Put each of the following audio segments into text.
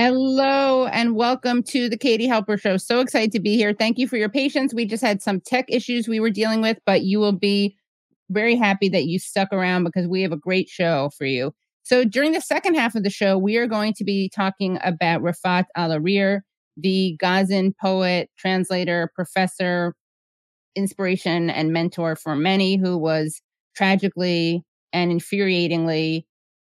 Hello and welcome to the Katie Halper Show. So excited to be here. Thank you for your patience. We just had some tech issues we were dealing with, but you will be very happy that you stuck around because we have a great show for you. So during the second half of the show, we are going to be talking about Refaat Alareer, the Gazan poet, translator, professor, inspiration, and mentor for many, who was tragically and infuriatingly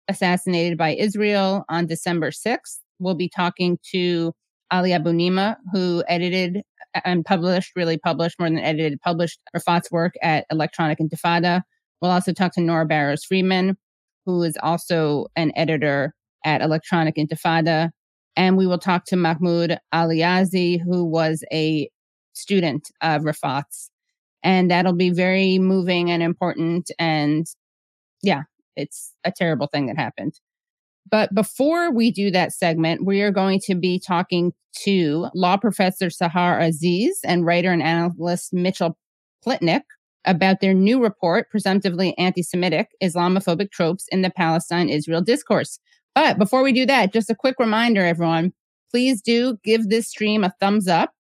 assassinated by Israel on December 6th we'll be talking to Ali Abunimah, who edited uh, and published, really published more than edited, published Refaat's work at Electronic Intifada. We'll also talk to Nora Barrows-Friedman, who is also an editor at Electronic Intifada. And we will talk to Mahmoud Alyazji, who was a student of Refaat's. And that'll be very moving and important. And yeah, it's a terrible thing that happened. But before we do that segment, we are going to be talking to law professor Sahar Aziz and writer and analyst Mitchell Plitnick about their new report, presumptively anti Semitic Islamophobic tropes in the Palestine Israel discourse. But before we do that, just a quick reminder, everyone please do give this stream a thumbs up.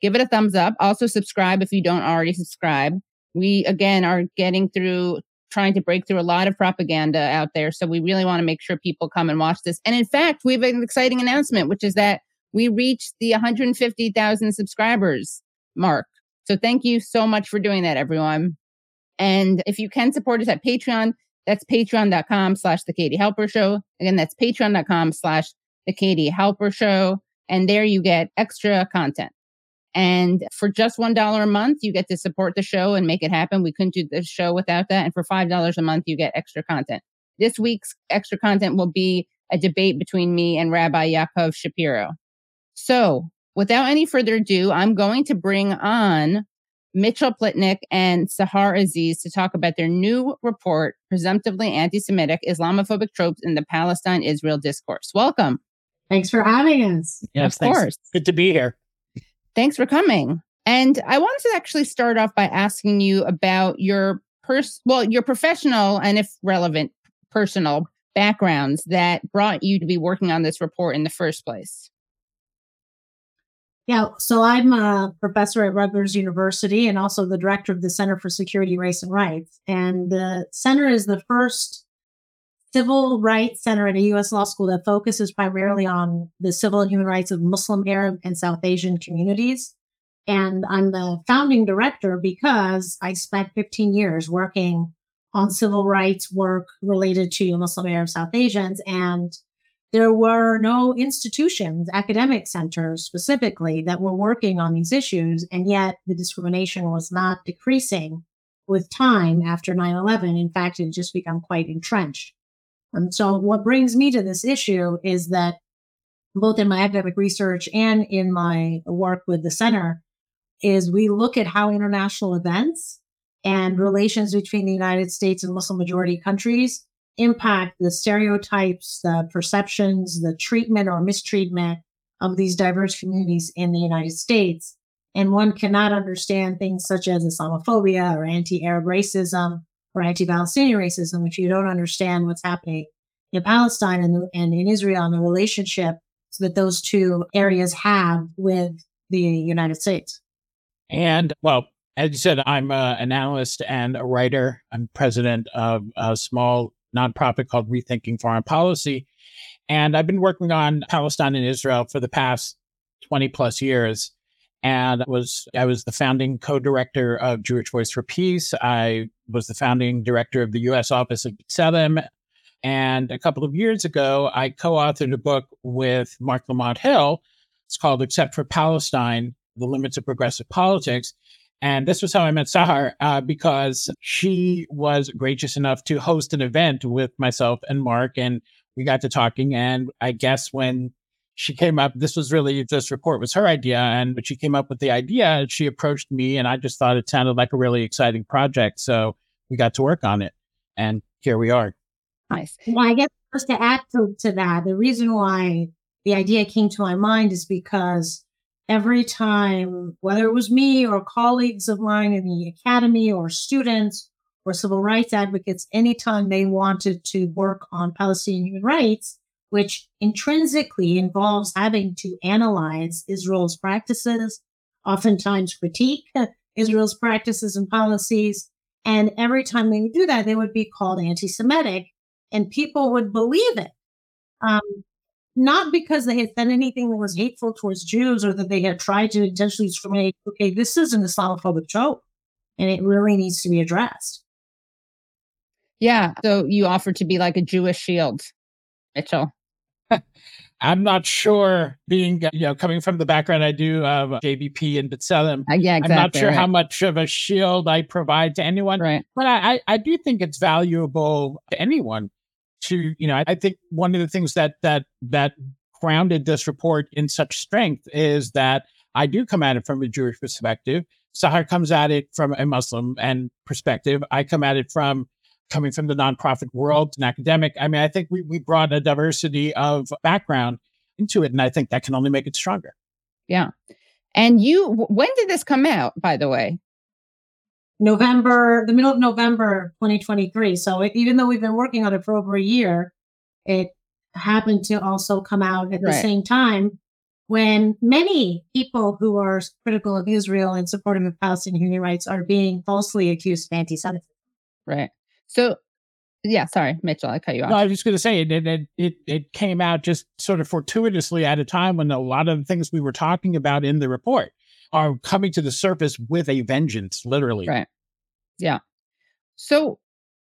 Give it a thumbs up. Also, subscribe if you don't already subscribe. We, again, are getting through trying to break through a lot of propaganda out there. So we really want to make sure people come and watch this. And in fact, we have an exciting announcement, which is that we reached the 150,000 subscribers mark. So thank you so much for doing that, everyone. And if you can support us at Patreon, that's patreon.com slash the Katie Halper Show. Again, that's patreon.com slash the Katie Halper Show. And there you get extra content. And for just $1 a month, you get to support the show and make it happen. We couldn't do the show without that. And for $5 a month, you get extra content. This week's extra content will be a debate between me and Rabbi Yaakov Shapiro. So without any further ado, I'm going to bring on Mitchell Plitnick and Sahar Aziz to talk about their new report, Presumptively Anti Semitic Islamophobic Tropes in the Palestine Israel Discourse. Welcome. Thanks for having us. Yes, of thanks. course. Good to be here. Thanks for coming. And I wanted to actually start off by asking you about your pers well, your professional and if relevant personal backgrounds that brought you to be working on this report in the first place. Yeah, so I'm a professor at Rutgers University and also the director of the Center for Security, Race, and Rights. And the center is the first civil rights center at a U.S. law school that focuses primarily on the civil and human rights of Muslim, Arab, and South Asian communities. And I'm the founding director because I spent 15 years working on civil rights work related to Muslim, Arab, South Asians. And there were no institutions, academic centers specifically, that were working on these issues. And yet the discrimination was not decreasing with time after 9 11. In fact, it had just become quite entrenched. And so what brings me to this issue is that both in my academic research and in my work with the center is we look at how international events and relations between the United States and Muslim majority countries impact the stereotypes, the perceptions, the treatment or mistreatment of these diverse communities in the United States. And one cannot understand things such as Islamophobia or anti Arab racism or anti-Palestinian racism if you don't understand what's happening in Palestine and, and in Israel and the relationship that those two areas have with the United States. And well, as you said, I'm an analyst and a writer. I'm president of a small nonprofit called Rethinking Foreign Policy. And I've been working on Palestine and Israel for the past 20 plus years and was I was the founding co-director of Jewish Voice for Peace. I was the founding director of the U.S. Office of B'Tselem. And a couple of years ago, I co-authored a book with Marc Lamont Hill. It's called "Except for Palestine: The Limits of Progressive Politics." And this was how I met Sahar uh, because she was gracious enough to host an event with myself and Mark, and we got to talking. And I guess when she came up, this was really this report was her idea, and when she came up with the idea, she approached me, and I just thought it sounded like a really exciting project. So we got to work on it, and here we are. Nice. Well, I guess just to add to, to that, the reason why the idea came to my mind is because every time, whether it was me or colleagues of mine in the academy or students or civil rights advocates, anytime they wanted to work on Palestinian human rights, which intrinsically involves having to analyze Israel's practices, oftentimes critique Israel's practices and policies. And every time they do that, they would be called anti Semitic, and people would believe it. Um, not because they had done anything that was hateful towards Jews or that they had tried to intentionally discriminate. Okay, this is an Islamophobic joke and it really needs to be addressed. Yeah. So you offered to be like a Jewish shield, Mitchell. I'm not sure being, you know, coming from the background I do of JVP and B'Tselem. Uh, yeah, exactly. I'm not sure right. how much of a shield I provide to anyone, right. but I, I, do think it's valuable to anyone to, you know, I, I think one of the things that that that grounded this report in such strength is that I do come at it from a Jewish perspective. Sahar comes at it from a Muslim and perspective. I come at it from coming from the nonprofit world and academic. I mean, I think we, we brought a diversity of background into it, and I think that can only make it stronger. Yeah. And you, when did this come out, by the way? November, the middle of November 2023. So it, even though we've been working on it for over a year, it happened to also come out at the same time when many people who are critical of Israel and supportive of Palestinian human rights are being falsely accused of anti Semitism. Right. So, yeah, sorry, Mitchell, I cut you off. No, I was just going to say it, it it it came out just sort of fortuitously at a time when a lot of the things we were talking about in the report are coming to the surface with a vengeance, literally. Right. Yeah. So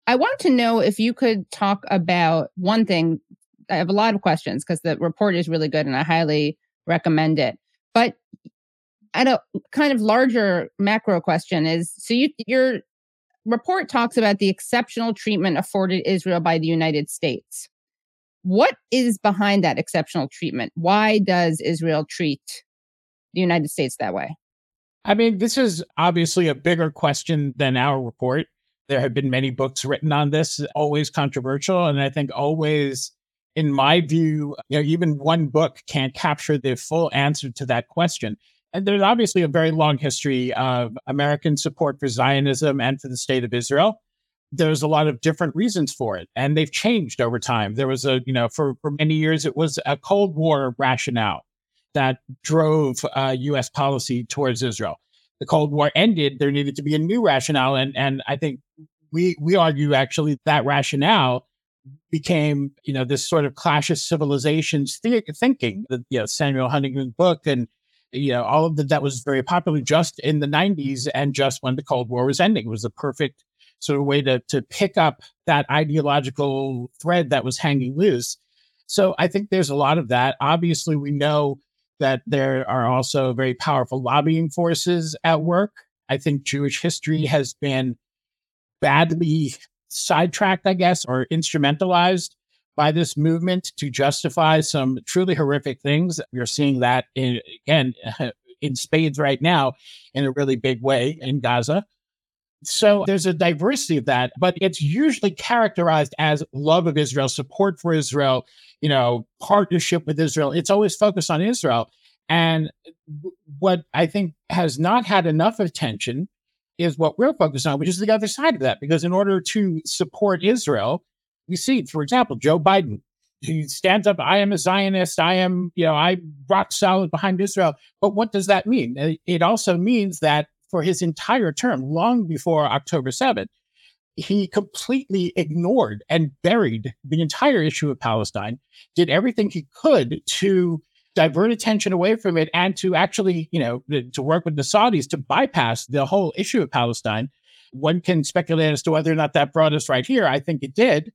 I want to know if you could talk about one thing. I have a lot of questions because the report is really good and I highly recommend it. But at a kind of larger macro question is so you your report talks about the exceptional treatment afforded Israel by the United States. What is behind that exceptional treatment? Why does Israel treat the United States that way? I mean, this is obviously a bigger question than our report. There have been many books written on this, always controversial. And I think always, in my view, you know, even one book can't capture the full answer to that question. And there's obviously a very long history of American support for Zionism and for the state of Israel. There's a lot of different reasons for it, and they've changed over time. There was a, you know, for, for many years, it was a Cold War rationale that drove uh, U.S. policy towards Israel. The Cold War ended; there needed to be a new rationale, and and I think we we argue actually that rationale became you know this sort of clash of civilizations th- thinking. The you know Samuel Huntington book and you know all of that that was very popular just in the 90s and just when the Cold War was ending. It was the perfect sort of way to to pick up that ideological thread that was hanging loose. So I think there's a lot of that. Obviously, we know that there are also very powerful lobbying forces at work. I think Jewish history has been badly sidetracked, I guess, or instrumentalized by this movement to justify some truly horrific things. We're seeing that in, again in spades right now in a really big way in Gaza. So there's a diversity of that, but it's usually characterized as love of Israel, support for Israel, you know, partnership with Israel. It's always focused on Israel. And what I think has not had enough attention is what we're focused on, which is the other side of that. Because in order to support Israel, we see, for example, Joe Biden, he stands up, I am a Zionist, I am, you know, I rock solid behind Israel. But what does that mean? Uh, it also means that for his entire term, long before October 7th, he completely ignored and buried the entire issue of Palestine, did everything he could to divert attention away from it and to actually, you know, to work with the Saudis to bypass the whole issue of Palestine. One can speculate as to whether or not that brought us right here. I think it did.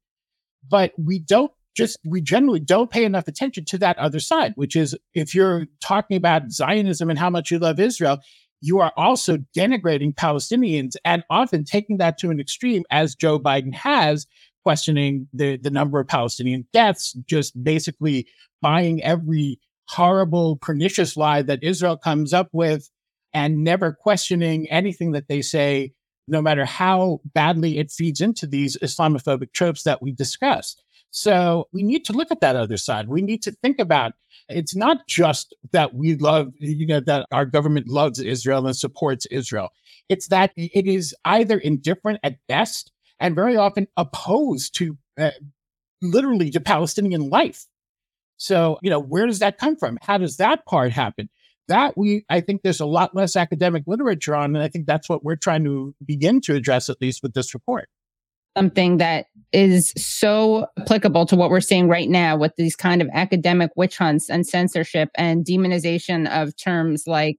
But we don't just, we generally don't pay enough attention to that other side, which is if you're talking about Zionism and how much you love Israel, you are also denigrating Palestinians and often taking that to an extreme, as Joe Biden has, questioning the, the number of Palestinian deaths, just basically buying every horrible, pernicious lie that Israel comes up with and never questioning anything that they say, no matter how badly it feeds into these Islamophobic tropes that we discussed. So we need to look at that other side. We need to think about it's not just that we love, you know, that our government loves Israel and supports Israel. It's that it is either indifferent at best and very often opposed to uh, literally to Palestinian life. So, you know, where does that come from? How does that part happen? That we, I think there's a lot less academic literature on, and I think that's what we're trying to begin to address, at least with this report something that is so applicable to what we're seeing right now with these kind of academic witch hunts and censorship and demonization of terms like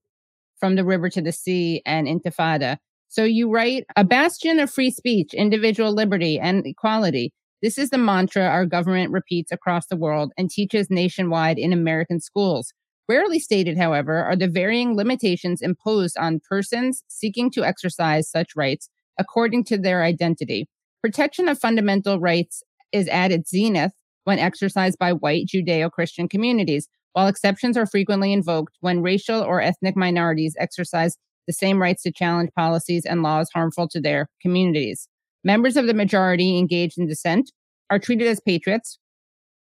from the river to the sea and intifada. So you write a bastion of free speech, individual liberty, and equality. This is the mantra our government repeats across the world and teaches nationwide in American schools. Rarely stated, however, are the varying limitations imposed on persons seeking to exercise such rights according to their identity. Protection of fundamental rights is at its zenith when exercised by white Judeo Christian communities, while exceptions are frequently invoked when racial or ethnic minorities exercise the same rights to challenge policies and laws harmful to their communities. Members of the majority engaged in dissent are treated as patriots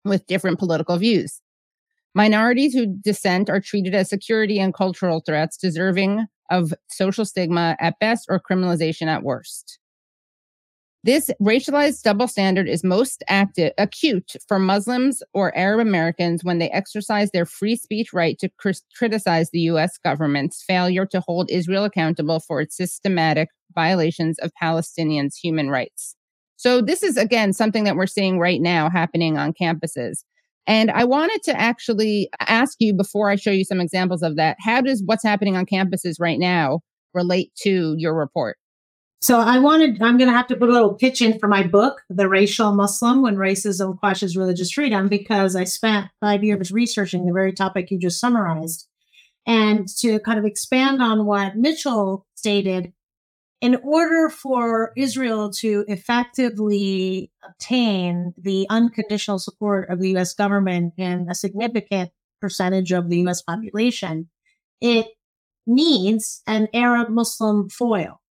with different political views. Minorities who dissent are treated as security and cultural threats deserving of social stigma at best or criminalization at worst. This racialized double standard is most active, acute for Muslims or Arab Americans when they exercise their free speech right to cr- criticize the U.S. government's failure to hold Israel accountable for its systematic violations of Palestinians' human rights. So, this is again something that we're seeing right now happening on campuses. And I wanted to actually ask you before I show you some examples of that how does what's happening on campuses right now relate to your report? So I wanted, I'm going to have to put a little pitch in for my book, The Racial Muslim When Racism Quashes Religious Freedom, because I spent five years researching the very topic you just summarized. And to kind of expand on what Mitchell stated, in order for Israel to effectively obtain the unconditional support of the US government and a significant percentage of the US population, it needs an Arab Muslim foil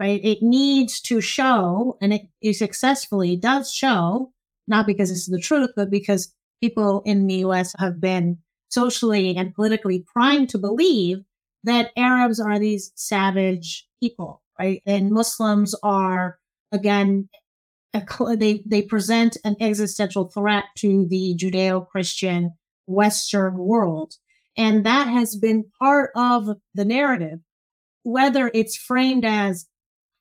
right? It needs to show, and it, successfully does show, not because it's the truth, but because people in the US have been socially and politically primed to believe that Arabs are these savage people, right? And Muslims are, again, they, they present an existential threat to the Judeo Christian Western world. And that has been part of the narrative, whether it's framed as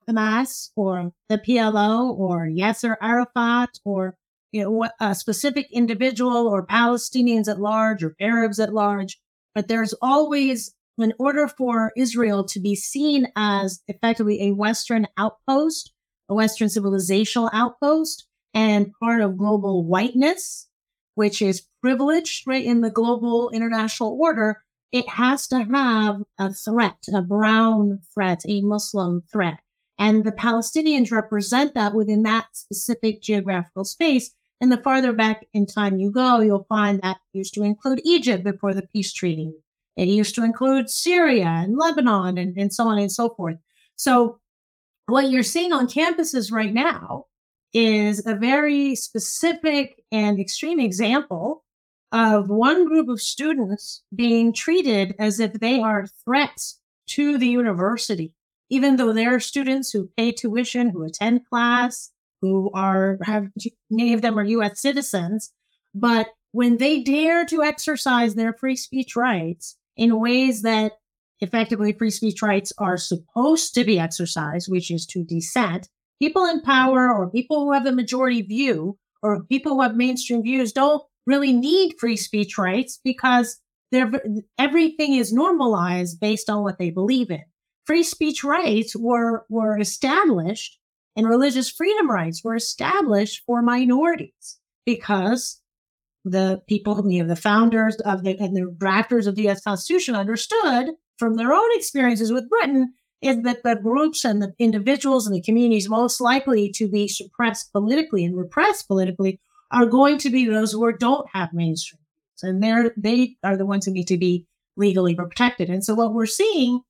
Hamas or the PLO or Yasser Arafat or you know a specific individual or Palestinians at large or Arabs at large. But there's always, in order for Israel to be seen as effectively a Western outpost, a Western civilizational outpost, and part of global whiteness, which is privileged right in the global international order, it has to have a threat, a brown threat, a Muslim threat. And the Palestinians represent that within that specific geographical space. And the farther back in time you go, you'll find that used to include Egypt before the peace treaty. It used to include Syria and Lebanon and, and so on and so forth. So what you're seeing on campuses right now is a very specific and extreme example of one group of students being treated as if they are threats to the university even though there are students who pay tuition, who attend class, who are have many of them are US citizens, but when they dare to exercise their free speech rights in ways that effectively free speech rights are supposed to be exercised, which is to dissent, people in power or people who have the majority view or people who have mainstream views don't really need free speech rights because everything is normalized based on what they believe in. Free speech rights were, were established and religious freedom rights were established for minorities because the people, you know, the founders of the and the drafters of the U.S. Constitution understood from their own experiences with Britain is that the groups and the individuals and the communities most likely to be suppressed politically and repressed politically are going to be those who don't have mainstream. And they're, they are the ones who need to be legally protected. And so what we're seeing,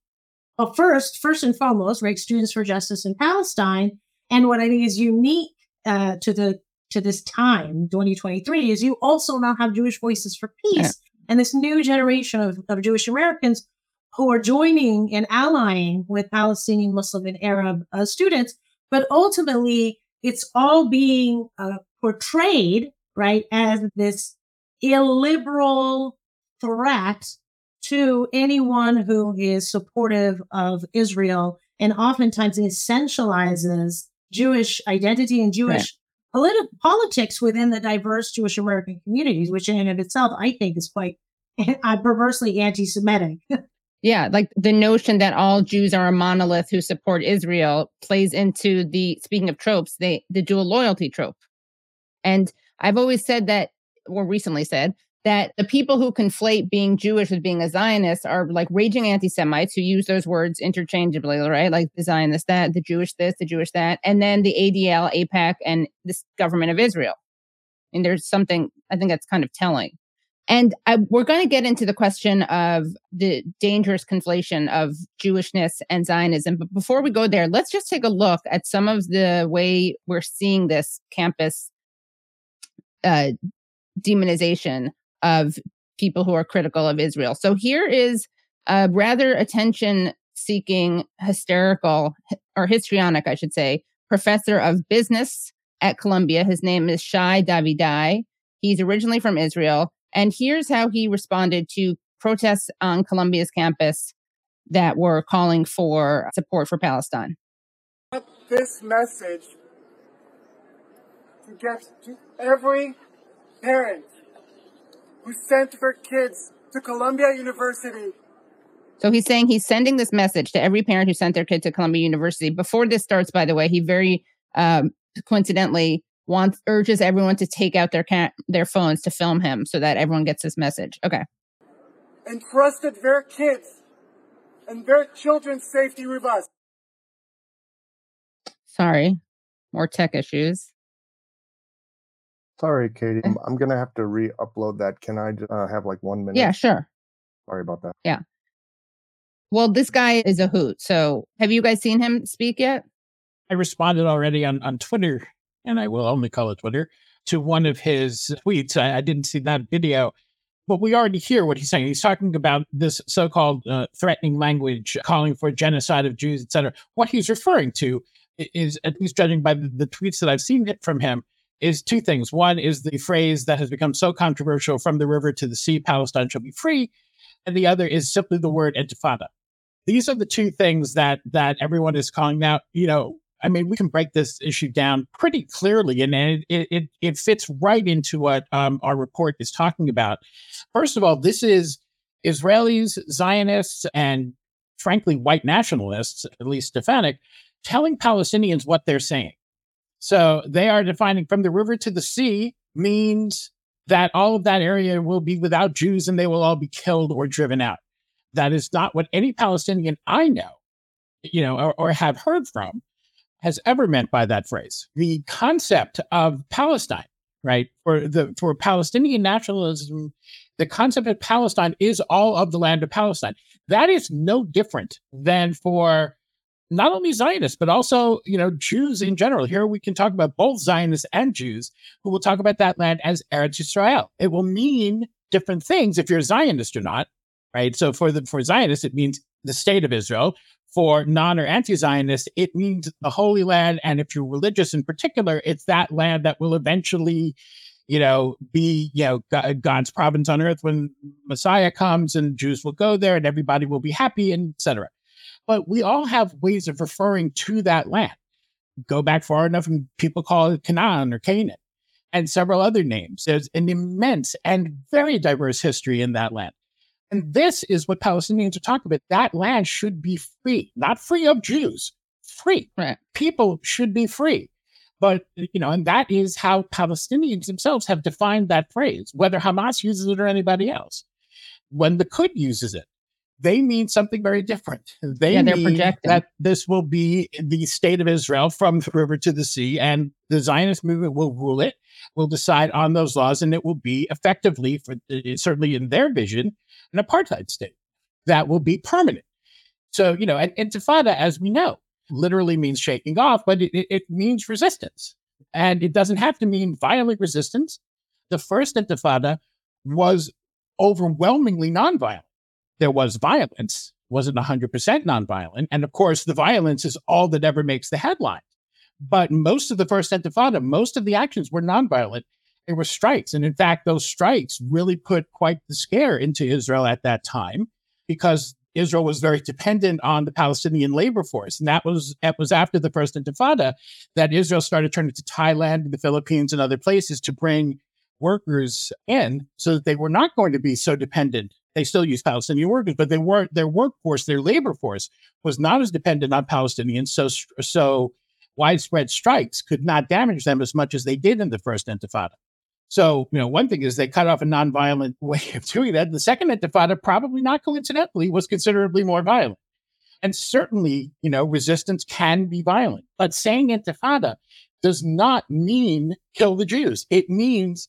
well, first, first and foremost, right, Students for Justice in Palestine. And what I think is unique uh, to the to this time, 2023, is you also now have Jewish Voices for Peace yeah. and this new generation of, of Jewish Americans who are joining and allying with Palestinian Muslim and Arab uh, students. But ultimately, it's all being uh, portrayed, right, as this illiberal threat to anyone who is supportive of Israel and oftentimes essentializes Jewish identity and Jewish. Politi- politics within the diverse Jewish American communities, which in and of itself, I think is quite uh, perversely anti Semitic. Yeah, like the notion that all Jews are a monolith who support Israel plays into the speaking of tropes, they the dual loyalty trope. And I've always said that, or recently said, that the people who conflate being Jewish with being a Zionist are like raging anti Semites who use those words interchangeably, right? Like the Zionist that, the Jewish this, the Jewish that, and then the ADL, AIPAC, and this government of Israel. And there's something I think that's kind of telling. And I, we're going to get into the question of the dangerous conflation of Jewishness and Zionism. But before we go there, let's just take a look at some of the way we're seeing this campus uh, demonization of people who are critical of Israel. So here is a rather attention seeking, hysterical, or histrionic, I should say, professor of business at Columbia. His name is Shai Davidai. He's originally from Israel. And here's how he responded to protests on Columbia's campus that were calling for support for Palestine. This message to get to every parent who sent their kids to Columbia University. So he's saying he's sending this message to every parent who sent their kid to Columbia University. Before this starts, by the way, he very um, coincidentally wants urges everyone to take out their ca- their phones to film him so that everyone gets this message. Okay. Entrusted their kids and their children's safety with us. Sorry, more tech issues. Sorry, Katie. I'm, I'm gonna have to re-upload that. Can I uh, have like one minute? Yeah, sure. Sorry about that. Yeah. Well, this guy is a hoot. So, have you guys seen him speak yet? I responded already on on Twitter and I will only call it Twitter, to one of his tweets. I, I didn't see that video, but we already hear what he's saying. He's talking about this so-called uh, threatening language, calling for genocide of Jews, etc. What he's referring to is, at least judging by the, the tweets that I've seen from him, is two things. One is the phrase that has become so controversial from the river to the sea, Palestine shall be free. And the other is simply the word intifada. These are the two things that that everyone is calling now. You know, I mean, we can break this issue down pretty clearly, and it it it fits right into what um, our report is talking about. First of all, this is Israelis, Zionists, and frankly, white nationalists, at least Stefanik, telling Palestinians what they're saying. So they are defining from the river to the sea means that all of that area will be without Jews and they will all be killed or driven out. That is not what any Palestinian I know, you know, or, or have heard from has ever meant by that phrase. The concept of Palestine, right? For the for Palestinian nationalism, the concept of Palestine is all of the land of Palestine. That is no different than for not only Zionists, but also, you know, Jews in general. Here we can talk about both Zionists and Jews who will talk about that land as Eretz Israel. It will mean different things if you're a Zionist or not, right? So for the for Zionists, it means the state of Israel for non or anti Zionist, it means the Holy Land. And if you're religious in particular, it's that land that will eventually, you know, be, you know, God's province on earth when Messiah comes and Jews will go there and everybody will be happy, and etc. But we all have ways of referring to that land. Go back far enough and people call it Canaan or Canaan and several other names. There's an immense and very diverse history in that land. And this is what Palestinians are talking about. That land should be free, not free of Jews, free. Right. People should be free. But, you know, and that is how Palestinians themselves have defined that phrase, whether Hamas uses it or anybody else. When the Likud uses it, they mean something very different. They Yeah, they're mean projecting. that this will be the state of Israel from the river to the sea, and the Zionist movement will rule it, will decide on those laws, and it will be effectively, for uh, certainly in their vision, an apartheid state that will be permanent. So, you know, and intifada, as we know, literally means shaking off, but it- it means resistance. And it doesn't have to mean violent resistance. The first intifada was overwhelmingly nonviolent. There was violence, wasn't 100% nonviolent. And of course, the violence is all that ever makes the headline. But most of the first intifada, most of the actions were nonviolent. They were strikes. And in fact, those strikes really put quite the scare into Israel at that time because Israel was very dependent on the Palestinian labor force. And that was, that was after the first intifada that Israel started turning to Thailand and the Philippines and other places to bring workers in so that they were not going to be so dependent. They still use Palestinian workers, but they weren't their workforce, their labor force was not as dependent on Palestinians. So so widespread strikes could not damage them as much as they did in the first intifada. So, you know, one thing is they cut off a nonviolent way of doing that. The second intifada, probably not coincidentally, was considerably more violent. And certainly, you know, resistance can be violent. But saying intifada does not mean kill the Jews. It means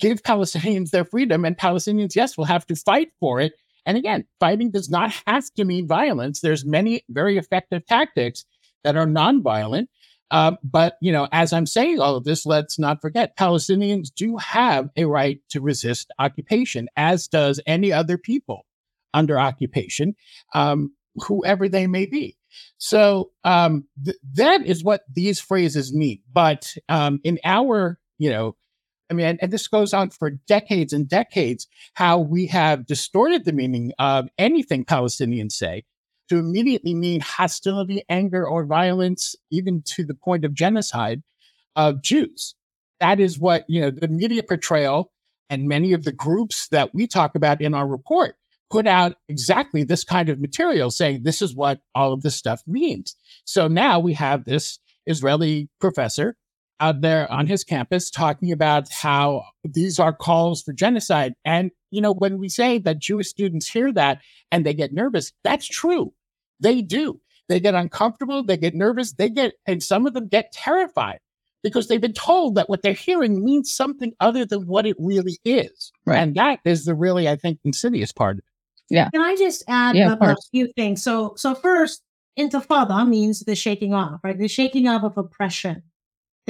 give Palestinians their freedom, and Palestinians, yes, will have to fight for it. And again, fighting does not have to mean violence. There's many very effective tactics that are nonviolent. Um, but you know, as I'm saying all of this, let's not forget Palestinians do have a right to resist occupation, as does any other people under occupation, um, whoever they may be. So um, th- that is what these phrases mean. But um, in our, you know, I mean, and, and this goes on for decades and decades, how we have distorted the meaning of anything Palestinians say to immediately mean hostility, anger, or violence, even to the point of genocide of Jews. That is what, you know, the media portrayal and many of the groups that we talk about in our report put out exactly this kind of material saying this is what all of this stuff means. So now we have this Israeli professor out there on his campus talking about how these are calls for genocide. And, you know, when we say that Jewish students hear that and they get nervous, that's true. They do. They get uncomfortable, they get nervous, they get, and some of them get terrified because they've been told that what they're hearing means something other than what it really is. Right. And that is the really, I think, insidious part of it. Can I just add Yeah, a, a few things? So, so first, intifada means the shaking off, right? The shaking off of oppression,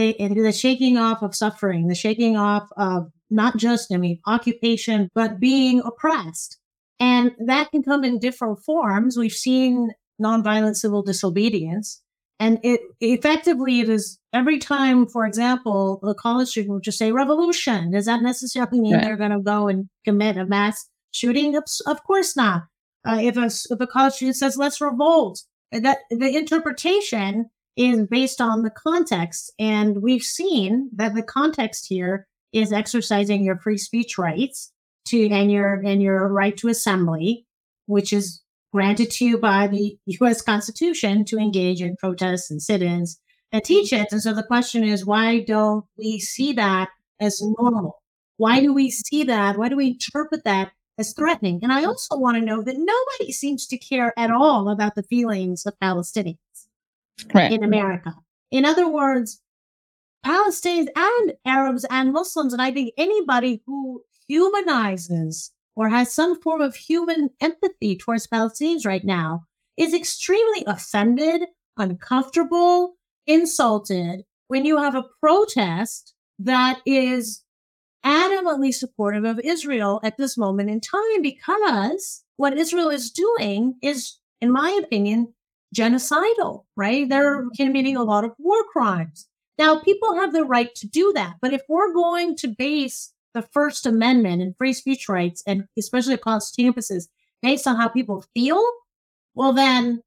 the, the shaking off of suffering, the shaking off of not just, I mean, occupation, but being oppressed. And that can come in different forms. We've seen nonviolent civil disobedience. And it effectively, it is every time, for example, a college student will just say revolution. Does that necessarily mean Right. they're going to go and commit a mass shooting? Of, of course not. Uh, if a if a college student says let's revolt, that the interpretation is based on the context, and we've seen that the context here is exercising your free speech rights to and your and your right to assembly, which is granted to you by the U.S. Constitution to engage in protests and sit-ins and teach it. And so the question is, why don't we see that as normal? Why do we see that? Why do we interpret that as threatening? And I also want to know that nobody seems to care at all about the feelings of Palestinians Right. in America. In other words, Palestinians and Arabs and Muslims, and I think anybody who humanizes or has some form of human empathy towards Palestinians right now is extremely offended, uncomfortable, insulted when you have a protest that is adamantly supportive of Israel at this moment in time because what Israel is doing is, in my opinion, genocidal, right? They're mm-hmm. committing a lot of war crimes. Now, people have the right to do that, but if we're going to base the First Amendment and free speech rights, and especially across campuses, based on how people feel, well, then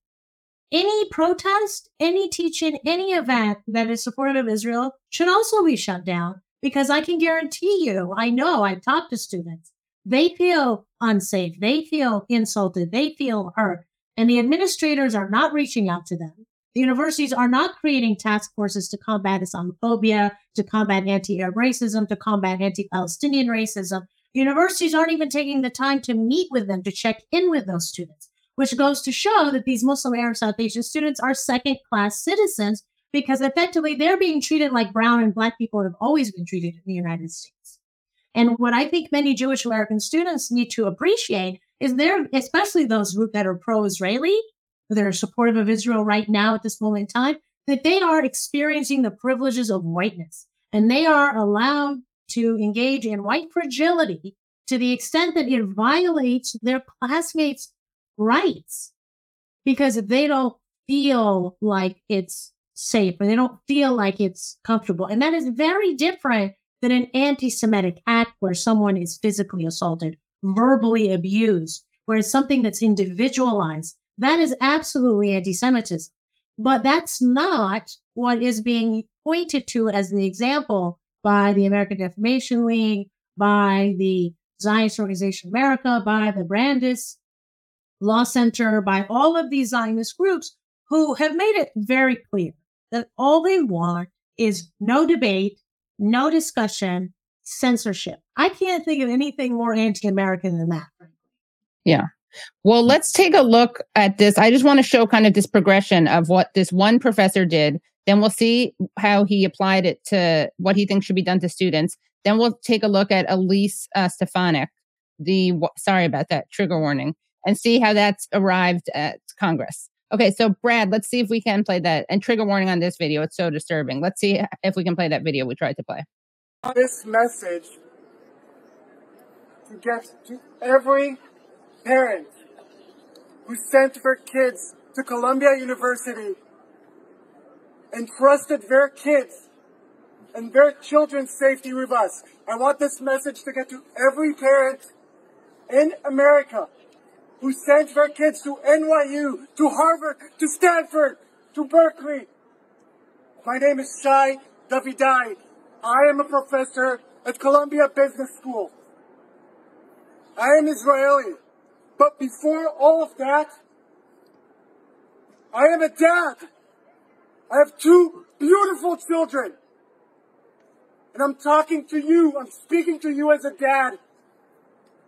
any protest, any teaching, any event that is supportive of Israel should also be shut down because I can guarantee you, I know I've talked to students, they feel unsafe, they feel insulted, they feel hurt, and the administrators are not reaching out to them. The universities are not creating task forces to combat Islamophobia, to combat anti Arab racism, to combat anti Palestinian racism. Universities aren't even taking the time to meet with them, to check in with those students, which goes to show that these Muslim Arab South Asian students are second class citizens because effectively they're being treated like brown and black people have always been treated in the United States. And what I think many Jewish American students need to appreciate is there, especially those that are pro Israeli, that are supportive of Israel right now at this moment in time, that they are experiencing the privileges of whiteness. And they are allowed to engage in white fragility to the extent that it violates their classmates' rights. Because they don't feel like it's safe or they don't feel like it's comfortable, and that is very different than an anti Semitic act where someone is physically assaulted, verbally abused, where it's something that's individualized. That is absolutely anti Semitism. But that's not what is being pointed to as the example by the American Defamation League, by the Zionist Organization America, by the Brandeis Law Center, by all of these Zionist groups who have made it very clear that all they want is no debate, no discussion, censorship. I can't think of anything more anti American than that. Yeah. Well, let's take a look at this. I just want to show kind of this progression of what this one professor did then we'll see how he applied it to what he thinks should be done to students. Then we'll take a look at Elise uh, Stefanik, the sorry about that trigger warning, and see how that's arrived at Congress. Okay, so Brad, let's see if we can play that. And trigger warning on this video, it's so disturbing. Let's see if we can play that video we tried to play. This message to get to every parent who sent their kids to Columbia University and trusted their kids and their children's safety with us. I want this message to get to every parent in America who sent their kids to NYU, to Harvard, to Stanford, to Berkeley. My name is Shai Davidai. I am a professor at Columbia Business School. I am Israeli. But before all of that, I am a dad. I have two beautiful children. And I'm talking to you. I'm speaking to you as a dad.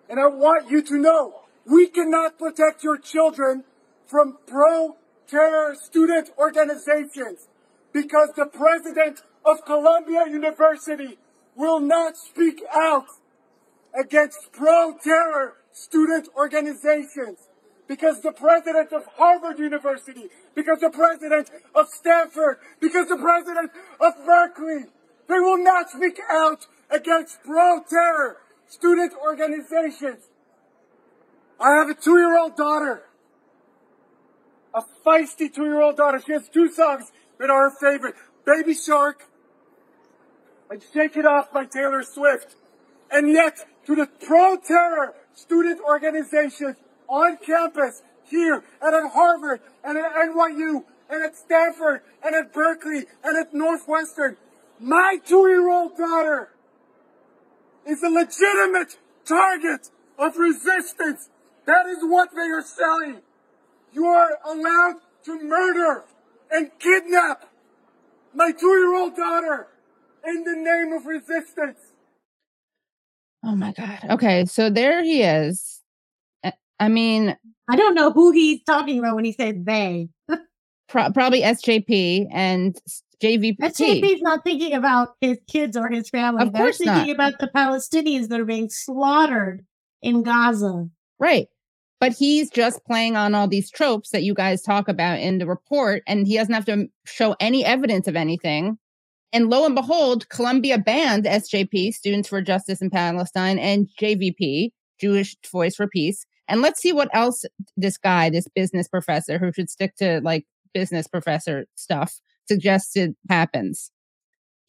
And I want you to know we cannot protect your children from pro-terror student organizations because the president of Columbia University will not speak out against pro-terror student organizations because the president of Harvard University, because the president of Stanford, because the president of Berkeley, they will not speak out against pro-terror student organizations. I have a two-year-old daughter, a feisty two-year-old daughter. She has two songs that are her favorite, Baby Shark and Shake It Off by Taylor Swift. And yet, to the pro-terror student organizations, on campus here and at Harvard and at NYU and at Stanford and at Berkeley and at Northwestern. My two-year-old daughter is a legitimate target of resistance. That is what they are selling. You are allowed to murder and kidnap my two-year-old daughter in the name of resistance. Oh my God. Okay. So there he is I mean, I don't know who he's talking about when he says they. pro- probably SJP and JVP. SJP's not thinking about his kids or his family. Of They're course thinking not. about the Palestinians that are being slaughtered in Gaza. Right. But he's just playing on all these tropes that you guys talk about in the report, and he doesn't have to show any evidence of anything. And lo and behold, Columbia banned SJP, Students for Justice in Palestine, and JVP, Jewish Voice for Peace. And let's see what else this guy, this business professor who should stick to like business professor stuff, suggested happens.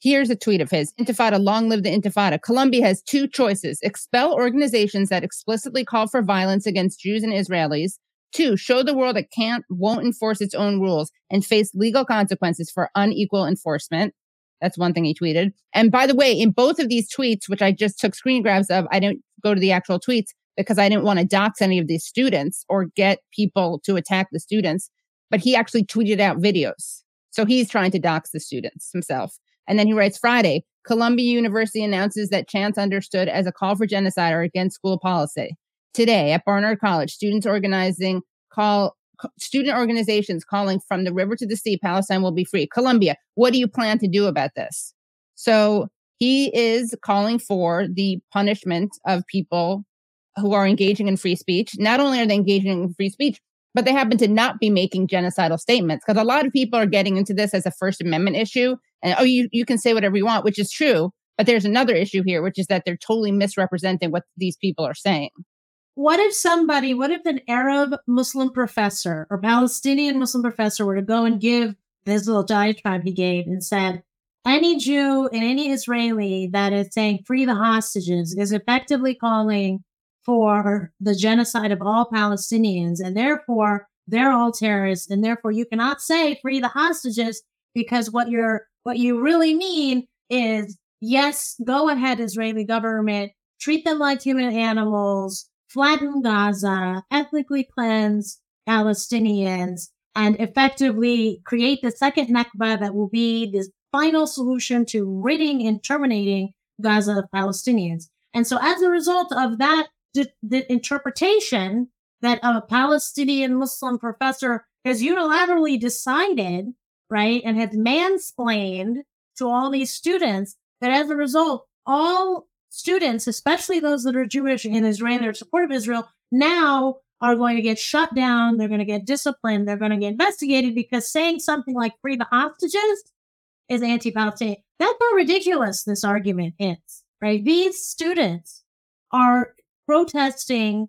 Here's a tweet of his Intifada, long live the Intifada. Columbia has two choices expel organizations that explicitly call for violence against Jews and Israelis. Two, show the world it can't, won't enforce its own rules and face legal consequences for unequal enforcement. That's one thing he tweeted. And by the way, in both of these tweets, which I just took screen grabs of, I didn't go to the actual tweets because I didn't want to dox any of these students or get people to attack the students. But he actually tweeted out videos. So he's trying to dox the students himself. And then he writes Friday, Columbia University announces that chants understood as a call for genocide are against school policy. Today at Barnard College, students organizing call student organizations calling from the river to the sea, Palestine will be free. Columbia, what do you plan to do about this? So he is calling for the punishment of people who are engaging in free speech. Not only are they engaging in free speech, but they happen to not be making genocidal statements because a lot of people are getting into this as a First Amendment issue. And oh, you, you can say whatever you want, which is true. But there's another issue here, which is that they're totally misrepresenting what these people are saying. What if somebody, what if an Arab Muslim professor or Palestinian Muslim professor were to go and give this little diatribe he gave and said, any Jew and any Israeli that is saying free the hostages is effectively calling for the genocide of all Palestinians, and therefore they're all terrorists, and therefore you cannot say free the hostages because what you're what you really mean is yes, go ahead, Israeli government, treat them like human animals, flatten Gaza, ethnically cleanse Palestinians, and effectively create the second Nakba that will be the final solution to ridding and terminating Gaza of Palestinians. And so as a result of that the, interpretation that a Palestinian Muslim professor has unilaterally decided, right, and has mansplained to all these students that as a result, all students, especially those that are Jewish and Israeli that are supportive of Israel, now are going to get shut down. They're going to get disciplined. They're going to get investigated because saying something like free the hostages is anti-Palestinian. That's how ridiculous this argument is, right? These students are protesting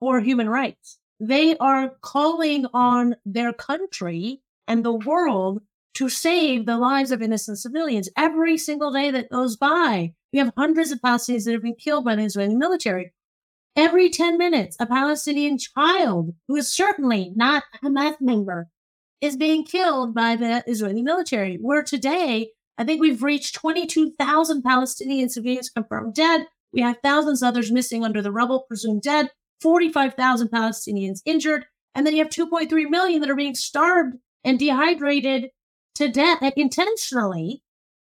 for human rights. They are calling on their country and the world to save the lives of innocent civilians. Every single day that goes by, we have hundreds of Palestinians that have been killed by the Israeli military. Every 10 minutes, a Palestinian child who is certainly not a Hamas member is being killed by the Israeli military. Where today, I think we've reached 22,000 Palestinian civilians confirmed dead, we have thousands others missing under the rubble, presumed dead, 45,000 Palestinians injured, and then you have 2.3 million that are being starved and dehydrated to death intentionally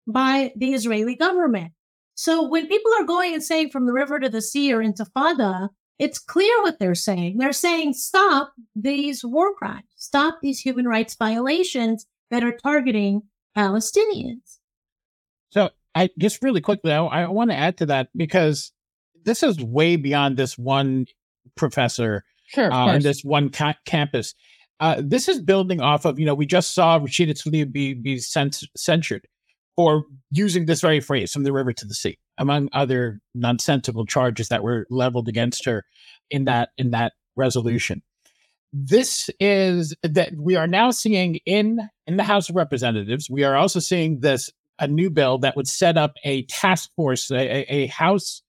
by the Israeli government. So when people are going and saying from the river to the sea or intifada, it's clear what they're saying. They're saying stop these war crimes, stop these human rights violations that are targeting Palestinians. So I just really quickly, I, I want to add to that because this is way beyond this one professor sure, uh, and this one ca- campus. Uh, this is building off of, you know, we just saw Rashida Tlaib be, be cens- censured for using this very phrase from the river to the sea, among other nonsensical charges that were leveled against her in that in that resolution. This is that we are now seeing in in the House of Representatives. We are also seeing this a new bill that would set up a task force, a, a House,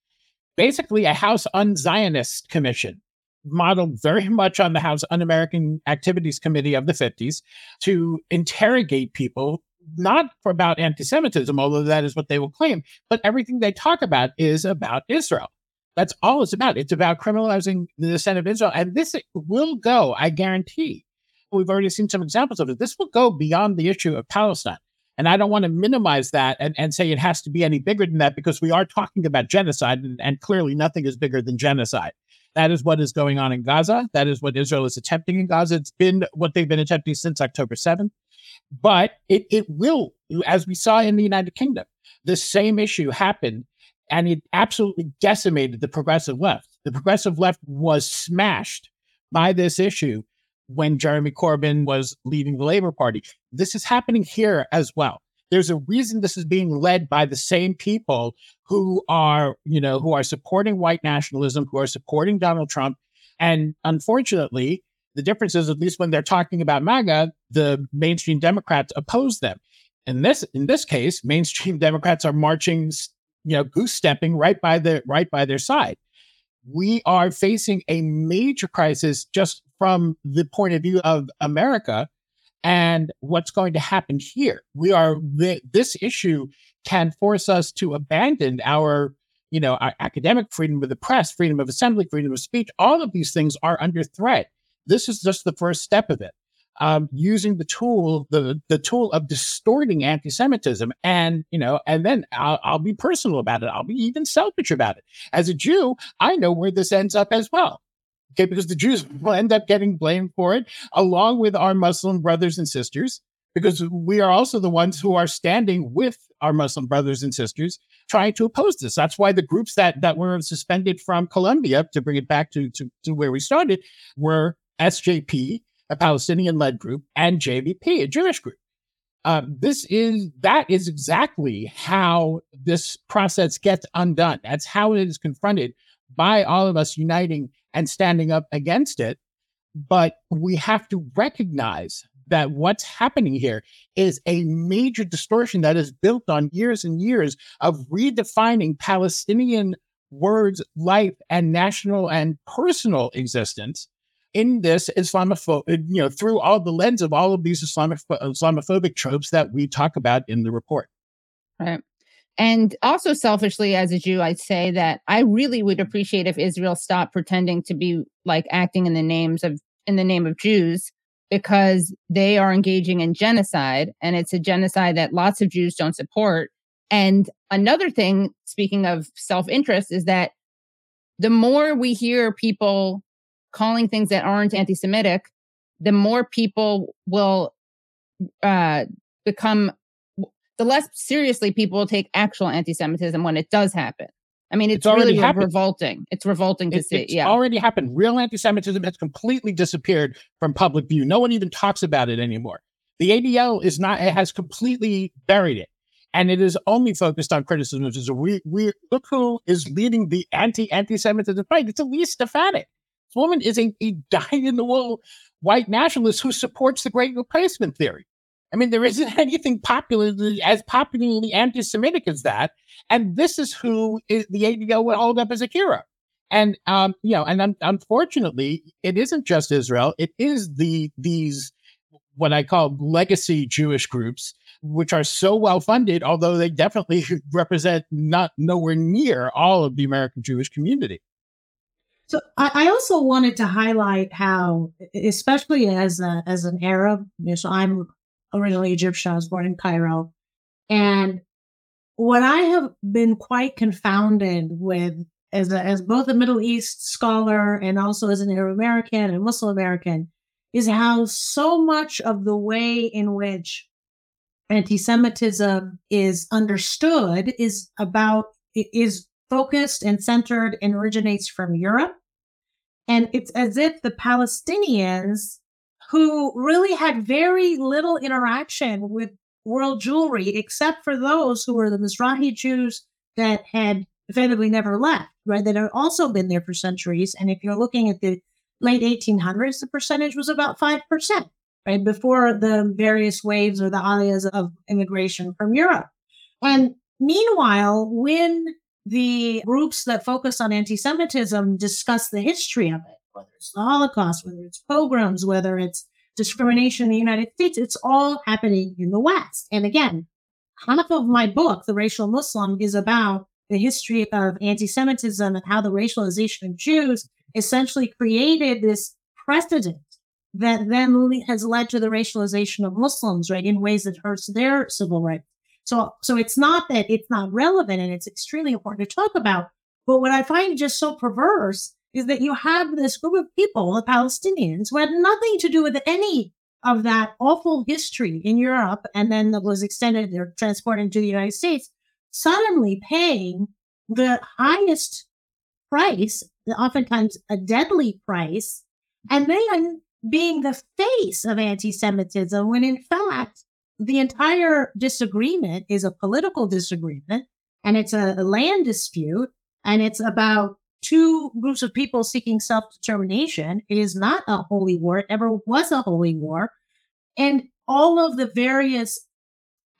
basically a House un Zionist commission, modeled very much on the House Un American Activities Committee of the 50s, to interrogate people, not about anti Semitism, although that is what they will claim, but everything they talk about is about Israel. That's all it's about. It's about criminalizing the dissent of Israel. And this will go, I guarantee. We've already seen some examples of it. This will go beyond the issue of Palestine. And I don't want to minimize that and, and say it has to be any bigger than that because we are talking about genocide, and, and clearly nothing is bigger than genocide. That is what is going on in Gaza. That is what Israel is attempting in Gaza. It's been what they've been attempting since October 7th. But it, it will, as we saw in the United Kingdom, the same issue happened and it absolutely decimated the progressive left. The progressive left was smashed by this issue when Jeremy Corbyn was leading the Labour Party. This is happening here as well. There's a reason this is being led by the same people who are, you know, who are supporting white nationalism, who are supporting Donald Trump. And unfortunately, the difference is, at least when they're talking about MAGA, the mainstream Democrats oppose them. In this, in this case, mainstream Democrats are marching, you know, goose stepping right by the right by their side. We are facing a major crisis just from the point of view of America and what's going to happen here. We are this issue can force us to abandon our you know our academic freedom of the press, freedom of assembly, freedom of speech. All of these things are under threat. This is just the first step of it. um, using the tool, the the tool of distorting anti-Semitism, and you know, and then I'll, I'll be personal about it. I'll be even selfish about it. As a Jew, I know where this ends up as well. Okay, because the Jews will end up getting blamed for it, along with our Muslim brothers and sisters, because we are also the ones who are standing with our Muslim brothers and sisters trying to oppose this. That's why the groups that that were suspended from Columbia, to bring it back to to, to where we started, were SJP, a Palestinian led group, and JVP, a Jewish group. Um, this is that is exactly how this process gets undone. That's how it is confronted by all of us uniting and standing up against it. But we have to recognize that what's happening here is a major distortion that is built on years and years of redefining Palestinian words, life, and national and personal existence in this Islamophobic, uh, you know, through all the lens of all of these Islamic, uh, Islamophobic tropes that we talk about in the report. Right. And also, selfishly, as a Jew, I'd say that I really would appreciate if Israel stopped pretending to be like acting in the names of in the name of Jews because they are engaging in genocide, and it's a genocide that lots of Jews don't support. And another thing, speaking of self interest, is that the more we hear people calling things that aren't anti Semitic, the more people will uh, become, the less seriously people will take actual anti Semitism when it does happen. I mean, it's, it's already really happened. revolting. It's revolting to it, see. It's yeah. already happened. Real anti Semitism has completely disappeared from public view. No one even talks about it anymore. The ADL is not, it has completely buried it. And it is only focused on criticism. So we, we look who is leading the anti anti Semitism fight. It's Elise Stefanik. This woman is a, a dyed in the wool white nationalist who supports the great replacement theory. I mean, there isn't anything popular as popularly anti-Semitic as that, and this is who is, the ADL would hold up as a hero. And um, you know, and un- unfortunately, it isn't just Israel; it is the these what I call legacy Jewish groups, which are so well funded, although they definitely represent not nowhere near all of the American Jewish community. So I, I, also wanted to highlight how, especially as a, as an Arab, you know, so I'm originally Egyptian. I was born in Cairo, and what I have been quite confounded with as a, as both a Middle East scholar and also as an Arab American and Muslim American is how so much of the way in which anti-Semitism is understood is about is focused and centered and originates from Europe. And it's as if the Palestinians, who really had very little interaction with world Jewry, except for those who were the Mizrahi Jews that had effectively never left, right? That had also been there for centuries. And if you're looking at the late 1800s, the percentage was about 5%, right? Before the various waves or the aliyahs of immigration from Europe. And meanwhile, when the groups that focus on anti Semitism discuss the history of it, whether it's the Holocaust, whether it's pogroms, whether it's discrimination in the United States, it's all happening in the West. And again, half of my book, The Racial Muslim, is about the history of anti Semitism and how the racialization of Jews essentially created this precedent that then has led to the racialization of Muslims, right, in ways that hurts their civil rights. So, so it's not that it's not relevant and it's extremely important to talk about. But what I find just so perverse is that you have this group of people, the Palestinians, who had nothing to do with any of that awful history in Europe and then that was extended or transported to the United States, suddenly paying the highest price, oftentimes a deadly price, and then being the face of anti Semitism when in fact the entire disagreement is a political disagreement and it's a, land dispute and it's about two groups of people seeking self determination. It is not a holy war. It never was a holy war. And all of the various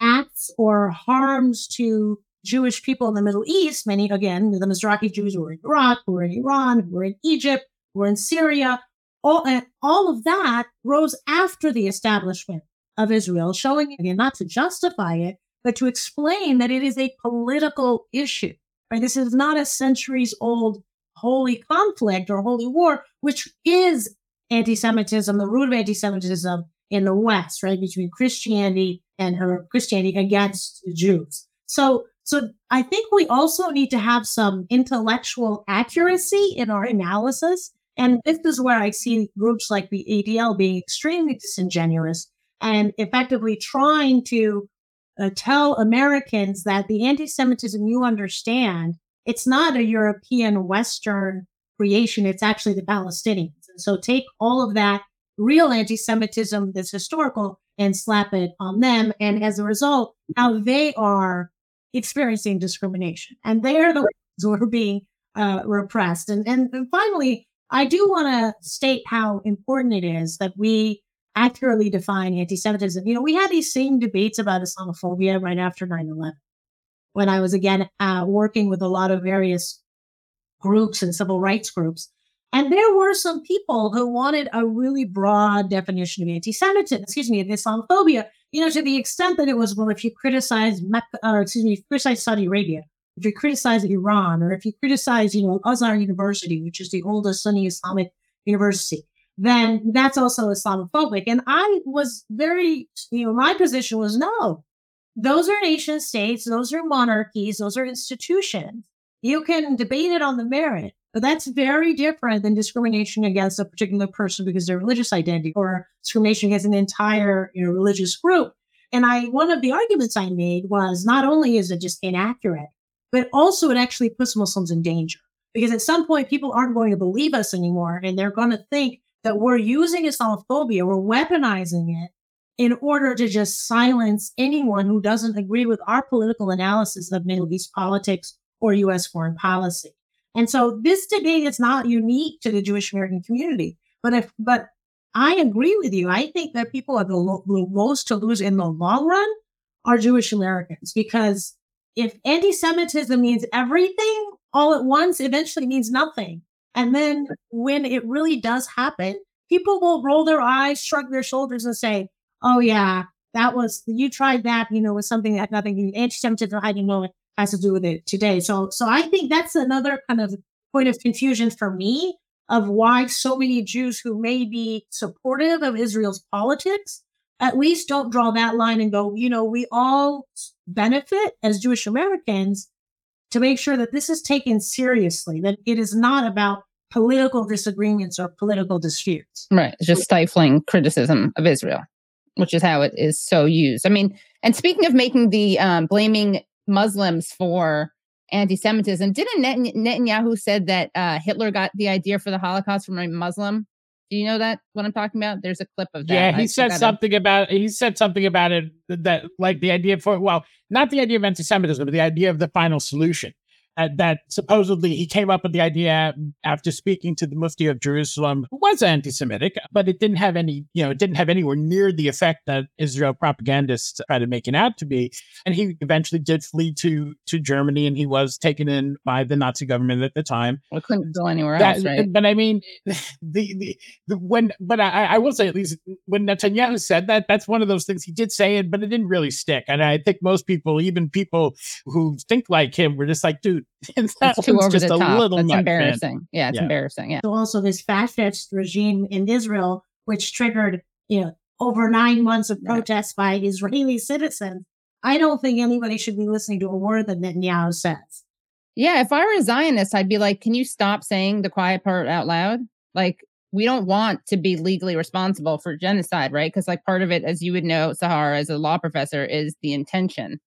acts or harms to Jewish people in the Middle East, many, again, the Mizrahi Jews who were in Iraq, who were in Iran, who were in Egypt, who were in Syria, all, all of that rose after the establishment of Israel, showing again not to justify it, but to explain that it is a political issue. Right? This is not a centuries old holy conflict or holy war, which is anti-Semitism. The root of anti-Semitism in the West, right, between Christianity and her Christianity against the Jews. So, so I think we also need to have some intellectual accuracy in our analysis. And this is where I see groups like the ADL being extremely disingenuous and effectively trying to uh, tell Americans that the anti-Semitism you understand, it's not a European Western creation. It's actually the Palestinians. And so take all of that real anti-Semitism that's historical and slap it on them. And as a result, how they are experiencing discrimination and they're the ones who are being uh, repressed. And, and, and finally, I do want to state how important it is that we accurately define anti-Semitism. You know, we had these same debates about Islamophobia right after 9-11 when I was again uh, working with a lot of various groups and civil rights groups. And there were some people who wanted a really broad definition of anti-Semitism, excuse me, of Islamophobia, you know, to the extent that it was, well, if you criticize, Mecca, or excuse me, if you criticize Saudi Arabia, if you criticize Iran, or if you criticize, you know, Azhar University, which is the oldest Sunni Islamic university, then that's also Islamophobic. And I was very, you know, my position was no, those are nation states, those are monarchies, those are institutions. You can debate it on the merit, but that's very different than discrimination against a particular person because their religious identity or discrimination against an entire you know, religious group. And I, one of the arguments I made was not only is it just inaccurate, but also it actually puts Muslims in danger because at some point people aren't going to believe us anymore and they're going to think that we're using Islamophobia, we're weaponizing it in order to just silence anyone who doesn't agree with our political analysis of Middle East politics or U.S. foreign policy. And so this debate is not unique to the Jewish American community. But if, but I agree with you. I think that people are the, lo- the most to lose in the long run are Jewish Americans because if anti-Semitism means everything all at once, eventually means nothing. And then when it really does happen, people will roll their eyes, shrug their shoulders, and say, "Oh yeah, that was you tried that. You know, with something that nothing anti-Semitism. I didn't know has to do with it today. So, so I think that's another kind of point of confusion for me of why so many Jews who may be supportive of Israel's politics at least don't draw that line and go, you know, we all benefit as Jewish Americans to make sure that this is taken seriously, that it is not about political disagreements or political disputes. Right. It's just stifling criticism of Israel, which is how it is so used. I mean, and speaking of making the um, blaming Muslims for anti-Semitism. Didn't Net- Netanyahu said that uh, Hitler got the idea for the Holocaust from a Muslim? Do you know that what I'm talking about? There's a clip of that. Yeah, he I said something about he said something about it that like the idea for well, not the idea of anti-Semitism, but the idea of the final solution that supposedly he came up with the idea after speaking to the Mufti of Jerusalem, who was anti-Semitic, but it didn't have any, you know, it didn't have anywhere near the effect that Israel propagandists tried to make it out to be. And he eventually did flee to to Germany, and he was taken in by the Nazi government at the time. Well, couldn't go anywhere that, else, right? But I mean, the, the, the when, but I, I will say at least when Netanyahu said that, that's one of those things he did say it, but it didn't really stick. And I think most people, even people who think like him, were just like, dude it's too over the top. That's embarrassing. Man. Yeah, it's yeah. embarrassing. Yeah. So also this fascist regime in Israel, which triggered, you know, over nine months of protests by Israeli citizens. I don't think anybody should be listening to a word that Netanyahu says. Yeah, if I were a Zionist, I'd be like, can you stop saying the quiet part out loud? Like, we don't want to be legally responsible for genocide, right? Because, like, part of it, as you would know, Sahar, as a law professor, is the intention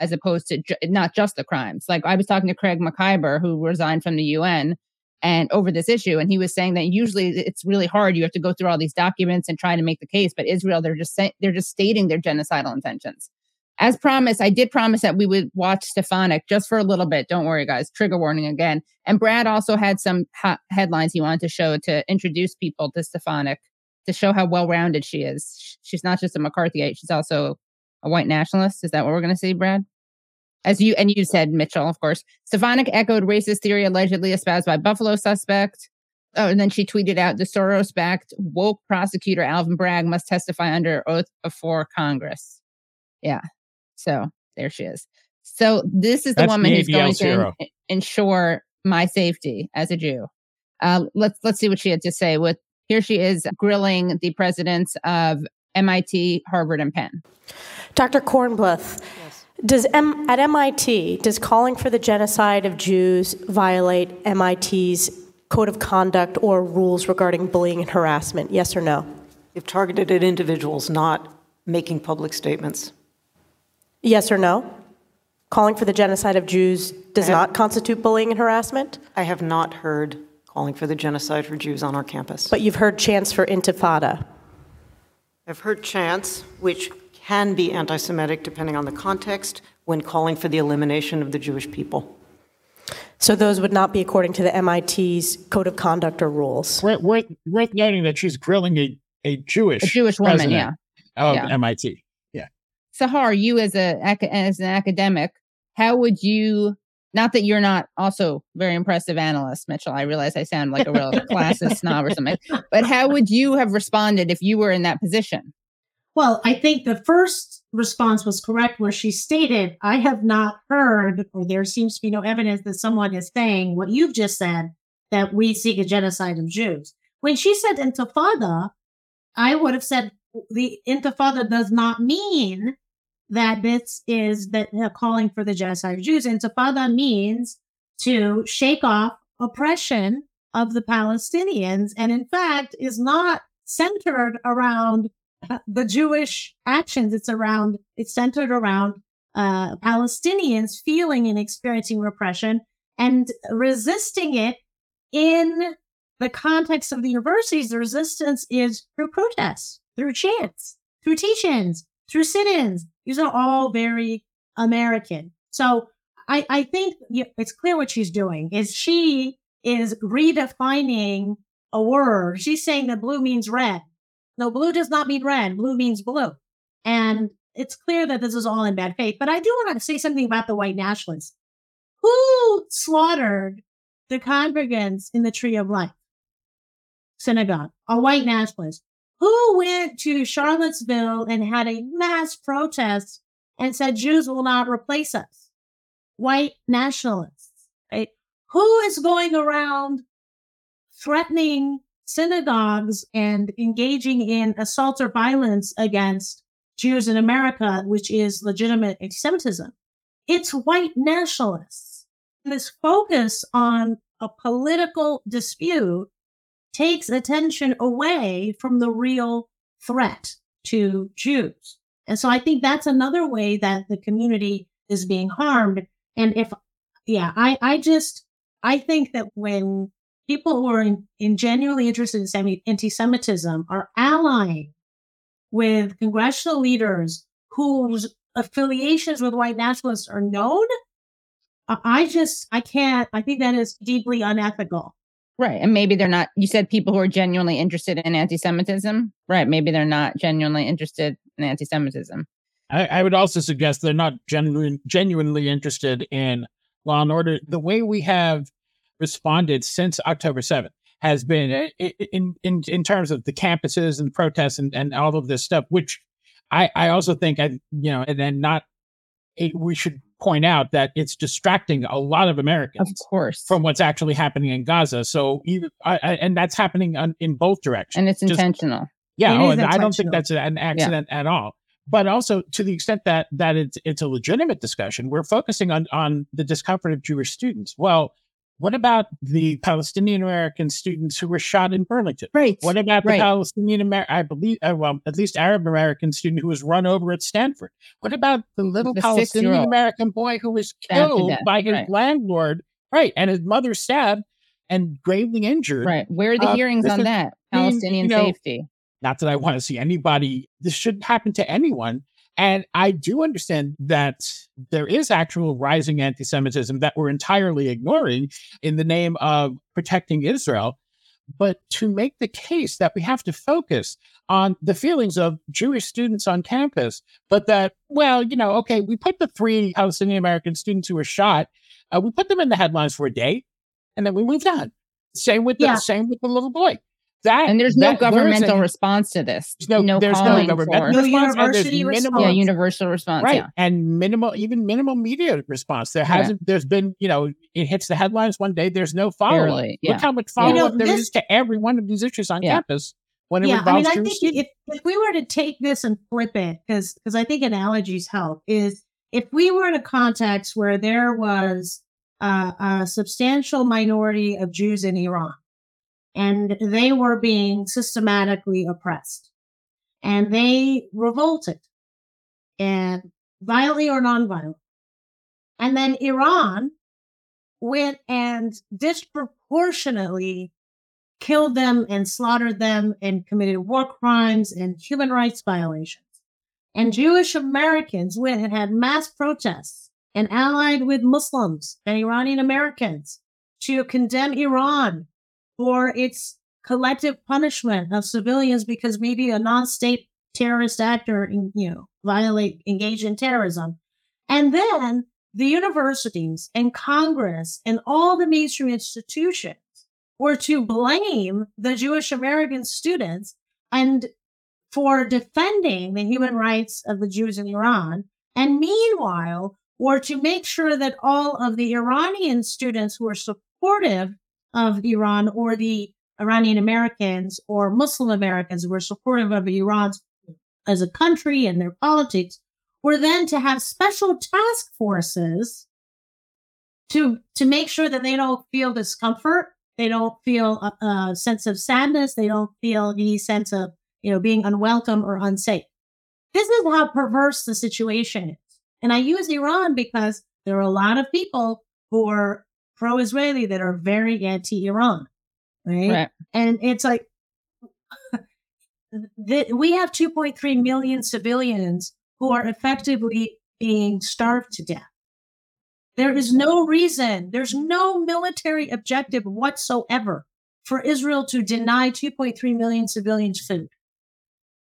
as opposed to ju- not just the crimes. Like I was talking to Craig Mokhiber, who resigned from the UN, and over this issue, and he was saying that usually it's really hard. You have to go through all these documents and try to make the case, but Israel, they're just say- they're just stating their genocidal intentions. As promised, I did promise that we would watch Stefanik just for a little bit. Don't worry, guys. Trigger warning again. And Brad also had some headlines he wanted to show to introduce people to Stefanik to show how well rounded she is. She's not just a McCarthyite; she's also a white nationalist. Is that what we're going to see, Brad? As you and you said, Mitchell, of course. Stefanik echoed racist theory allegedly espoused by Buffalo suspect. Oh, and then she tweeted out the Soros backed woke prosecutor Alvin Bragg must testify under oath before Congress. Yeah. So there she is. So this is the That's woman the who's going zero. to ensure my safety as a Jew. Uh, let's let's see what she had to say. With here she is grilling the presidents of MIT, Harvard, and Penn. Dr. Kornbluth, does M- at MIT does calling for the genocide of Jews violate MIT's code of conduct or rules regarding bullying and harassment? Yes or no? If targeted at individuals, not making public statements. Yes or no? Calling for the genocide of Jews does have- not constitute bullying and harassment, I have not heard calling for the genocide for Jews on our campus. but you've heard chants for intifada. I've heard chants, which can be anti Semitic depending on the context, when calling for the elimination of the Jewish people. So those would not be according to the MIT's code of conduct or rules. Worth, worth, worth noting that she's grilling a, a Jewish A Jewish woman, yeah. of Yeah. MIT. Yeah, Sahar, you as a as an academic, how would you? Not that you're not also very impressive analyst, Mitchell. I realize I sound like a real classist snob or something, but how would you have responded if you were in that position? Well, I think the first response was correct, where she stated, I have not heard, or there seems to be no evidence that someone is saying what you've just said, that we seek a genocide of Jews. When she said intifada, I would have said the intifada does not mean that this is the, uh, calling for the of Jews. Intifada means to shake off oppression of the Palestinians, and in fact, is not centered around uh, the Jewish actions. It's around, it's centered around uh, Palestinians feeling and experiencing repression and resisting it in the context of the universities. The resistance is through protests, through chants, through teach-ins, through sit-ins. These are all very American. So I, I think it's clear what she's doing is she is redefining a word. She's saying that blue means red. No, blue does not mean red. Blue means blue. And it's clear that this is all in bad faith. But I do want to say something about the white nationalists. Who slaughtered the congregants in the Tree of Life synagogue? A white nationalist. Who went to Charlottesville and had a mass protest and said Jews will not replace us? White nationalists. Right? Who is going around threatening synagogues and engaging in assault or violence against Jews in America, which is legitimate anti-Semitism. It's white nationalists. This focus on a political dispute takes attention away from the real threat to Jews. And so I think that's another way that the community is being harmed. And if, yeah, I, I just, I think that when people who are in, in genuinely interested in anti-Semitism are allying with congressional leaders whose affiliations with white nationalists are known, I just, I can't, I think that is deeply unethical. Right. And maybe they're not, you said people who are genuinely interested in anti Semitism. Right. Maybe they're not genuinely interested in anti Semitism. I, I would also suggest they're not genuine, genuinely interested in law and order. The way we have responded since October 7th has been eh, i- in, in, in terms of the campuses and protests and, and all of this stuff, which I, I also think, I, you know, and then not, it, we should point out that it's distracting a lot of Americans, Of course. from what's actually happening in Gaza. So I, I, and that's happening on, in both directions. and it's Just- intentional. yeah, It oh, and I don't think that's an accident at all. But also to the extent that that it's it's a legitimate discussion, we're focusing on on the discomfort of Jewish students. Well, what about the Palestinian American students who were shot in Burlington? Right. What about Right. the Palestinian American, I believe, uh, well, at least Arab American student who was run over at Stanford? What about the little The Palestinian. American boy who was killed by his right. landlord, right, and his mother stabbed and gravely injured? Right. Where are the Uh, hearings on that? I mean, Palestinian you know, safety. not that I want to see anybody, this shouldn't happen to anyone. And I do understand that there is actual rising anti Semitism that we're entirely ignoring in the name of protecting Israel. But to make the case that we have to focus on the feelings of Jewish students on campus, but that, well, you know, okay, we put the three Palestinian American students who were shot, uh, we put them in the headlines for a day, and then we moved on. Same with the Yeah. same with the little boy. That And there's no that- there is governmental a- response to this. there's no, no there's no calling governmental for- No response, and there's university minimal, Yeah, universal response. right, Yeah. and minimal, even minimal media response. There hasn't. There's been, you know, it hits the headlines one day. There's no follow up. Barely, yeah. Look how much Yeah. You follow know, up there this- is to every one of these issues on Yeah. campus. when it yeah, I mean, I think if, if we were to take this and flip it, because because I think analogies help, is if we were in a context where there was uh, a substantial minority of Jews in Iran, and they were being systematically oppressed, and they revolted, and violently or non-violent, and then Iran went and disproportionately killed them and slaughtered them and committed war crimes and human rights violations. And Jewish Americans went and had mass protests and allied with Muslims and Iranian Americans to condemn Iran for its collective punishment of civilians because maybe a non-state terrorist actor, you know, violate, engage in terrorism. And then the universities and Congress and all the mainstream institutions were to blame the Jewish American students and for defending the human rights of the Jews in Iran. And meanwhile, were to make sure that all of the Iranian students who were supportive of Iran or the Iranian Americans or Muslim Americans who were supportive of Iran as a country and their politics were then to have special task forces to to make sure that they don't feel discomfort, they don't feel a, a sense of sadness, they don't feel any sense of you know being unwelcome or unsafe. This is how perverse the situation is. And I use Iran because there are a lot of people who are pro-Israeli that are very anti-Iran, right? right. And it's like we have 2.3 million civilians who are effectively being starved to death. There is no reason, there's no military objective whatsoever for Israel to deny 2.3 million civilians food,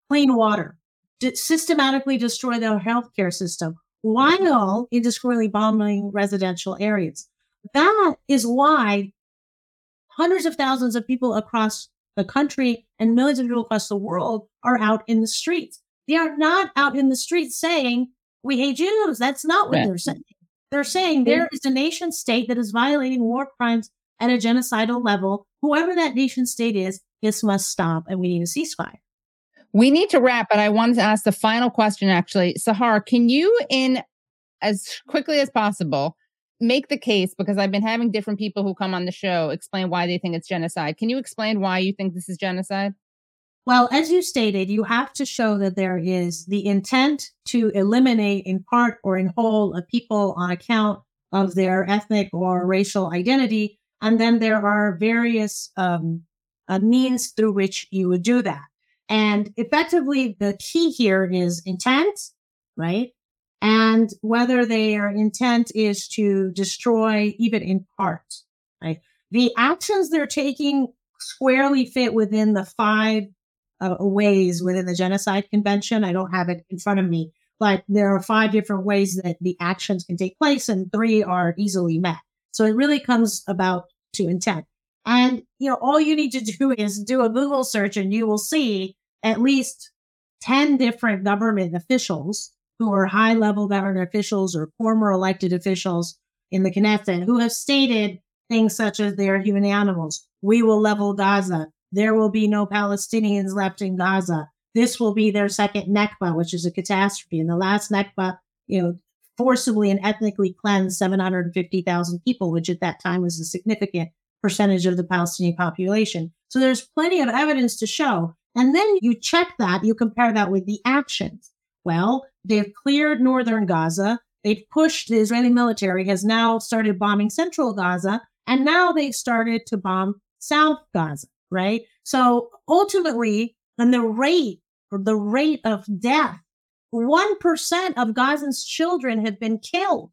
clean water, to systematically destroy their healthcare system while indiscriminately bombing residential areas. That is why hundreds of thousands of people across the country and millions of people across the world are out in the streets. They are not out in the streets saying, we hate Jews. That's not what they're saying. They're saying there is a nation state that is violating war crimes at a genocidal level. Whoever that nation state is, this must stop and we need a ceasefire. We need to wrap, but I wanted to ask the final question actually. Sahar, can you, in as quickly as possible, make the case because I've been having different people who come on the show explain why they think it's genocide. Can you explain why you think this is genocide? Well, as you stated, you have to show that there is the intent to eliminate in part or in whole a people on account of their ethnic or racial identity. And then there are various um, uh, means through which you would do that. And effectively, the key here is intent, right? And whether their intent is to destroy even in part, right? The actions they're taking squarely fit within the five uh, ways within the Genocide Convention. I don't have it in front of me, but there are five different ways that the actions can take place, and three are easily met. So it really comes about to intent. And you know, all you need to do is do a Google search, and you will see at least ten different government officials who are high level government officials or former elected officials in the Knesset who have stated things such as they are human animals. We will level Gaza. There will be no Palestinians left in Gaza. This will be their second Nakba, which is a catastrophe. And the last Nakba, you know, forcibly and ethnically cleansed 750,000 people, which at that time was a significant percentage of the Palestinian population. So there's plenty of evidence to show. And then you check that, you compare that with the actions. Well, they've cleared northern Gaza. They've pushed, the Israeli military has now started bombing central Gaza, and now they've started to bomb South Gaza right? So ultimately, and the rate the rate of death, 1% of Gaza's children have been killed.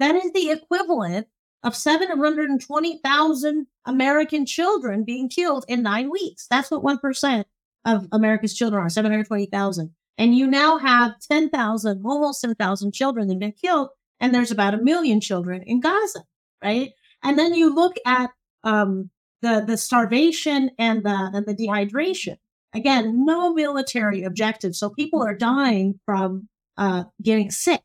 That is the equivalent of 720,000 American children being killed in nine weeks. That's what 1% of America's children are, 720,000. And you now have 10,000, almost 10,000 children that have been killed. And there's about a million children in Gaza, right? And then you look at um, the the starvation and the and the dehydration. Again, no military objective. So people are dying from uh, getting sick,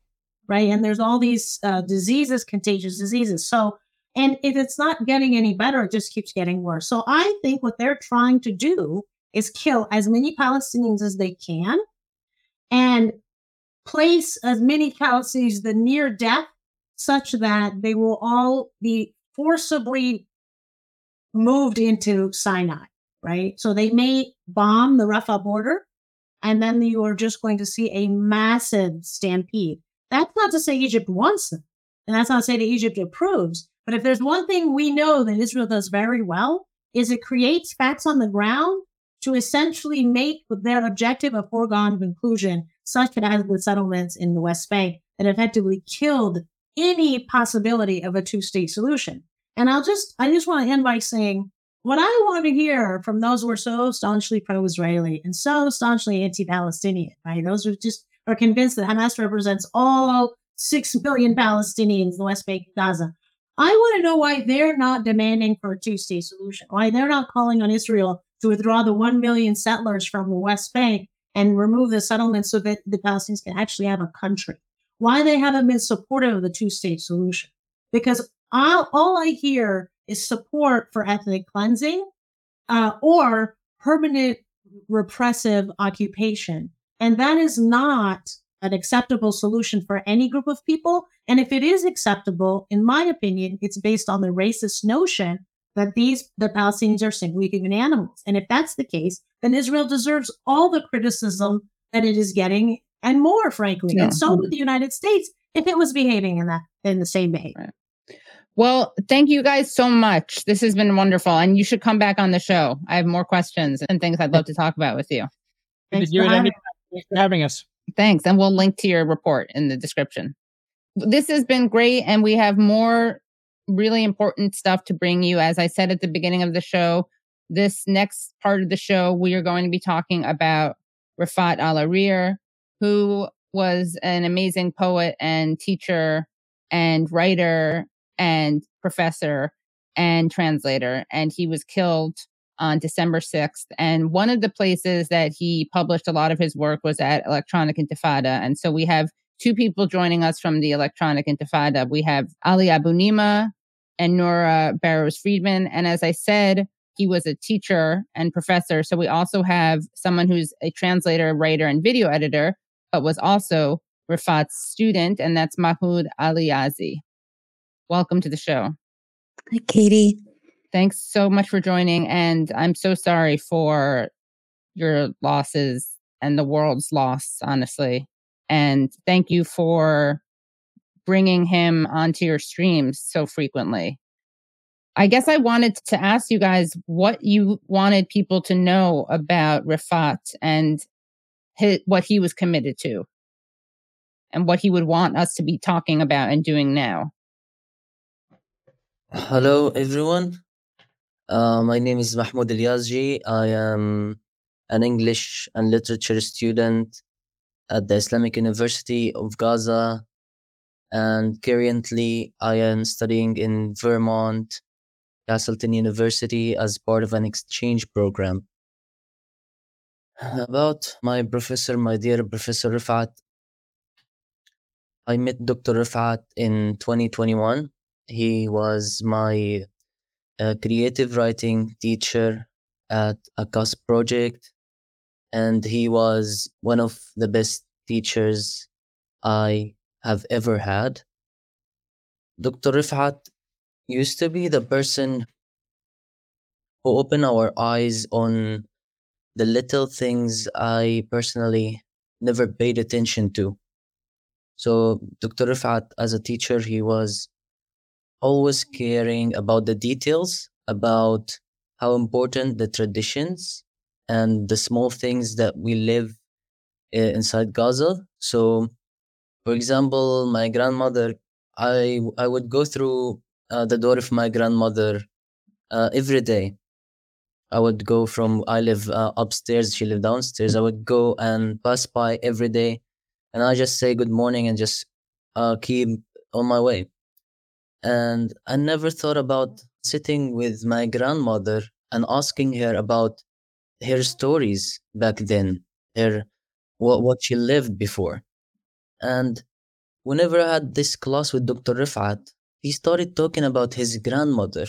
right? And there's all these uh, diseases, contagious diseases. So, and if it's not getting any better, it just keeps getting worse. So I think what they're trying to do is kill as many Palestinians as they can and place as many Palestinians the near death such that they will all be forcibly moved into Sinai, right? So they may bomb the Rafah border, and then you are just going to see a massive stampede. That's not to say Egypt wants them, and that's not to say that Egypt approves. But if there's one thing we know that Israel does very well, is it creates facts on the ground to essentially make their objective a foregone conclusion, such as the settlements in the West Bank that effectively killed any possibility of a two-state solution. And I'll just, I just want to end by saying what I want to hear from those who are so staunchly pro-Israeli and so staunchly anti-Palestinian, right? Those who just are convinced that Hamas represents all six million Palestinians in the West Bank, Gaza. I want to know why they're not demanding for a two-state solution. Why they're not calling on Israel to withdraw the one million settlers from the West Bank and remove the settlements so that the Palestinians can actually have a country. Why they haven't been supportive of the two-state solution? Because all, all I hear is support for ethnic cleansing uh, or permanent repressive occupation. And that is not an acceptable solution for any group of people. And if it is acceptable, in my opinion, it's based on the racist notion that these the Palestinians are simply human animals. And if that's the case, then Israel deserves all the criticism that it is getting and more, frankly. Yeah. And so would the United States if it was behaving in that in the same behavior. Right. Well, thank you guys so much. This has been wonderful. And you should come back on the show. I have more questions and things I'd love to talk about with you. Thanks, you for, having, Thanks for having us. Thanks. And we'll link to your report in the description. This has been great. And we have more really important stuff to bring you. As I said at the beginning of the show, this next part of the show, we are going to be talking about Refaat Alareer, who was an amazing poet and teacher and writer and professor and translator. And he was killed on December 6th. And one of the places that he published a lot of his work was at Electronic Intifada. And so we have two people joining us from the Electronic Intifada. We have Ali Abunimah and Nora Barrows-Friedman. And as I said, he was a teacher and professor. So we also have someone who's a translator, writer, and video editor, but was also Refaat's student, and that's Mahmoud Alyazji. Welcome to the show. Hi, Katie. Thanks so much for joining. And I'm so sorry for your losses and the world's loss, honestly. And thank you for bringing him onto your streams so frequently. I guess I wanted to ask you guys what you wanted people to know about Refaat and his, what he was committed to and what he would want us to be talking about and doing now. Hello, everyone. Uh, my name is Mahmoud Alyazji. I am an English and literature student at the Islamic University of Gaza. And currently, I am studying in Vermont, Castleton University, as part of an exchange program. About my professor, my dear Professor Refaat, I met Dr. Refaat in 2021 he was my uh, creative writing teacher at a CUS project, and he was one of the best teachers I have ever had. Dr. Refaat used to be the person who opened our eyes on the little things I personally never paid attention to. So, Dr. Refaat, as a teacher, he was always caring about the details, about how important the traditions and the small things that we live uh, inside Gaza. So, for example, my grandmother, I I would go through uh, the door of my grandmother uh, every day. I would go from I live uh, upstairs, she lived downstairs. I would go and pass by every day, and I just say good morning and just uh, keep on my way. And I never thought about sitting with my grandmother and asking her about her stories back then, her what, what she lived before. And whenever I had this class with Dr. Refaat, he started talking about his grandmother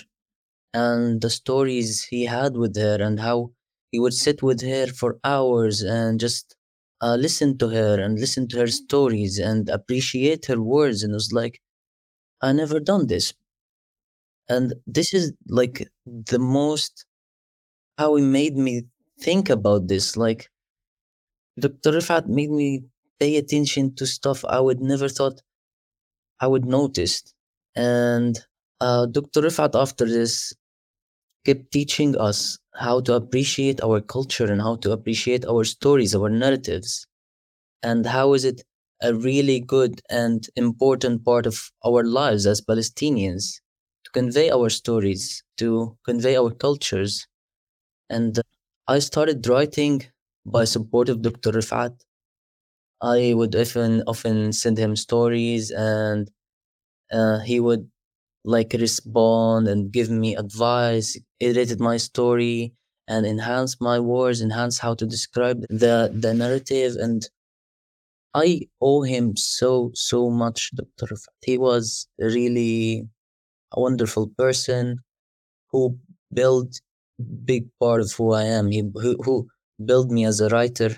and the stories he had with her and how he would sit with her for hours and just uh, listen to her and listen to her stories and appreciate her words. And it was like, I never done this. And this is like the most how he made me think about this. Like Dr. Refaat made me pay attention to stuff I would never thought I would notice. And uh, Dr. Refaat after this kept teaching us how to appreciate our culture and how to appreciate our stories, our narratives, and how is it a really good and important part of our lives as Palestinians to convey our stories, to convey our cultures. And I started writing by support of Dr. Refaat. I would often often send him stories and uh, he would like respond and give me advice, edited my story and enhance my words, enhance how to describe the the narrative. And I owe him so so much. Refaat. He was really a wonderful person who built big part of who I am. He who, who built me as a writer.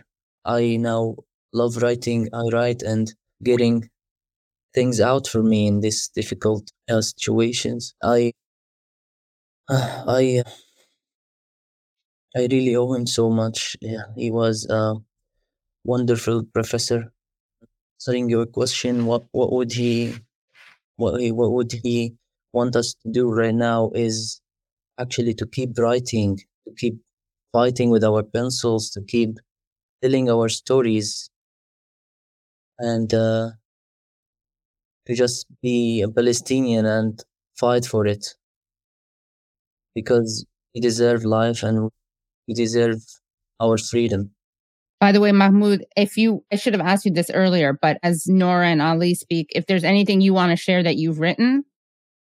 I now love writing. I write and getting things out for me in these difficult uh, situations. I, uh, I, I really owe him so much. Yeah, he was a wonderful professor. Answering your question, what what would he, what he, what would he want us to do right now is actually to keep writing, to keep fighting with our pencils, to keep telling our stories, and uh, to just be a Palestinian and fight for it because we deserve life and we deserve our freedom. By the way, Mahmoud, if you, I should have asked you this earlier, but as Nora and Ali speak, if there's anything you want to share that you've written,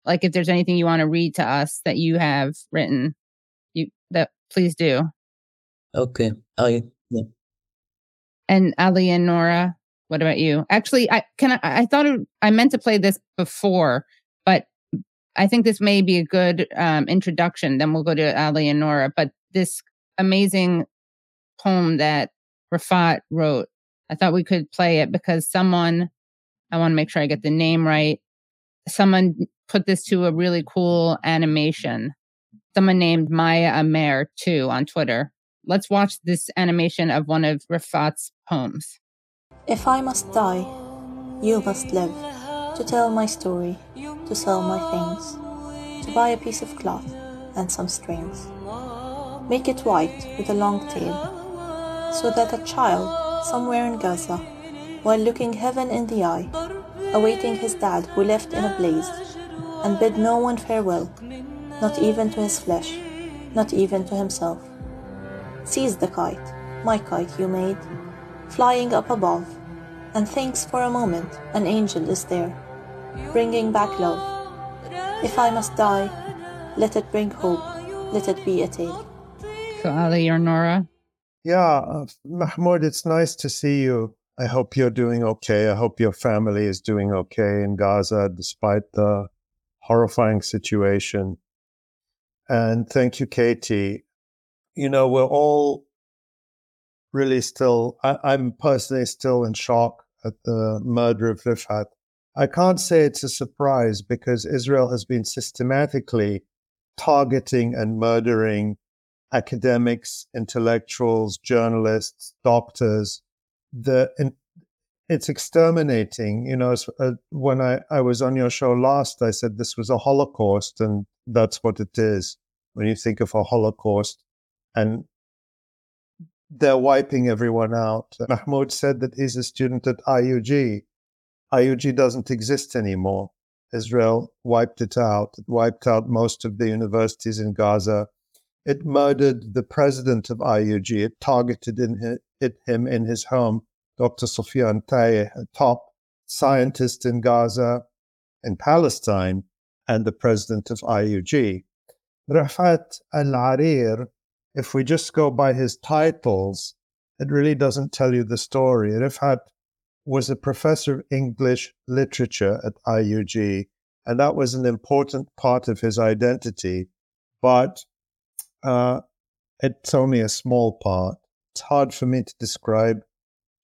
like if there's anything you want to read to us that you have written, you that please do. Okay. I yeah. And Ali and Nora, what about you? Actually, I can I, I thought it, I meant to play this before, but I think this may be a good um, introduction. Then we'll go to Ali and Nora. But this amazing poem that Refaat wrote, I thought we could play it because someone, I want to make sure I get the name right. Someone put this to a really cool animation. Someone named Maya Amer too on Twitter. Let's watch this animation of one of Refaat's poems. If I must die, you must live, to tell my story, to sell my things, to buy a piece of cloth and some strings. Make it white with a long tail, so that a child somewhere in Gaza, while looking heaven in the eye, awaiting his dad who left in a blaze, and bid no one farewell, not even to his flesh, not even to himself. Seize the kite, my kite you made, flying up above, and thinks for a moment an angel is there, bringing back love. If I must die, let it bring hope, let it be a tale. So, Ali or Nora? Yeah, uh, Mahmoud, it's nice to see you. I hope you're doing okay. I hope your family is doing okay in Gaza despite the horrifying situation. And thank you, Katie. You know, we're all really still, I, am personally still in shock at the murder of Refaat. I can't say it's a surprise because Israel has been systematically targeting and murdering academics, intellectuals, journalists, doctors. The it's exterminating. You know, uh, when I, I was on your show last, I said this was a Holocaust, and that's what it is. When you think of a Holocaust, and they're wiping everyone out. Mahmoud said that he's a student at IUG. IUG doesn't exist anymore. Israel wiped it out. It wiped out most of the universities in Gaza. It murdered the president of IUG. It targeted in it, him in his home, Dr. Sofian Taye, a top scientist in Gaza, in Palestine, and the president of IUG. Rafat al Arir if we just go by his titles, it really doesn't tell you the story. Refaat was a professor of English literature at IUG, and that was an important part of his identity. But uh, it's only a small part. It's hard for me to describe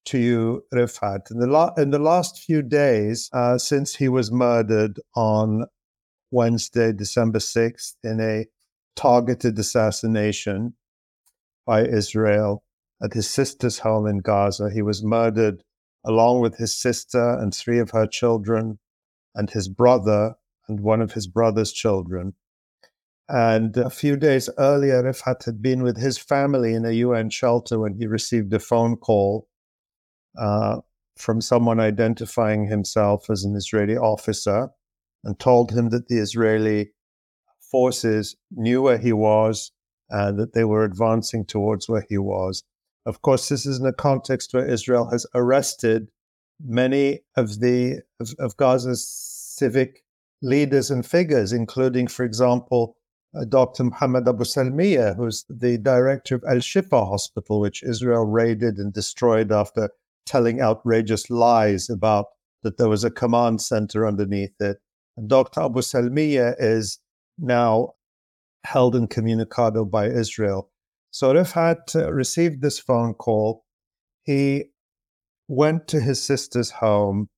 to you, Refaat. In the, la- in the last few days, uh, since he was murdered on Wednesday, December 6th, in a targeted assassination by Israel at his sister's home in Gaza, he was murdered along with his sister and three of her children, and his brother and one of his brother's children. And a few days earlier, Refaat had been with his family in a UN shelter when he received a phone call uh, from someone identifying himself as an Israeli officer and told him that the Israeli forces knew where he was and that they were advancing towards where he was. Of course, this is in a context where Israel has arrested many of the of, of Gaza's civic leaders and figures, including, for example, uh, Dr. Muhammad Abu Salmiya, who's the director of Al Shifa Hospital, which Israel raided and destroyed after telling outrageous lies about that there was a command center underneath it. And Dr. Abu Salmiya is now held incommunicado by Israel. So Refaat uh, received this phone call. He went to his sister's home,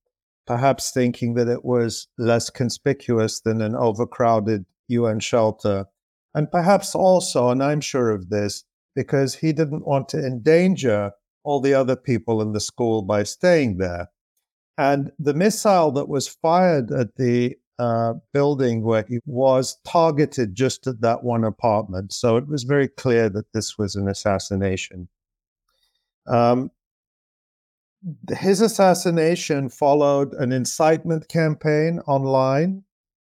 perhaps thinking that it was less conspicuous than an overcrowded UN shelter. And perhaps also, and I'm sure of this, because he didn't want to endanger all the other people in the school by staying there. And the missile that was fired at the uh, building where he was targeted just at that one apartment. So it was very clear that this was an assassination. Um, his assassination followed an incitement campaign online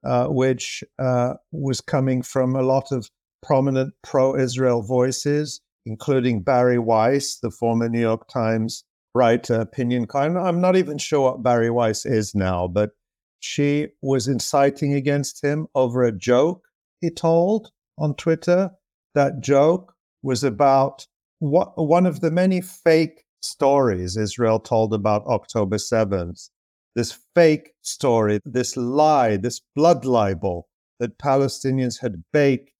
uh, which uh, was coming from a lot of prominent pro Israel voices, including Bari Weiss, the former New York Times writer, opinion. I'm not even sure what Bari Weiss is now, but she was inciting against him over a joke he told on Twitter. That joke was about what, one of the many fake stories Israel told about October 7th this fake story, this lie, this blood libel that Palestinians had baked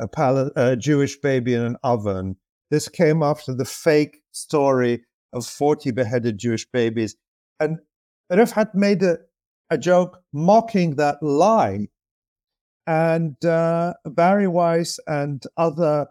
a, Pal- a Jewish baby in an oven. This came after the fake story of 40 beheaded Jewish babies. And Refaat made a, a joke mocking that lie. And uh, Bari Weiss and other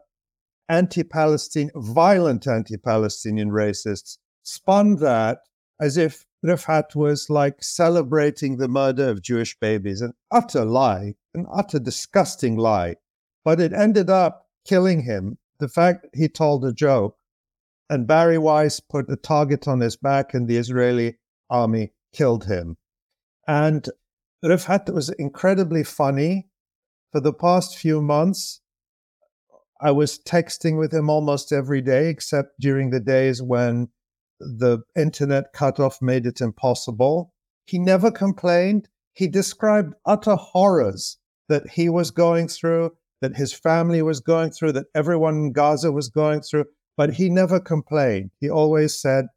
anti Palestinian, violent anti Palestinian racists spun that as if Refaat was like celebrating the murder of Jewish babies, an utter lie, an utter disgusting lie. But it ended up killing him. The fact he told a joke, and Bari Weiss put a target on his back, and the Israeli army killed him. And Refaat was incredibly funny. For the past few months, I was texting with him almost every day, except during the days when the internet cutoff made it impossible. He never complained. He described utter horrors that he was going through, that his family was going through, that everyone in Gaza was going through, but he never complained. He always said,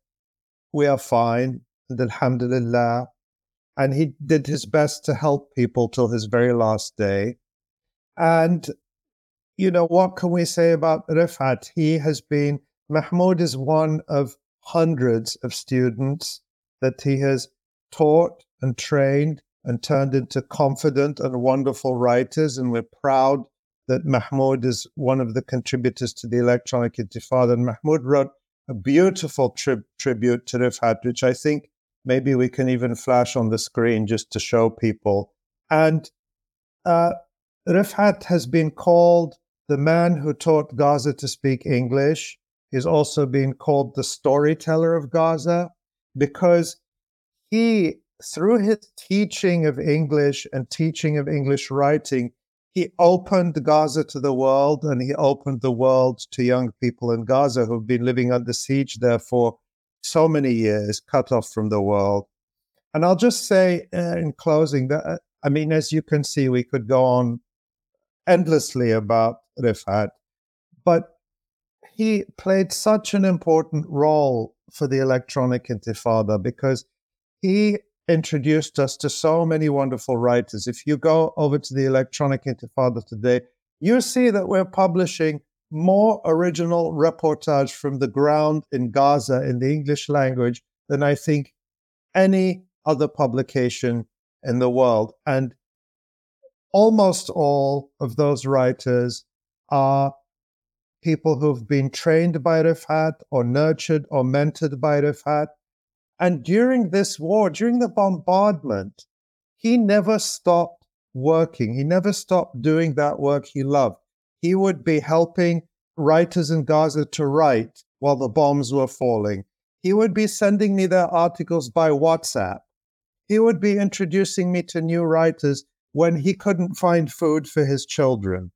We are fine, and Alhamdulillah. And he did his best to help people till his very last day. And, you know, what can we say about Refaat? He has been, Mahmoud is one of hundreds of students that he has taught and trained and turned into confident and wonderful writers. And we're proud that Mahmoud is one of the contributors to the Electronic Intifada. And Mahmoud wrote a beautiful tri- tribute to Refaat, which I think maybe we can even flash on the screen just to show people. And uh, Refaat has been called the man who taught Gaza to speak English is also being called the storyteller of Gaza because he, through his teaching of English and teaching of English writing, he opened Gaza to the world and he opened the world to young people in Gaza who've been living under siege there for so many years, cut off from the world. And I'll just say uh, in closing that, uh, I mean, as you can see, we could go on endlessly about Refaat, but he played such an important role for the electronic intifada because he introduced us to so many wonderful writers. If you go over to the electronic intifada today, you see that we're publishing more original reportage from the ground in Gaza in the English language than I think any other publication in the world. And almost all of those writers are people who've been trained by Refaat or nurtured or mentored by Refaat. And during this war, during the bombardment, he never stopped working. He never stopped doing that work he loved. He would be helping writers in Gaza to write while the bombs were falling. He would be sending me their articles by WhatsApp. He would be introducing me to new writers when he couldn't find food for his children.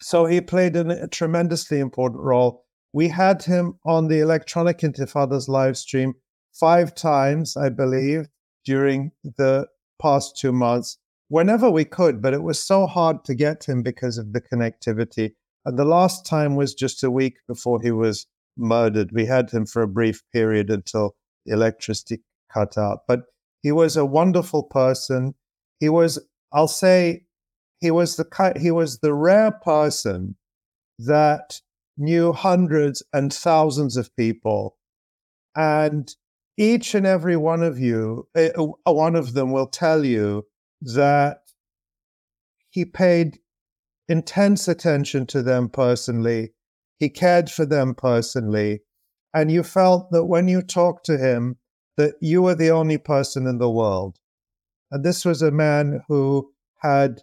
So he played a tremendously important role. We had him on the Electronic Intifada's live stream five times, I believe, during the past two months, whenever we could, but it was so hard to get him because of the connectivity. And the last time was just a week before he was murdered. We had him for a brief period until the electricity cut out. But he was a wonderful person. He was, I'll say, he was the he was the rare person that knew hundreds and thousands of people, and each and every one of you, uh, one of them will tell you that he paid intense attention to them personally. He cared for them personally. And you felt that when you talked to him, that you were the only person in the world. And this was a man who had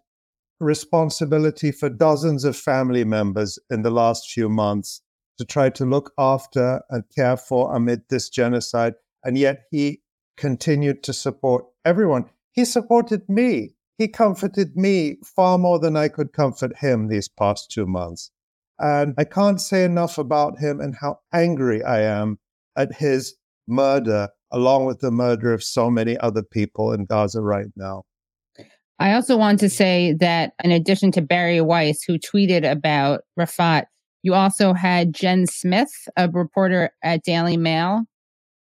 responsibility for dozens of family members in the last few months to try to look after and care for amid this genocide. And yet he continued to support everyone. He supported me. He comforted me far more than I could comfort him these past two months. And I can't say enough about him and how angry I am at his murder, along with the murder of so many other people in Gaza right now. I also want to say that in addition to Bari Weiss, who tweeted about Refaat, you also had Jen Smith, a reporter at Daily Mail,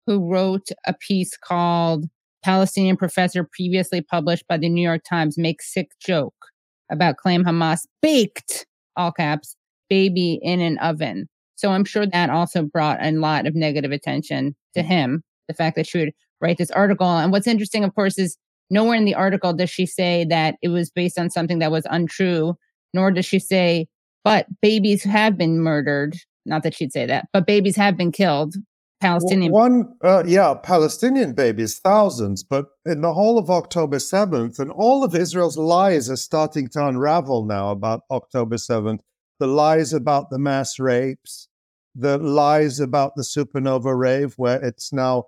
who wrote a piece called Palestinian Professor Previously Published by the New York Times Makes Sick Joke about claim Hamas baked, all caps, baby in an oven. So I'm sure that also brought a lot of negative attention to him, the fact that she would write this article. And what's interesting, of course, is Nowhere in the article does she say that it was based on something that was untrue, nor does she say, but babies have been murdered. Not that she'd say that, but babies have been killed. Palestinian. One, uh, yeah, Palestinian babies, thousands, but in the whole of October 7th, and all of Israel's lies are starting to unravel now about October 7th. The lies about the mass rapes, the lies about the supernova rave, where it's now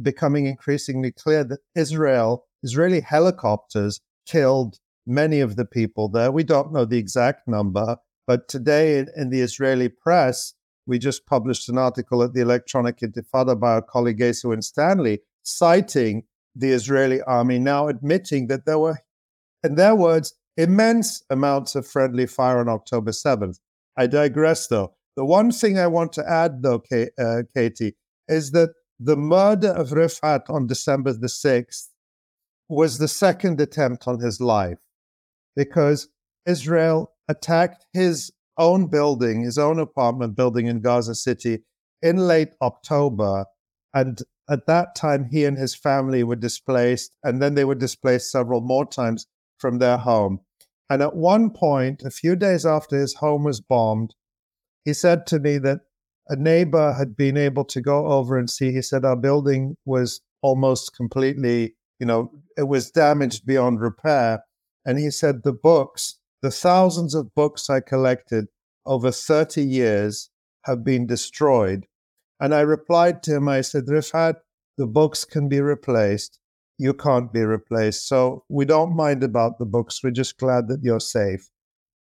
becoming increasingly clear that Israel Israeli helicopters killed many of the people there. We don't know the exact number, but today in, in the Israeli press, we just published an article at the Electronic Intifada by our colleague Asa Winstanley, citing the Israeli army now admitting that there were, in their words, immense amounts of friendly fire on October 7th. I digress, though. The one thing I want to add, though, uh, Katie, is that the murder of Refaat on December the 6th was the second attempt on his life because Israel attacked his own building, his own apartment building in Gaza City in late October. And at that time, he and his family were displaced, and then they were displaced several more times from their home. And at one point, a few days after his home was bombed, he said to me that a neighbor had been able to go over and see. He said, Our building was almost completely you know, it was damaged beyond repair. And he said, the books, the thousands of books I collected over 30 years have been destroyed. And I replied to him, I said, Refaat, the books can be replaced. You can't be replaced. So we don't mind about the books. We're just glad that you're safe.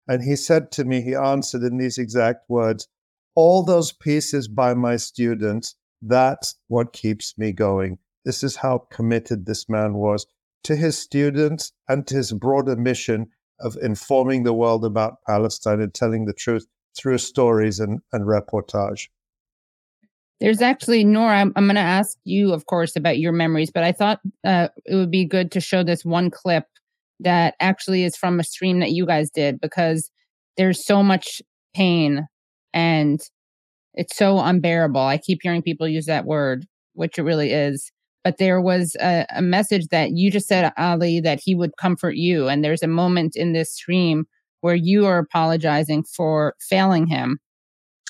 And he said to me, he answered in these exact words, all those pieces by my students, that's what keeps me going. This is how committed this man was to his students and to his broader mission of informing the world about Palestine and telling the truth through stories and, and reportage. There's actually, Nora, I'm, I'm going to ask you, of course, about your memories, but I thought uh, it would be good to show this one clip that actually is from a stream that you guys did because there's so much pain and it's so unbearable. I keep hearing people use that word, which it really is. But there was a, a message that you just said, Ali, that he would comfort you. And there's a moment in this stream where you are apologizing for failing him,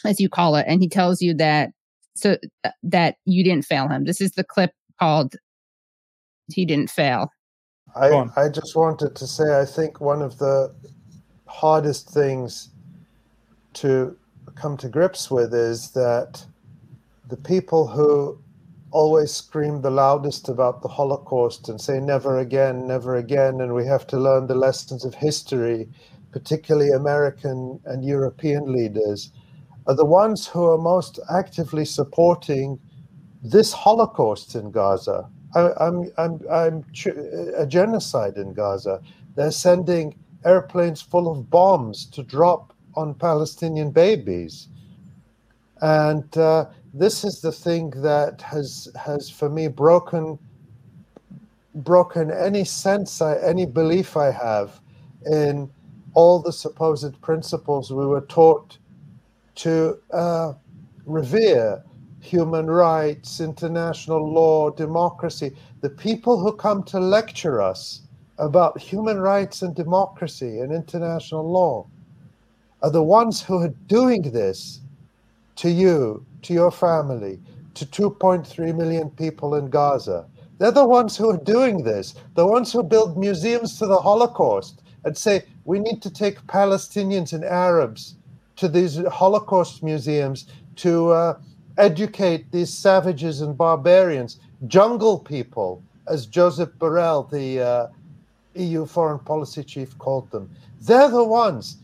as you call it. And he tells you that so uh, that you didn't fail him. This is the clip called He Didn't Fail. I, I just wanted to say I think one of the hardest things to come to grips with is that the people who always scream the loudest about the Holocaust and say never again, never again, and we have to learn the lessons of history, particularly American and European leaders, are the ones who are most actively supporting this Holocaust in Gaza. I, I'm, I'm, I'm a genocide in Gaza. They're sending airplanes full of bombs to drop on Palestinian babies. And uh, this is the thing that has, has for me, broken, broken any sense, I, any belief I have in all the supposed principles we were taught to uh, revere human rights, international law, democracy. The people who come to lecture us about human rights and democracy and international law are the ones who are doing this to you, to your family, to 2.3 million people in Gaza. They're the ones who are doing this, the ones who build museums to the Holocaust and say, we need to take Palestinians and Arabs to these Holocaust museums to uh, educate these savages and barbarians, jungle people, as Josep Borrell, the uh, EU foreign policy chief, called them. They're the ones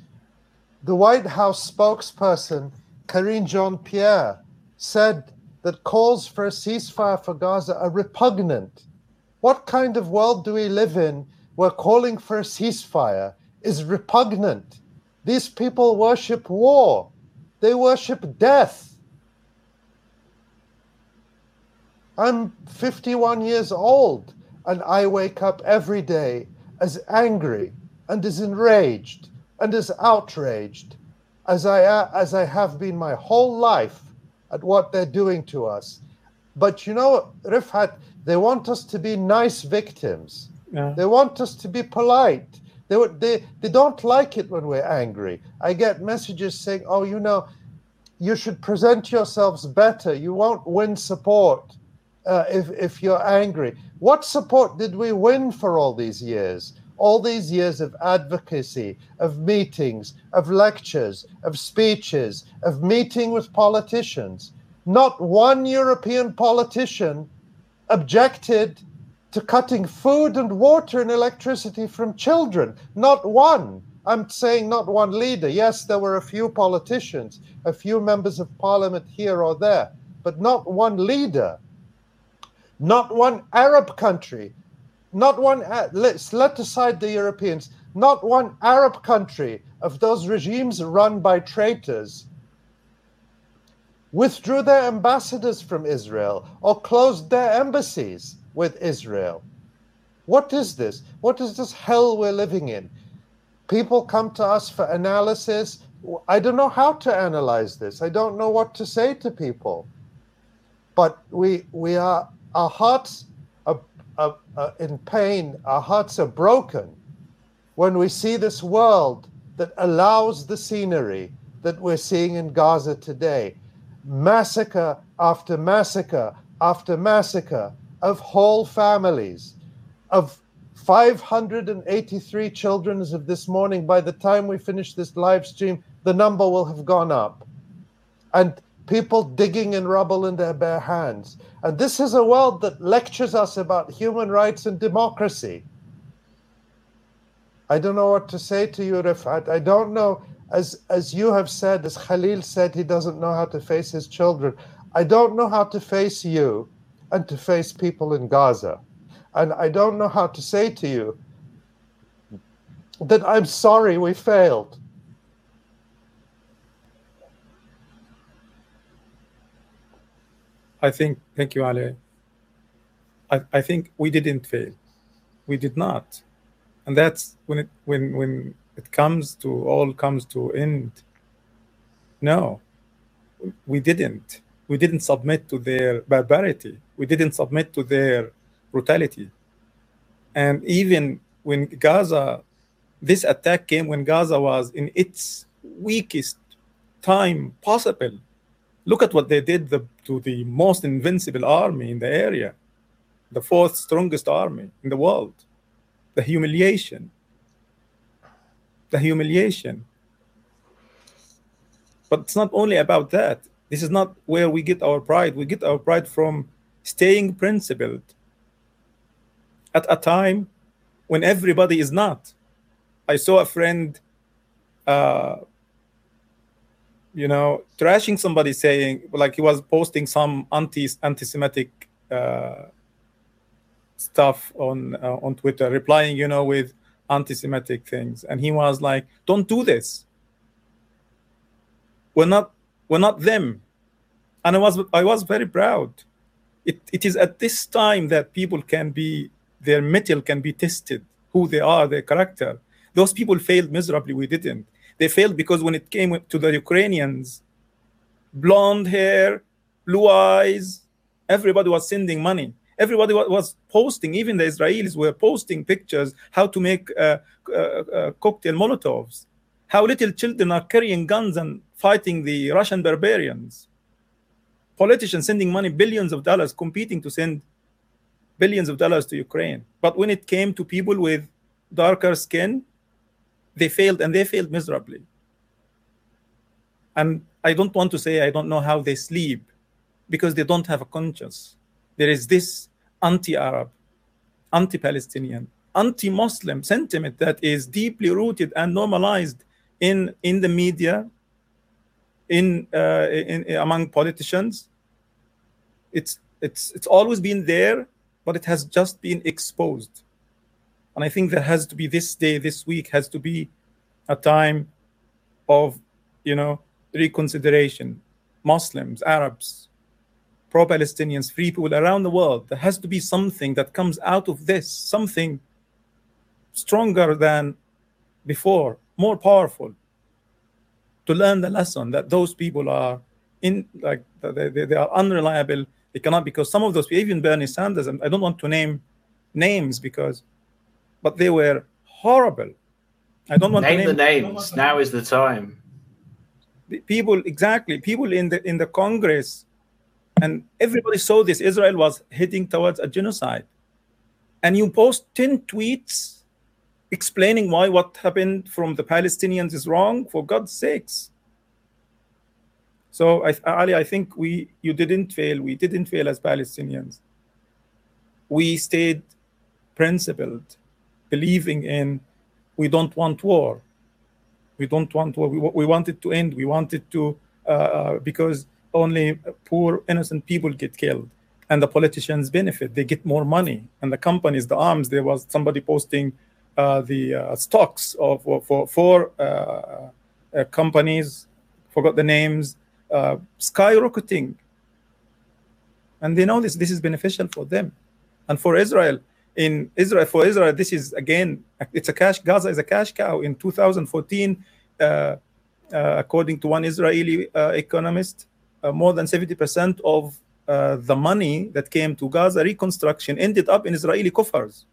the White House spokesperson, Karine Jean Pierre, said that calls for a ceasefire for Gaza are repugnant. What kind of world do we live in where calling for a ceasefire is repugnant? These people worship war, they worship death. I'm 51 years old and I wake up every day as angry and as enraged and as outraged as I, as I have been my whole life at what they're doing to us. But you know, Refaat, they want us to be nice victims. Yeah. They want us to be polite. They, they, they don't like it when we're angry. I get messages saying, oh, you know, you should present yourselves better. You won't win support uh, if, if you're angry. What support did we win for all these years? All these years of advocacy, of meetings, of lectures, of speeches, of meeting with politicians. Not one European politician objected to cutting food and water and electricity from children. Not one. I'm saying not one leader. Yes, there were a few politicians, a few members of parliament here or there, but not one leader. Not one Arab country not one, uh, let's let aside the Europeans, not one Arab country of those regimes run by traitors withdrew their ambassadors from Israel or closed their embassies with Israel. What is this? What is this hell we're living in? People come to us for analysis. I don't know how to analyze this. I don't know what to say to people. But we we are our hearts uh, uh, in pain, our hearts are broken when we see this world that allows the scenery that we're seeing in Gaza today massacre after massacre after massacre of whole families, of 583 children as of this morning. By the time we finish this live stream, the number will have gone up. And people digging in rubble in their bare hands. And this is a world that lectures us about human rights and democracy. I don't know what to say to you, Refaat. I don't know, as, as you have said, as Khalil said, he doesn't know how to face his children. I don't know how to face you and to face people in Gaza. And I don't know how to say to you that I'm sorry we failed. I think, thank you, Ali. I, I think we didn't fail. We did not. And that's when it when when it comes to all comes to end, No, we didn't. We didn't submit to their barbarity. We didn't submit to their brutality. And even when Gaza, this attack came when Gaza was in its weakest time possible. Look at what they did the, to the most invincible army in the area, the fourth strongest army in the world. The humiliation. The humiliation. But it's not only about that. This is not where we get our pride. We get our pride from staying principled at a time when everybody is not. I saw a friend, uh, you know, trashing somebody saying, like he was posting some anti anti-Semitic uh, stuff on uh, on Twitter, replying, you know, with anti-Semitic things, and he was like, "Don't do this. We're not we're not them." And I was I was very proud. It, it is at this time that people can be their metal can be tested, who they are, their character. Those people failed miserably. We didn't. They failed because when it came to the Ukrainians, blonde hair, blue eyes, everybody was sending money. Everybody was posting, even the Israelis were posting pictures how to make uh, uh, uh, cocktail Molotovs, how little children are carrying guns and fighting the Russian barbarians. Politicians sending money, billions of dollars, competing to send billions of dollars to Ukraine. But when it came to people with darker skin, they failed and they failed miserably. And I don't want to say I don't know how they sleep because they don't have a conscience. There is this anti Arab, anti Palestinian, anti Muslim sentiment that is deeply rooted and normalized in, in the media, in, uh, in, in among politicians. It's, it's, it's always been there but it has just been exposed. And I think there has to be this day, this week, has to be a time of, you know, reconsideration. Muslims, Arabs, pro Palestinians, free people around the world. There has to be something that comes out of this, something stronger than before, more powerful, to learn the lesson that those people are in, like, they, they are unreliable they cannot because some of those even Bernie Sanders, and I don't want to name names because, but they were horrible. I don't want name, to name the names. Now is the time. People exactly people in the in the Congress, and everybody saw this. Israel was heading towards a genocide, and you post ten tweets explaining why what happened from the Palestinians is wrong. For God's sakes, so, I, Ali, I think we you didn't fail. We didn't fail as Palestinians. We stayed principled, believing in we don't want war. We don't want war. We, we want it to end. We want it to uh, uh, because only poor innocent people get killed and the politicians benefit. They get more money and the companies, the arms. There was somebody posting uh, the uh, stocks of for four uh, uh, companies. Forgot the names skyrocketing. And they know this, this is beneficial for them. And for Israel, in Israel, for Israel, this is again, it's a cash, Gaza is a cash cow. In 2014, uh, uh, according to one Israeli uh, economist, uh, more than 70% of uh, the money that came to Gaza reconstruction ended up in Israeli coffers.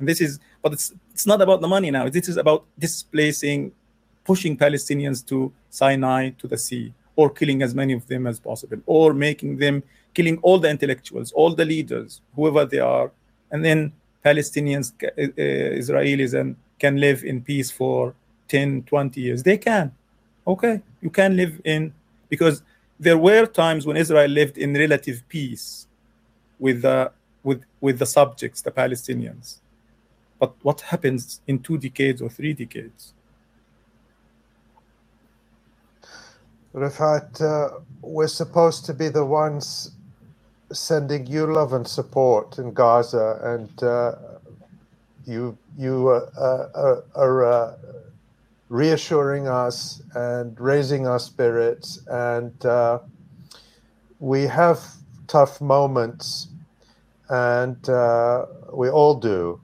And this is, but it's, it's not about the money now. This is about displacing pushing Palestinians to Sinai, to the sea, or killing as many of them as possible, or making them killing all the intellectuals, all the leaders, whoever they are, and then Palestinians, uh, uh Israelis, and can live in peace for 10, 20 years. They can. Okay, you can live in because there were times when Israel lived in relative peace with the with with the subjects, the Palestinians. But what happens in two decades or three decades? Refaat, uh, we're supposed to be the ones sending you love and support in Gaza, and uh, you you uh, uh are uh, reassuring us and raising our spirits, and uh, we have tough moments, and we all do.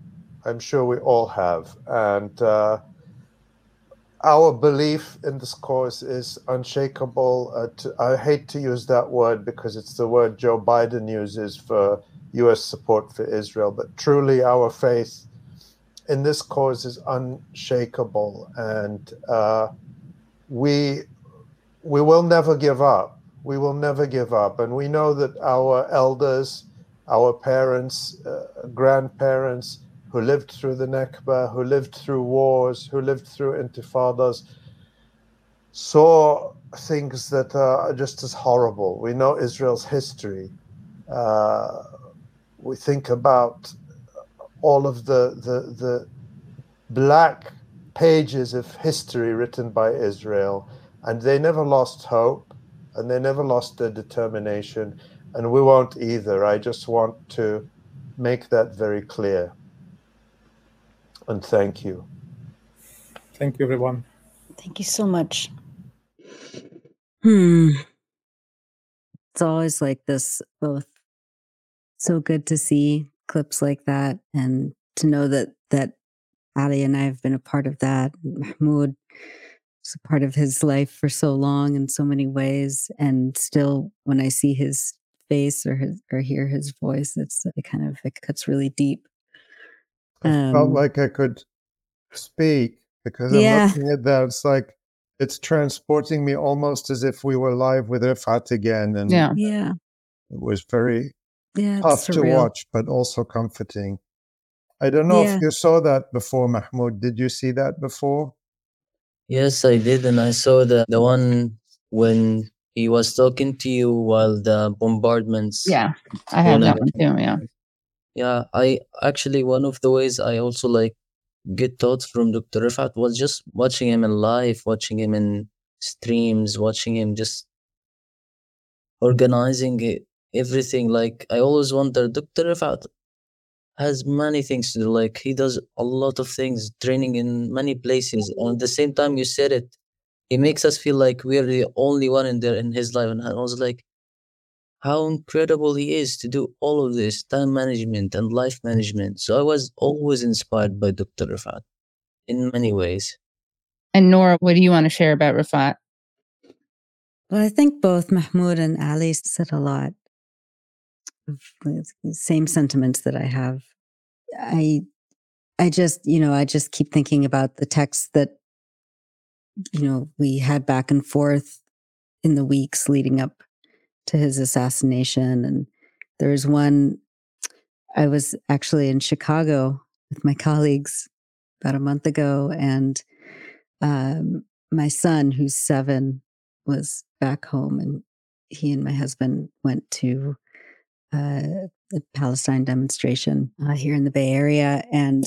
I'm sure we all have, and our belief in this cause is unshakable. Uh, to, I hate to use that word because it's the word Joe Biden uses for U.S. support for Israel, but truly our faith in this cause is unshakable, and uh, we we will never give up. We will never give up, and we know that our elders, our parents, uh, grandparents who lived through the Nakba, who lived through wars, who lived through intifadas, saw things that are just as horrible. We know Israel's history. Uh, we think about all of the, the, the black pages of history written by Israel, and they never lost hope and they never lost their determination, and we won't either. I just want to make that very clear. And thank you. Thank you, everyone. Thank you so much. Hmm. It's always like this, both so good to see clips like that and to know that that Ali and I have been a part of that. Mahmoud was a part of his life for so long in so many ways. And still when I see his face or his or hear his voice, it's it kind of it cuts really deep. I felt Um, like I could speak because Yeah. I'm looking at that. It's like it's transporting me almost as if we were live with Refaat again. And Yeah. Yeah. it was very Yeah. tough It's to watch, but also comforting. I don't know Yeah. if you saw that before, Mahmoud. Did you see that before? Yes, I did, and I saw the the one when he was talking to you while the bombardments. Yeah, I have were that one too. Yeah. Yeah, I actually one of the ways I also like get thoughts from Dr. Refaat was just watching him in live, watching him in streams, watching him just organizing everything. Like I always wonder, Dr. Refaat has many things to do. Like he does a lot of things, training in many places. And at the same time, you said it, he makes us feel like we're the only one in there in his life. And I was like, how incredible he is to do all of this time management and life management. So I was always inspired by Dr. Refaat in many ways. And Nora, what do you want to share about Refaat? Well, I think both Mahmoud and Ali said a lot of the same sentiments that I have. I, I just, you know, I just keep thinking about the texts that, you know, we had back and forth in the weeks leading up to his assassination. And there was one, I was actually in Chicago with my colleagues about a month ago, and um, my son, who's seven, was back home, and he and my husband went to uh, the Palestine demonstration uh, here in the Bay Area. And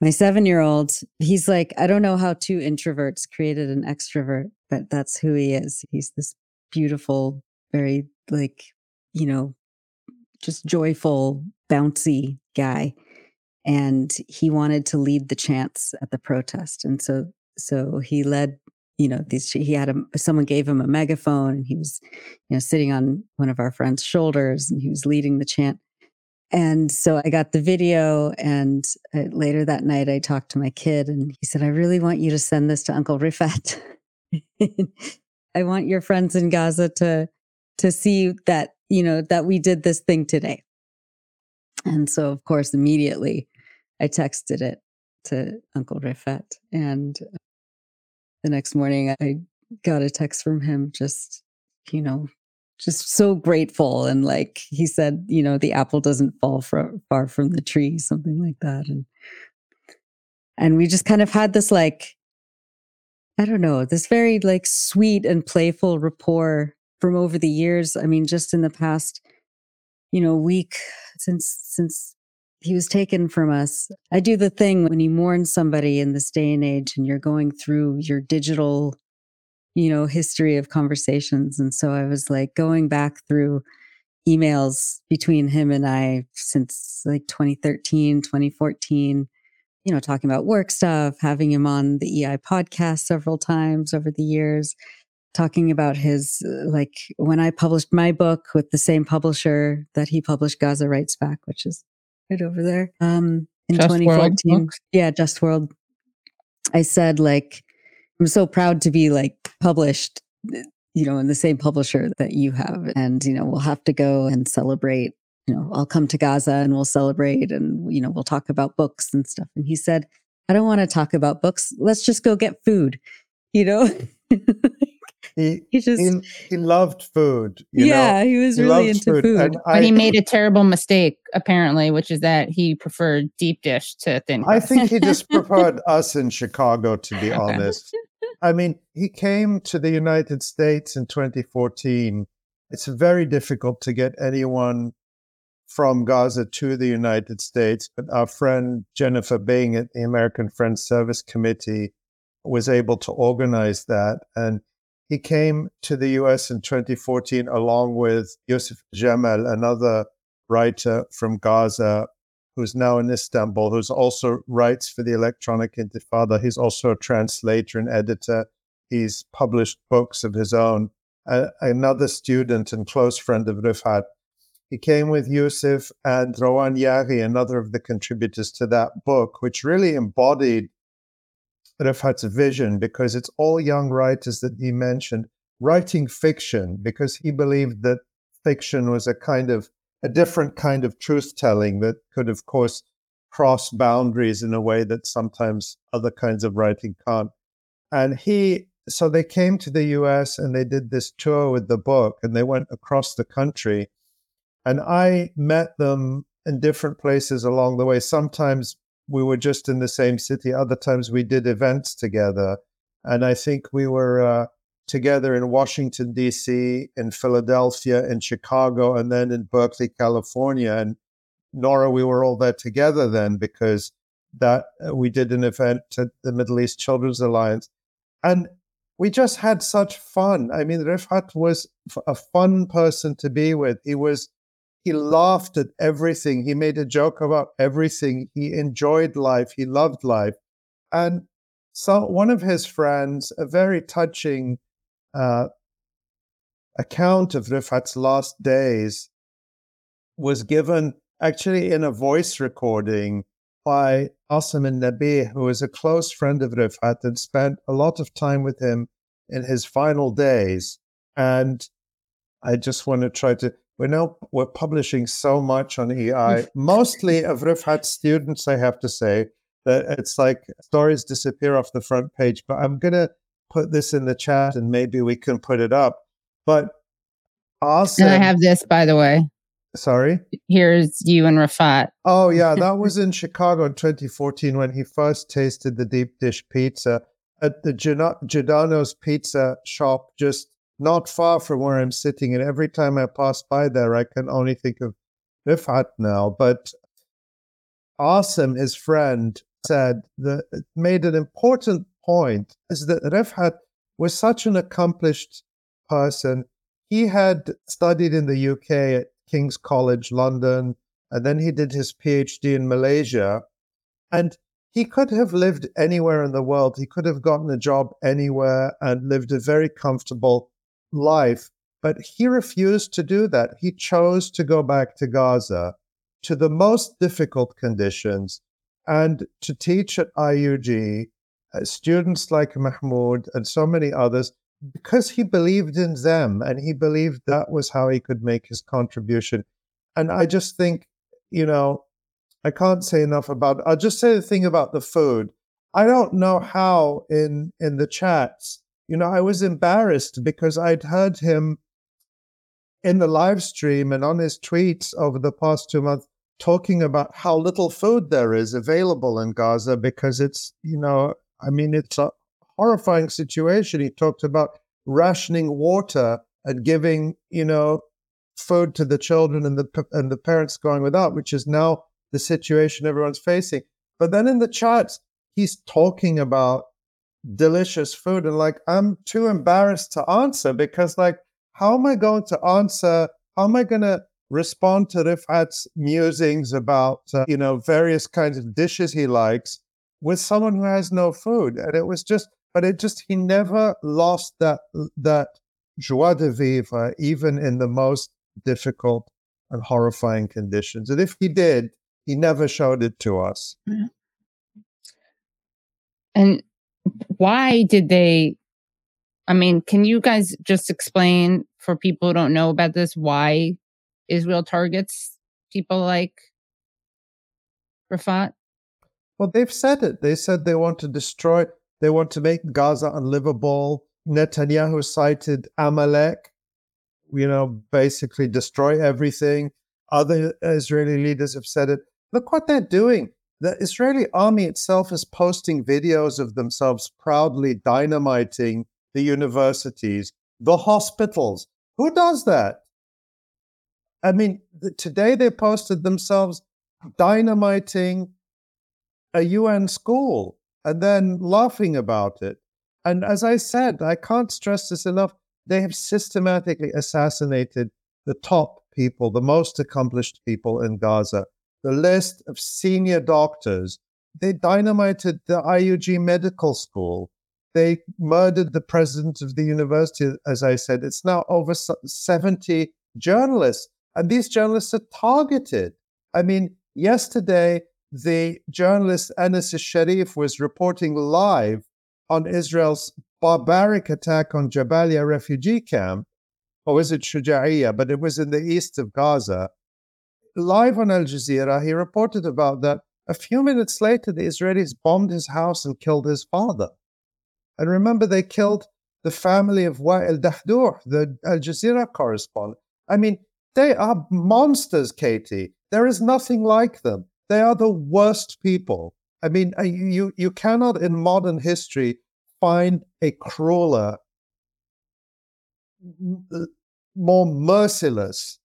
my seven year old, he's like, I don't know how two introverts created an extrovert, but that's who he is. He's this beautiful, very like, you know, just joyful, bouncy guy. And he wanted to lead the chants at the protest. And so, so he led, you know, these, he had a, someone gave him a megaphone and he was, you know, sitting on one of our friends' shoulders and he was leading the chant. And so I got the video. And uh, later that night, I talked to my kid and he said, I really want you to send this to Uncle Refaat. I want your friends in Gaza to to see that you know that we did this thing today. And so, of course, immediately I texted it to Uncle Refaat, and the next morning I got a text from him, just you know, just so grateful, and like he said, you know, the apple doesn't fall fro- far from the tree, something like that, and and we just kind of had this like I don't know, this very like sweet and playful rapport from over the years. I mean, just in the past, you know, week since since he was taken from us. I do the thing when you mourn somebody in this day and age and you're going through your digital, you know, history of conversations. And so I was like going back through emails between him and I since like 2013, 2014 you know, talking about work stuff, having him on the EI podcast several times over the years, talking about his, uh, like, when I published my book with the same publisher that he published Gaza Writes Back, which is right over there, um, in Just 2014. Yeah, Just World. I said, like, I'm so proud to be like published, you know, in the same publisher that you have. And, you know, we'll have to go and celebrate. You know, I'll come to Gaza and we'll celebrate and, you know, we'll talk about books and stuff. And he said, I don't want to talk about books. Let's just go get food, you know? he, he just he, he loved food. you yeah, know? he was He really into food, food. and but he made a terrible mistake, apparently, which is that he preferred deep dish to thin I think he just preferred us in Chicago, to be honest. I mean, he came to the United States in 2014. It's very difficult to get anyone from Gaza to the United States, but our friend Jennifer Bing at the American Friends Service Committee was able to organize that. And he came to the US in 2014 along with Yusuf Jamal, another writer from Gaza who's now in Istanbul, who's also writes for the Electronic Intifada. He's also a translator and editor. He's published books of his own. Another student and close friend of Refaat. He came with Yusuf and Rawan Yaghi, another of the contributors to that book, which really embodied Refaat's vision because it's all young writers that he mentioned writing fiction because he believed that fiction was a kind of a different kind of truth telling that could, of course, cross boundaries in a way that sometimes other kinds of writing can't. And he, so they came to the US and they did this tour with the book and they went across the country. And I met them in different places along the way. Sometimes we were just in the same city, other times we did events together. And I think we were uh, together in Washington, D.C., in Philadelphia, in Chicago, and then in Berkeley, California. And Nora, we were all there together then because that uh, we did an event at the Middle East Children's Alliance. And we just had such fun. I mean, Refaat was a fun person to be with. He was, he laughed at everything. He made a joke about everything. He enjoyed life. He loved life. And so one of his friends, a very touching uh, account of Refaat's last days, was given actually in a voice recording by Asim Alnabih, who was a close friend of Refaat and spent a lot of time with him in his final days. And I just want to try to. We're now we're publishing so much on EI, mostly of Refaat's students. I have to say that it's like stories disappear off the front page. But I'm gonna put this in the chat, and maybe we can put it up. But awesome. And I have this, by the way. Sorry. Here's you and Refaat. Oh yeah, that was in Chicago in 2014 when he first tasted the deep dish pizza at the Giordano's Pizza shop, just not far from where I'm sitting. And every time I pass by there, I can only think of Refaat now. But Asim, his friend, said that made an important point is that Refaat was such an accomplished person. He had studied in the UK at King's College London, and then he did his PhD in Malaysia. And he could have lived anywhere in the world. He could have gotten a job anywhere and lived a very comfortable life. But he refused to do that. He chose to go back to Gaza to the most difficult conditions and to teach at IUG uh, students like Mahmoud and so many others because he believed in them and he believed that was how he could make his contribution. And I just think, you know, I can't say enough about I'll just say the thing about the food. I don't know how in in the chats, you know, I was embarrassed because I'd heard him in the live stream and on his tweets over the past two months talking about how little food there is available in Gaza because it's, you know, I mean, it's a horrifying situation. He talked about rationing water and giving, you know, food to the children and the and the parents going without, which is now the situation everyone's facing. But then in the chats, he's talking about delicious food, and like I'm too embarrassed to answer because, like, how am I going to answer? How am I going to respond to Refaat's musings about, uh, you know, various kinds of dishes he likes with someone who has no food? And it was just, but it just, he never lost that, that joie de vivre, even in the most difficult and horrifying conditions. And if he did, he never showed it to us. And why did they? I mean, can you guys just explain for people who don't know about this why Israel targets people like Refaat? Well, they've said it. They said they want to destroy, they want to make Gaza unlivable. Netanyahu cited Amalek, you know, basically destroy everything. Other Israeli leaders have said it. Look what they're doing. The Israeli army itself is posting videos of themselves proudly dynamiting the universities, the hospitals. Who does that? I mean, today they posted themselves dynamiting a UN school and then laughing about it. And as I said, I can't stress this enough. They have systematically assassinated the top people, the most accomplished people in Gaza. The list of senior doctors. They dynamited the IUG medical school. They murdered the president of the university, as I said. It's now over 70 journalists, and these journalists are targeted. I mean, yesterday, the journalist Anas Sharif was reporting live on Israel's barbaric attack on Jabalia refugee camp, or was it Shuja'iyya? But it was in the east of Gaza. Live on Al Jazeera, he reported about that. A few minutes later, the Israelis bombed his house and killed his father. And remember, they killed the family of Wa'il Dahdouh, the Al Jazeera correspondent. I mean, they are monsters, Katie. There is nothing like them. They are the worst people. I mean, uh, you you cannot in modern history find a crueler, more merciless,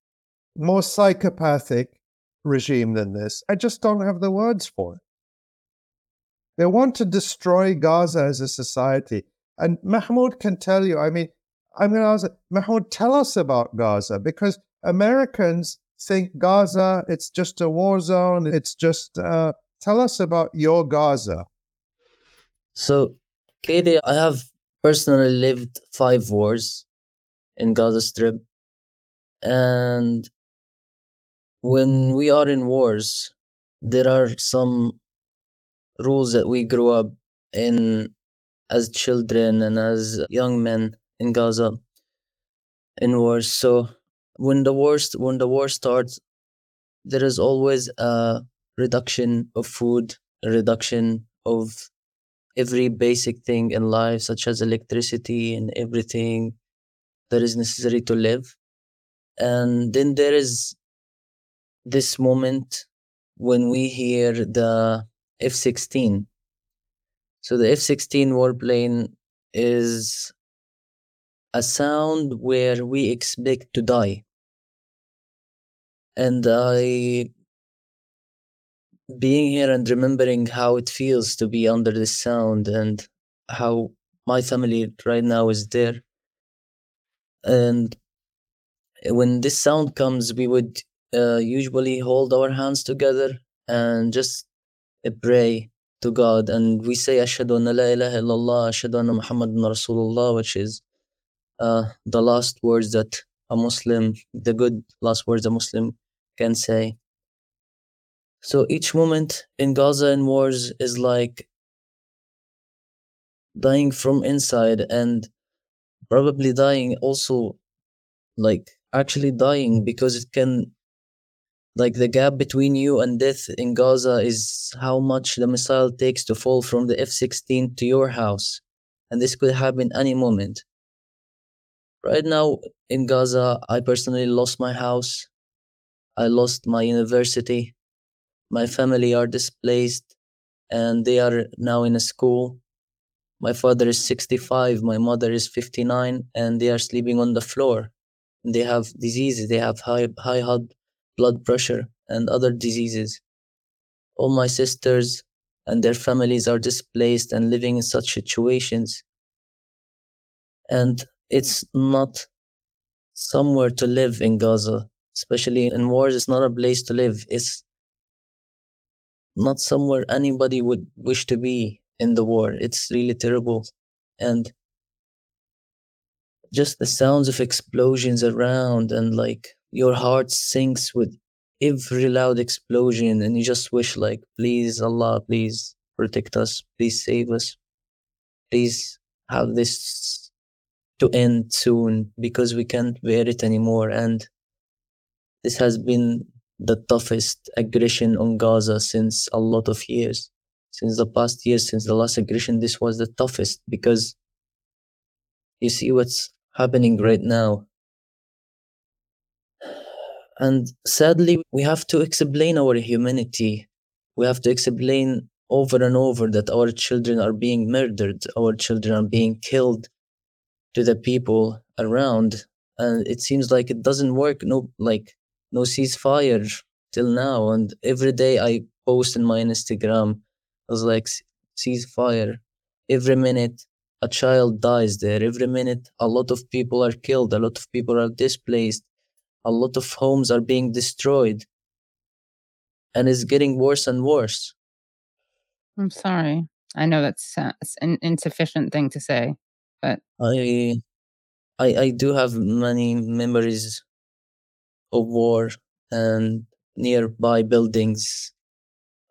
more psychopathic regime than this. I just don't have the words for it. They want to destroy Gaza as a society. And Mahmoud can tell you, I mean, I'm going to ask Mahmoud, tell us about Gaza because Americans think Gaza, it's just a war zone. It's just, uh, tell us about your Gaza. So, Katie, I have personally lived five wars in Gaza Strip. And when we are in wars, there are some rules that we grew up in as children and as young men in Gaza in wars. So when the war when the war starts, there is always a reduction of food, a reduction of every basic thing in life, such as electricity and everything that is necessary to live. And then there is this moment when we hear the F 16. So the F 16 warplane is a sound where we expect to die. And I, being here and remembering how it feels to be under this sound and how my family right now is there. And when this sound comes, we would uh, usually hold our hands together and just pray to God. And we say, Ashhadu an la ilaha illallah, Ashhadu anna Muhammadan Rasulullah, which is uh, the last words that a Muslim, the good last words a Muslim can say. So each moment in Gaza and wars is like dying from inside and probably dying also like actually dying because it can like the gap between you and death in Gaza is how much the missile takes to fall from the F 16 to your house. And this could happen any moment. Right now in Gaza, I personally lost my house. I lost my university. My family are displaced and they are now in a school. My father is 65, my mother is 59, and they are sleeping on the floor. They have diseases, they have high, high blood pressure and other diseases. All my sisters and their families are displaced and living in such situations. And it's not somewhere to live in Gaza, especially in wars. It's not a place to live. It's not somewhere anybody would wish to be in the war. It's really terrible. And just the sounds of explosions around and like your heart sinks with every loud explosion and you just wish like please allah please protect us please save us please have this to end soon because we can't bear it anymore. And this has been the toughest aggression on Gaza since a lot of years. Since the past years, since the last aggression, this was the toughest because you see what's happening right now. And sadly, we have to explain our humanity. We have to explain over and over that our children are being murdered, our children are being killed to the people around. And it seems like it doesn't work. No, like, no ceasefire till now. And every day I post in my Instagram, I was like, ceasefire. Every minute, a child dies there. Every minute, a lot of people are killed. A lot of people are displaced. A lot of homes are being destroyed. And it's getting worse and worse. I'm sorry. I know that's uh, an insufficient thing to say, but I, I, I do have many memories of war and nearby buildings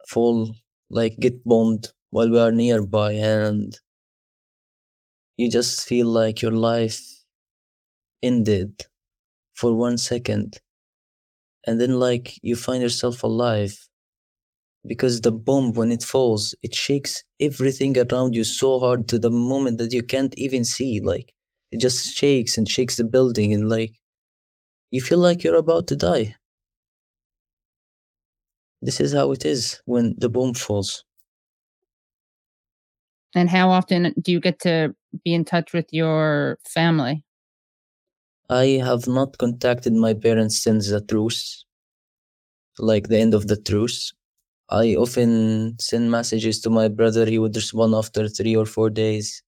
fall like get bombed while we are nearby and you just feel like your life ended for one second. And then like you find yourself alive because the bomb when it falls it shakes everything around you so hard to the moment that you can't even see like it just shakes and shakes the building and like you feel like you're about to die. This is how it is when the bomb falls. And how often do you get to be in touch with your family i have not contacted my parents since the truce like the end of the truce I often send messages to my brother. He would respond after three or four days,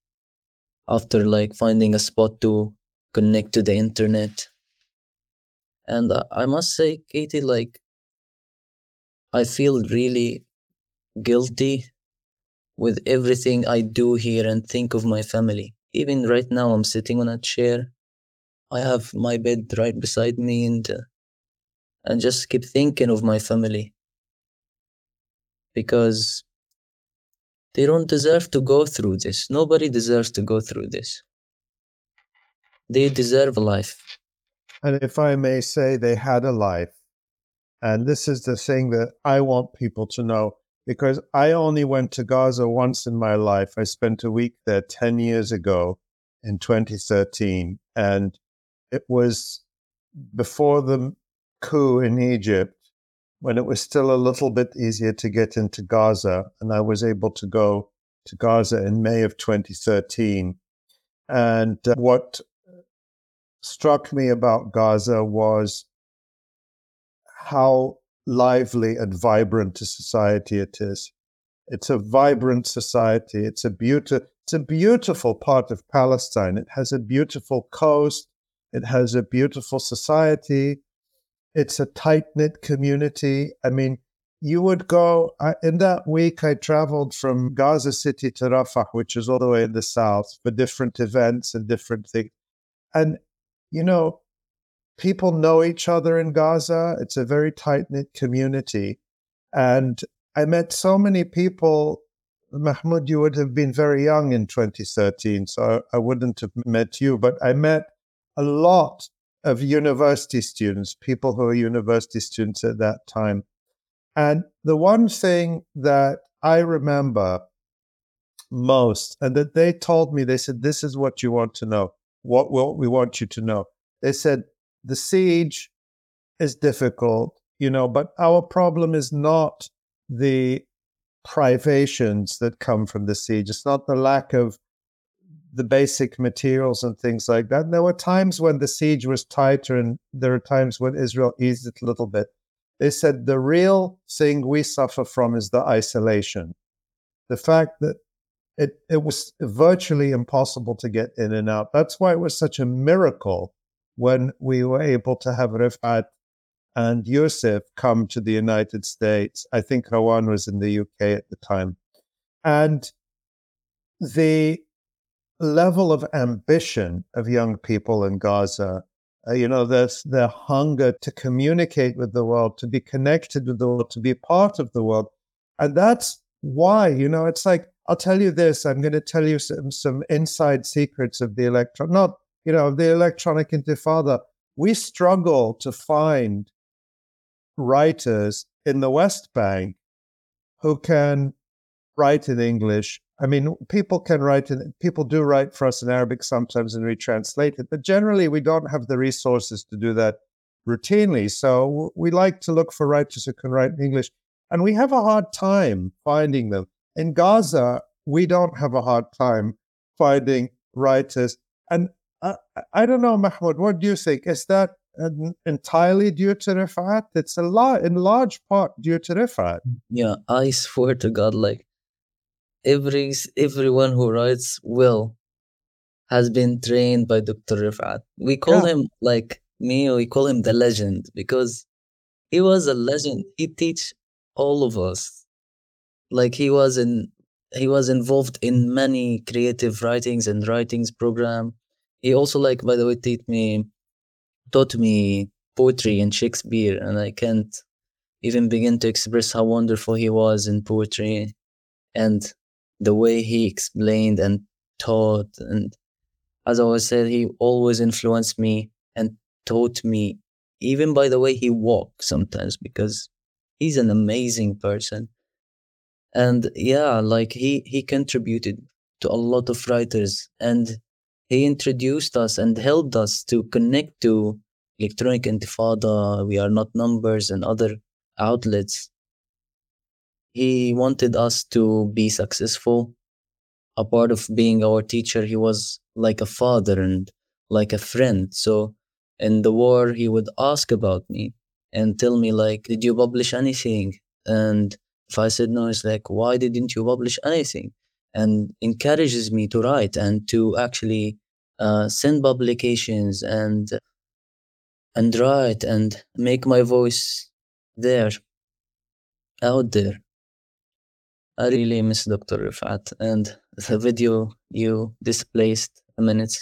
after like finding a spot to connect to the internet. And I must say, Katie, like, I feel really guilty with everything I do here and think of my family. Even right now, I'm sitting on a chair. I have my bed right beside me and, uh, and just keep thinking of my family because they don't deserve to go through this. Nobody deserves to go through this. They deserve a life. And if I may say, they had a life. And this is the thing that I want people to know because I only went to Gaza once in my life. I spent a week there 10 years ago in 2013. And it was before the coup in Egypt when it was still a little bit easier to get into Gaza. And I was able to go to Gaza in May of 2013. And uh, what struck me about Gaza was how lively and vibrant a society it is. It's a vibrant society. It's a beautiful, it's a beautiful part of Palestine. It has a beautiful coast. It has a beautiful society. It's a tight knit community. I mean, you would go I, in that week. I traveled from Gaza City to Rafah, which is all the way in the south, for different events and different things. And you know, people know each other in Gaza. It's a very tight knit community, and I met so many people. Mahmoud, you would have been very young in 2013, so I wouldn't have met you, but I met a lot of university students, people who are university students at that time. And the one thing that I remember most, and that they told me, they said, This is what you want to know. What, what we want you to know. They said, The siege is difficult, you know, but our problem is not the privations that come from the siege. It's not the lack of the basic materials and things like that. And there were times when the siege was tighter, and there are times when Israel eased it a little bit. They said the real thing we suffer from is the isolation. The fact that it, it was virtually impossible to get in and out. That's why it was such a miracle when we were able to have Refaat and Yusuf come to the United States. I think Rawan was in the UK at the time. And the level of ambition of young people in Gaza. Uh, you know, there's their hunger to communicate with the world, to be connected with the world, to be part of the world. And that's why, you know, it's like I'll tell you this. I'm going to tell you some, some inside secrets of the electron, not, you know, the electronic intifada. We struggle to find writers in the West Bank who can write in English. I mean, people can write in, people do write for us in Arabic sometimes and we translate it, but generally we don't have the resources to do that routinely. So we like to look for writers who can write in English, and we have a hard time finding them. In Gaza, we don't have a hard time finding writers. And uh, I, I don't know, Mahmoud, what do you think? Is that entirely due to Refaat? It's a lot, in large part due to Refaat. Yeah, I swear to God, like every everyone who writes well has been trained by Dr. Refaat. We call yeah. him like me, we call him the legend because he was a legend. He teach all of us. Like he was in he was involved in many creative writings and writings program. He also like by the way taught me taught me poetry and Shakespeare and I can't even begin to express how wonderful he was in poetry and the way he explained and taught and as I always said he always influenced me and taught me even by the way he walked sometimes because he's an amazing person. And yeah like he he contributed to a lot of writers and he introduced us and helped us to connect to electronic intifada. We are not numbers and other outlets he wanted us to be successful. A part of being our teacher he was like a father and like a friend. So in the war he would ask about me and tell me like did you publish anything? And if i said no it's like why didn't you publish anything? And encourages me to write and to actually uh, send publications and and write and make my voice there out there i really miss dr refaat and the video you displaced a minute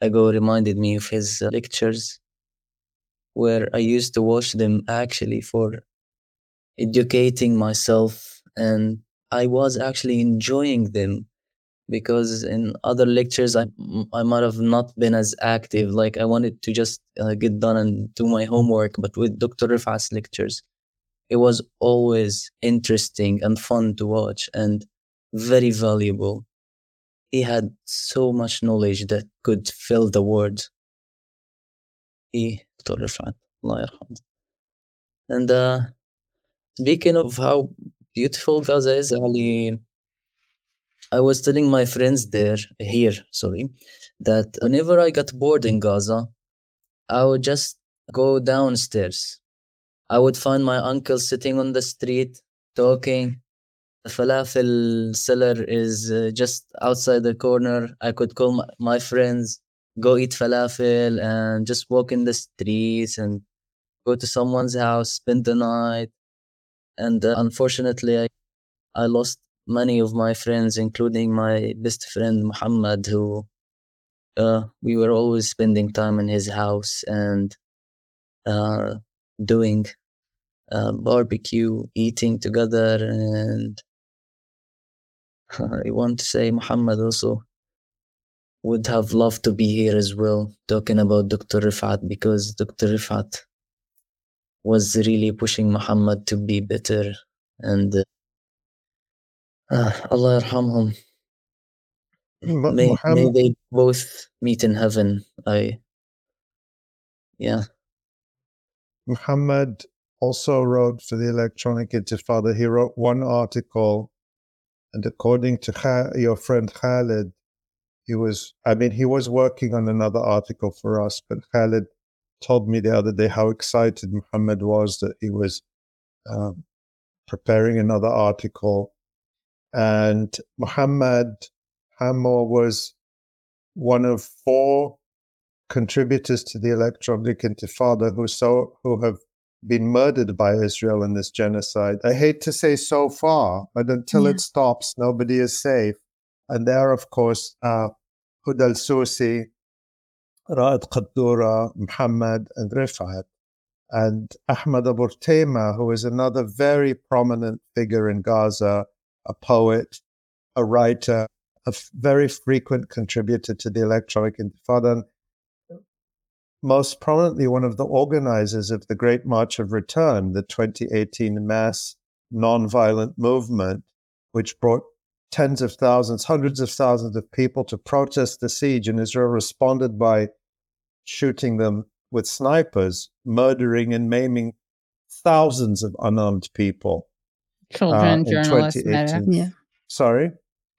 ago reminded me of his uh, lectures where I used to watch them actually for educating myself and I was actually enjoying them because in other lectures I, I might have not been as active like I wanted to just uh, get done and do my homework but with Dr. Refaat's lectures it was always interesting and fun to watch and very valuable he had so much knowledge that could fill the world. He Allah And uh, speaking of how beautiful Gaza is, Ali, I was telling my friends there, here, sorry, that whenever I got bored in Gaza, I would just go downstairs. I would find my uncle sitting on the street talking the falafel seller is uh, just outside the corner. I could call my, my friends, go eat falafel, and just walk in the streets and go to someone's house, spend the night. And uh, unfortunately, I, I lost many of my friends, including my best friend Muhammad, who uh, we were always spending time in his house and uh, doing uh, barbecue, eating together, and I want to say Muhammad also would have loved to be here as well, talking about Dr. Refaat because Dr. Refaat was really pushing Muhammad to be better and uh, uh, Allah yarhamhum. May, may they both meet in heaven. I, yeah. Muhammad also wrote for the Electronic Intifada. He wrote one article and according to your friend Khalid, he was, I mean, he was working on another article for us, but Khalid told me the other day how excited Muhammad was that he was um, preparing another article. And Muhammad Hamor was one of four contributors to the Electronic Intifada who so who have been murdered by Israel in this genocide. I hate to say so far, but until yeah. it stops, nobody is safe. And there, of course, uh, Hud al Susi, Ra'ad Qaddura, Muhammad, and Refaat. And Ahmad Abu Artema, who is another very prominent figure in Gaza, a poet, a writer, a f- very frequent contributor to the Electronic Intifada, most prominently one of the organizers of the Great March of Return, the 2018 mass nonviolent movement, which brought tens of thousands, hundreds of thousands of people to protest the siege, and Israel responded by shooting them with snipers, murdering and maiming thousands of unarmed people. Children, uh, journalists, medics. Yeah. Sorry?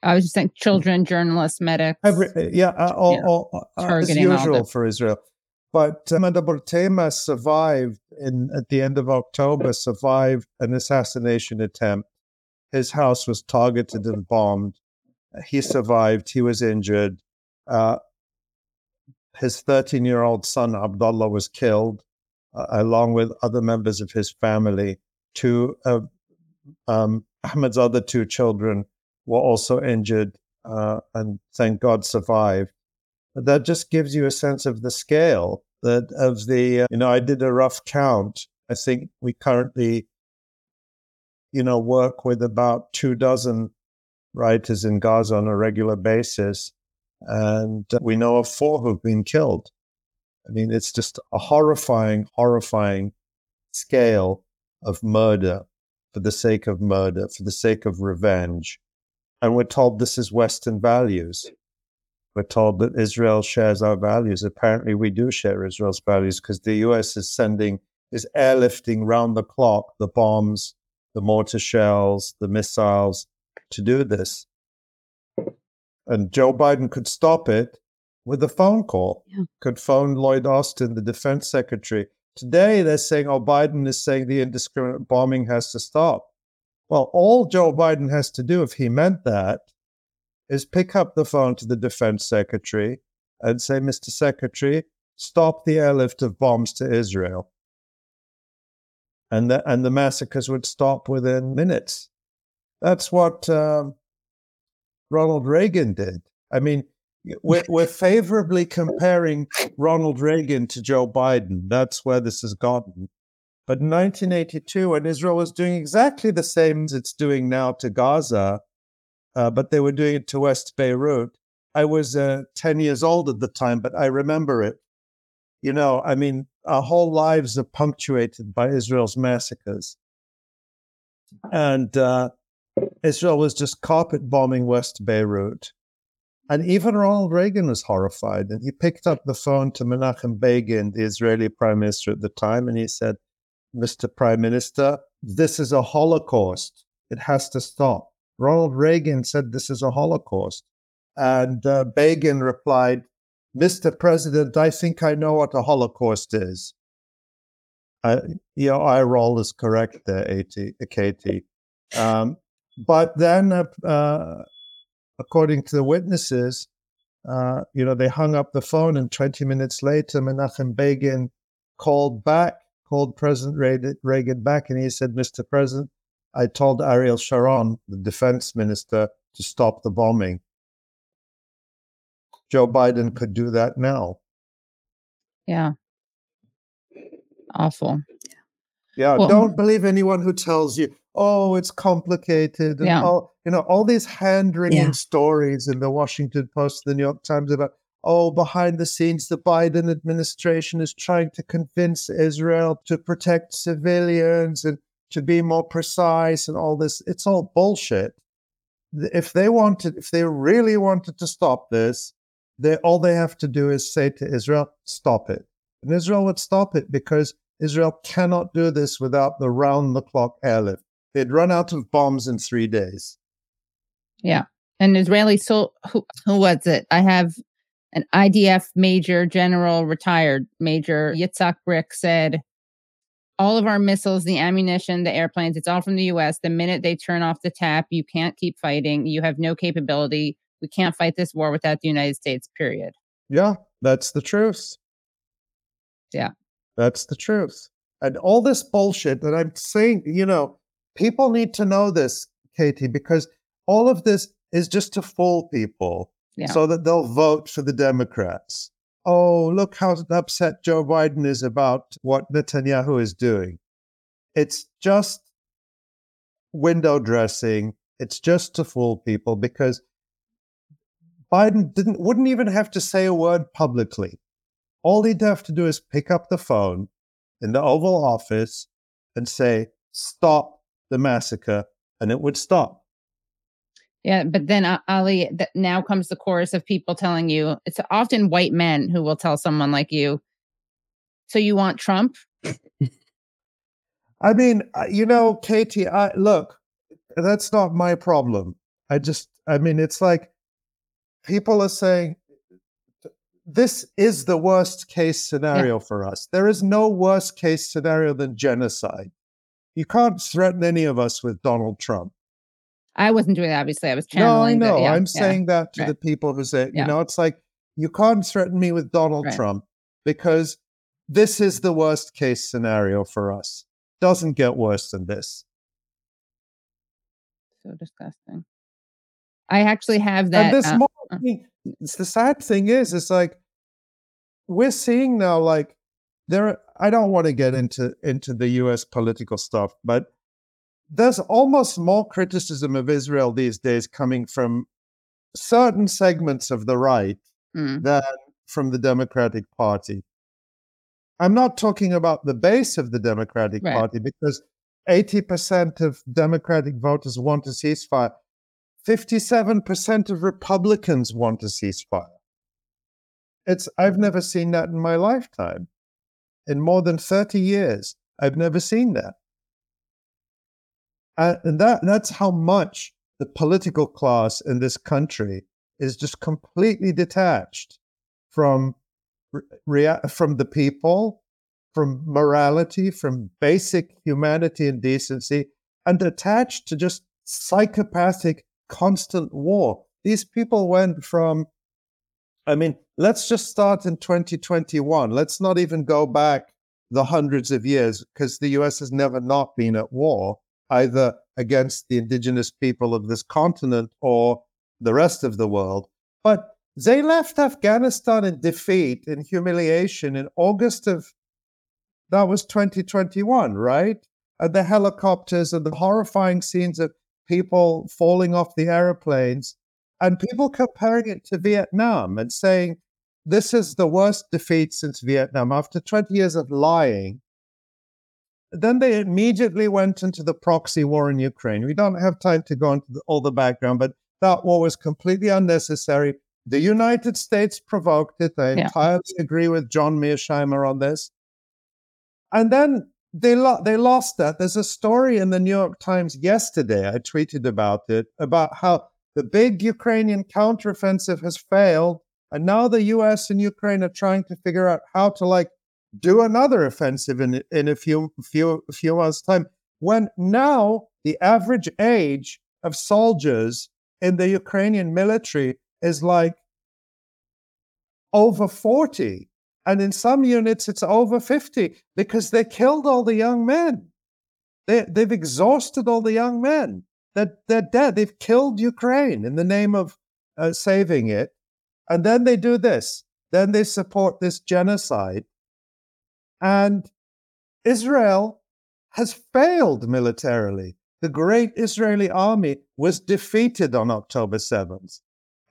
I was just saying children, journalists, medics. Every, yeah, uh, all, yeah. All, uh, as usual for Israel. But uh, Artema survived in at the end of October, survived an assassination attempt. His house was targeted and bombed. He survived. He was injured. Uh, his 13 year old son, Abdullah, was killed, uh, along with other members of his family. Two of um, Ahmed's other two children were also injured uh, and thank God survived. That just gives you a sense of the scale that of the, uh, you know, I did a rough count. I think we currently, you know, work with about two dozen writers in Gaza on a regular basis and uh, we know of four who've been killed. I mean, it's just a horrifying, horrifying scale of murder for the sake of murder, for the sake of revenge. And we're told this is Western values. We're told that Israel shares our values. Apparently, we do share Israel's values because the US is sending, is airlifting round the clock the bombs, the mortar shells, the missiles to do this and Joe Biden could stop it with a phone call. Yeah. Could phone Lloyd Austin, the defense secretary. Today, they're saying, oh, Biden is saying the indiscriminate bombing has to stop. Well, all Joe Biden has to do, if he meant that, is pick up the phone to the defense secretary and say, Mr. Secretary, stop the airlift of bombs to Israel. And the, and the massacres would stop within minutes. That's what um, Ronald Reagan did. I mean, we're, we're favorably comparing Ronald Reagan to Joe Biden. That's where this has gotten. But in 1982, when Israel was doing exactly the same as it's doing now to Gaza, uh, but they were doing it to West Beirut. I was uh, 10 years old at the time, but I remember it. You know, I mean, our whole lives are punctuated by Israel's massacres. And uh, Israel was just carpet bombing West Beirut. And even Ronald Reagan was horrified. And he picked up the phone to Menachem Begin, the Israeli prime minister at the time, and he said, Mr. Prime Minister, this is a Holocaust. It has to stop. Ronald Reagan said this is a Holocaust. And uh, Begin replied, Mr. President, I think I know what a Holocaust is. Uh, your eye roll is correct there, AT, Katie. Um, but then, uh, uh, according to the witnesses, uh, you know, they hung up the phone, and 20 minutes later, Menachem Begin called back, called President Reagan back, and he said, Mr. President, I told Ariel Sharon, the defense minister, to stop the bombing. Joe Biden could do that now. Yeah. Awful. Yeah, well, don't believe anyone who tells you, oh, it's complicated. And yeah. all, you know, all these hand wringing yeah. stories in the Washington Post, the New York Times about, oh, behind the scenes, the Biden administration is trying to convince Israel to protect civilians and to be more precise and all this. It's all bullshit. If they wanted, if they really wanted to stop this, they all they have to do is say to Israel, stop it. And Israel would stop it because Israel cannot do this without the round the clock airlift. They'd run out of bombs in three days. Yeah. And Israeli so who, who was it? I have an IDF major general retired Major Yitzhak Brik said all of our missiles, the ammunition, the airplanes, it's all from the US. The minute they turn off the tap, you can't keep fighting. You have no capability. We can't fight this war without the United States, period. Yeah, that's the truth. Yeah. That's the truth. And all this bullshit that I'm saying, you know, people need to know this, Katie, because all of this is just to fool people yeah. so that they'll vote for the Democrats. Oh, look how upset Joe Biden is about what Netanyahu is doing. It's just window dressing It's just to fool people because Biden didn't wouldn't even have to say a word publicly. All he'd have to do is pick up the phone in the Oval Office and say, "Stop the massacre," and it would stop. Yeah, but then uh, Ali, th- now comes the chorus of people telling you it's often white men who will tell someone like you, "So you want Trump?" I mean, uh, you know, Katie, I, look, that's not my problem. I just, I mean, it's like people are saying this is the worst case scenario yeah. for us. There is no worse case scenario than genocide. You can't threaten any of us with Donald Trump. I wasn't doing that, obviously. I was channeling. No, I know. The, yeah, I'm yeah. saying that to right. the people who say, you know, it's like you can't threaten me with Donald Right. Trump because this is the worst case scenario for us. Doesn't get worse than this. So disgusting. I actually have that. and this uh, mean, it's the sad thing is, it's like we're seeing now, like there. I don't want to get into into the U.S. political stuff, but there's almost more criticism of Israel these days coming from certain segments of the right mm, than from the Democratic Party. I'm not talking about the base of the Democratic Right. Party because 80% of Democratic voters want a ceasefire. 57% of Republicans want a ceasefire. It's I've never seen that in my lifetime. In more than 30 years, I've never seen that. Uh, and that that's how much the political class in this country is just completely detached from rea- from the people, from morality, from basic humanity and decency, and attached to just psychopathic constant war. These people went from, I mean, let's just start in 2021. Let's not even go back the hundreds of years because the US has never not been at war, either against the indigenous people of this continent or the rest of the world. But they left Afghanistan in defeat and humiliation in August of that was 2021, right? And the helicopters and the horrifying scenes of people falling off the airplanes and people comparing it to Vietnam and saying this is the worst defeat since Vietnam after 20 years of lying. Then they immediately went into the proxy war in Ukraine. We don't have time to go into the, all the background, but that war was completely unnecessary. The United States provoked it. I Yeah. entirely agree with John Mearsheimer on this. And then they lo- they lost that. There's a story in the New York Times yesterday. I tweeted about it about how the big Ukrainian counteroffensive has failed, and now the U.S. and Ukraine are trying to figure out how to like do another offensive in in a few few few months' time. When now the average age of soldiers in the Ukrainian military is like over 40 and in some units it's over 50 because they killed all the young men. They, they've exhausted all the young men. They're, they're dead. They've killed ukraine in the name of uh, saving it. And then they do this. Then they support this genocide and israel has failed militarily the great israeli army was defeated on october 7th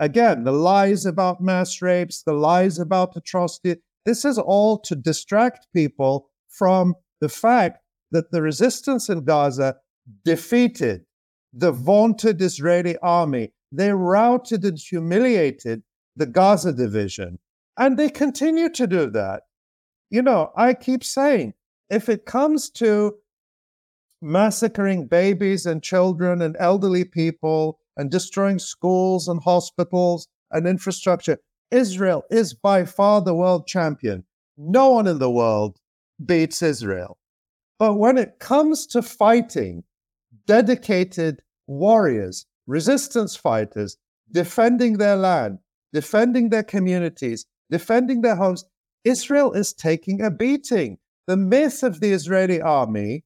again the lies about mass rapes the lies about atrocity this is all to distract people from the fact that the resistance in Gaza defeated the vaunted Israeli army. They routed and humiliated the Gaza division. And they continue to do that. You know, I keep saying if it comes to massacring babies and children and elderly people and destroying schools and hospitals and infrastructure, Israel is by far the world champion. No one in the world beats Israel. But when it comes to fighting dedicated warriors, resistance fighters, defending their land, defending their communities, defending their homes, Israel is taking a beating. The myth of the Israeli army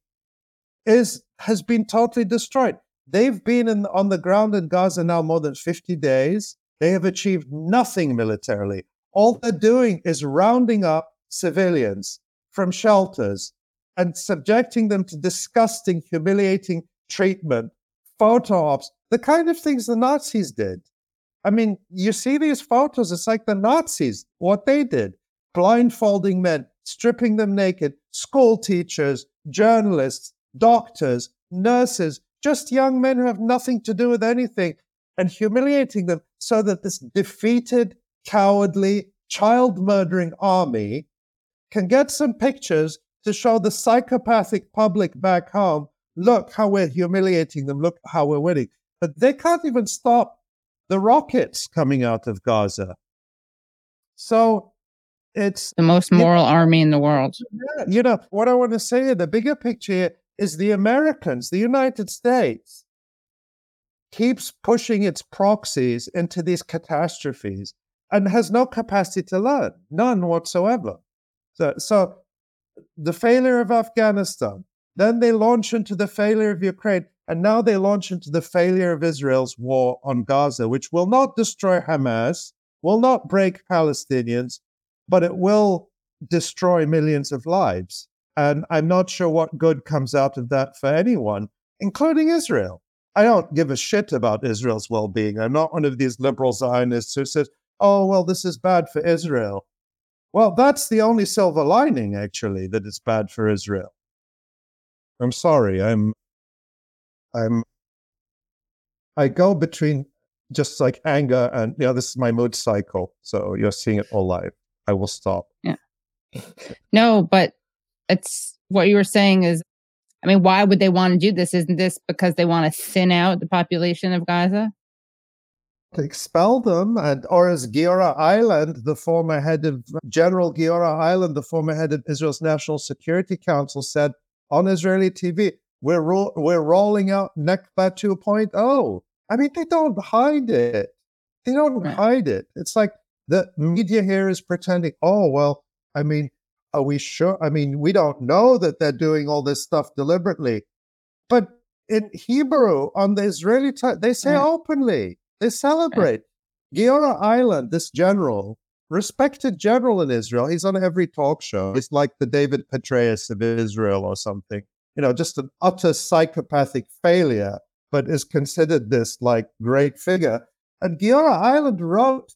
is has been totally destroyed. They've been in, on the ground in Gaza now more than 50 days. They have achieved nothing militarily. All they're doing is rounding up civilians from shelters and subjecting them to disgusting, humiliating treatment, photo ops. the kind of things the Nazis did. I mean, you see these photos, it's like the Nazis, what they did blindfolding men, stripping them naked, school teachers, journalists, doctors, nurses, just young men who have nothing to do with anything, and humiliating them so that this defeated, cowardly, child murdering army can get some pictures to show the psychopathic public back home look how we're humiliating them, look how we're winning. But they can't even stop the rockets coming out of Gaza. So it's the most moral you know, army in the world. You know, what I want to say, the bigger picture is the Americans, the United States, keeps pushing its proxies into these catastrophes and has no capacity to learn, none whatsoever. So, so the failure of Afghanistan, then they launch into the failure of Ukraine, and now they launch into the failure of Israel's war on Gaza, which will not destroy Hamas, will not break Palestinians, but it will destroy millions of lives. And I'm not sure what good comes out of that for anyone, including Israel. I don't give a shit about Israel's well being. I'm not one of these liberal Zionists who says, oh, well, this is bad for Israel. Well, that's the only silver lining, actually, that it's bad for Israel. I'm sorry. I'm, I'm, I go between just like anger and, you know, this is my mood cycle. So you're seeing it all live. I will stop. Yeah. No, but it's what you were saying is, I mean, why would they want to do this? Isn't this because they want to thin out the population of Gaza? To expel them, and or as Giora Eiland, the former head of General Giora Eiland, the former head of Israel's National Security Council, said on Israeli TV, "We're ro- we're rolling out Nakba 2.0." I mean, they don't hide it. They don't right. hide it. It's like the hmm. media here is pretending, oh, well, I mean, are we sure? I mean, we don't know that they're doing all this stuff deliberately. But in Hebrew, on the Israeli side, they say openly, they celebrate. Giora Eiland, this general, respected general in Israel, he's on every talk show. He's like the David Petraeus of Israel or something. You know, just an utter psychopathic failure, but is considered this like great figure. And Giora Eiland wrote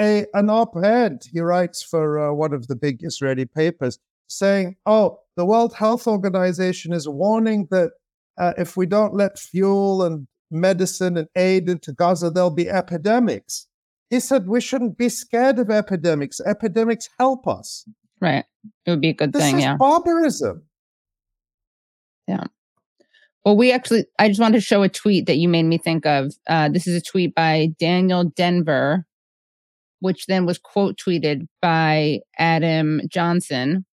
a, an op ed he writes for uh, one of the big Israeli papers saying, Oh, the World Health Organization is warning that uh, if we don't let fuel and medicine and aid into Gaza, there'll be epidemics. He said we shouldn't be scared of epidemics. Epidemics help us. Right. It would be a good this thing. Is yeah. barbarism. Yeah. Well, we actually, I just wanted to show a tweet that you made me think of. Uh, this is a tweet by Daniel Denvir, which then was quote tweeted by Adam Johnson.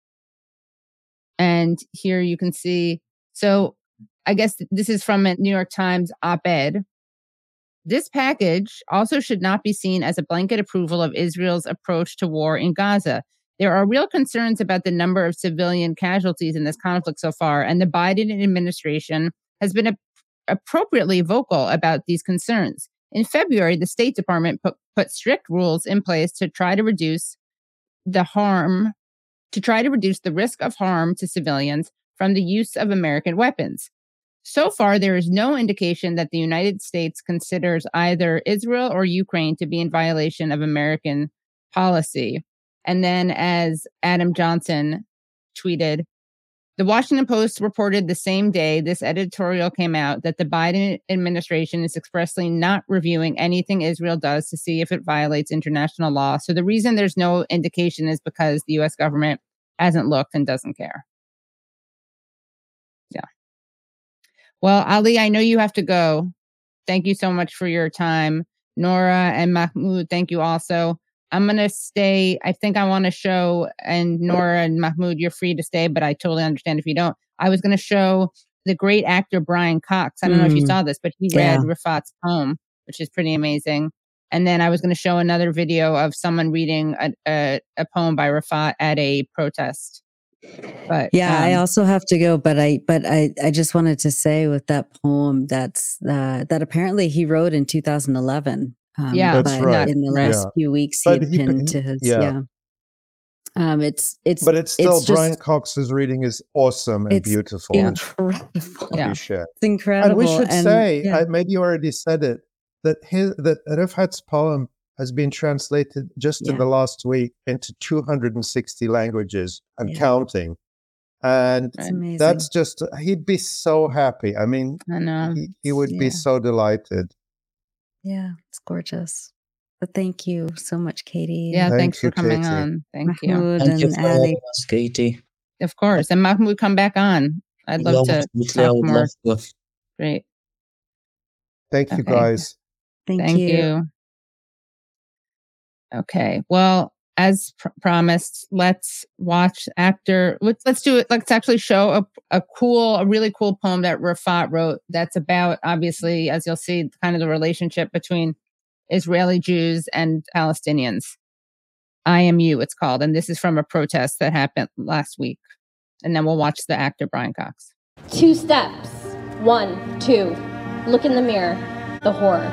And here you can see. So I guess this is from a New York Times op ed. This package also should not be seen as a blanket approval of Israel's approach to war in Gaza. There are real concerns about the number of civilian casualties in this conflict so far, and the Biden administration has been a- appropriately vocal about these concerns. In February, the State Department put, put strict rules in place to try to reduce the harm, to try to reduce the risk of harm to civilians from the use of American weapons. So far, there is no indication that the United States considers either Israel or Ukraine to be in violation of American policy. And then, as Adam Johnson tweeted, the Washington Post reported the same day this editorial came out that the Biden administration is expressly not reviewing anything Israel does to see if it violates international law. So the reason there's no indication is because the US government hasn't looked and doesn't care. Yeah. Well, Ali, I know you have to go. Thank you so much for your time. Nora and Mahmoud, thank you also. I'm going to stay. I think I want to show, and Nora and Mahmoud, you're free to stay, but I totally understand if you don't. I was going to show the great actor Brian Cox. I don't mm. know if you mm. saw this, but he yeah. read Refaat's poem, which is pretty amazing. And then I was going to show another video of someone reading a, a, a poem by Refaat at a protest. But yeah, um, I also have to go. But I, but I, I just wanted to say with that poem that's uh, that apparently he wrote in 2011. Um, yeah, that's right. In the last yeah. few weeks, he but had pinned he, to his yeah. yeah. Um, it's it's but it's still it's Brian just, Cox's reading is awesome and it's beautiful. incredible. Yeah. Appreciate. It's incredible. And we should and, say, yeah. I, maybe you already said it, that his that Refaat's poem has been translated just in the last week into 260 languages and Yeah. counting. And it's amazing. that's just he'd be so happy. I mean, I know. he, he would Yeah. be so delighted. Yeah, it's gorgeous. But thank you so much, Katie. Yeah, Thank thanks you, for coming Katie. on. Thank you. Mahmoud Thank you and for Ali. having us, Katie. Of course. And Mahmoud, would come back on. I'd Yeah, love to talk would more. love. Great. Thank you, guys. Thank, Thank you. you. Okay. Well, as pr- promised, let's watch actor. Let's let's do it. Let's actually show a, a cool, a really cool poem that Refaat wrote. That's about obviously, as you'll see, kind of the relationship between Israeli Jews and Palestinians. I am you. It's called, and this is from a protest that happened last week. And then we'll watch the actor Brian Cox. Two steps. One, two. Look in the mirror. The horror.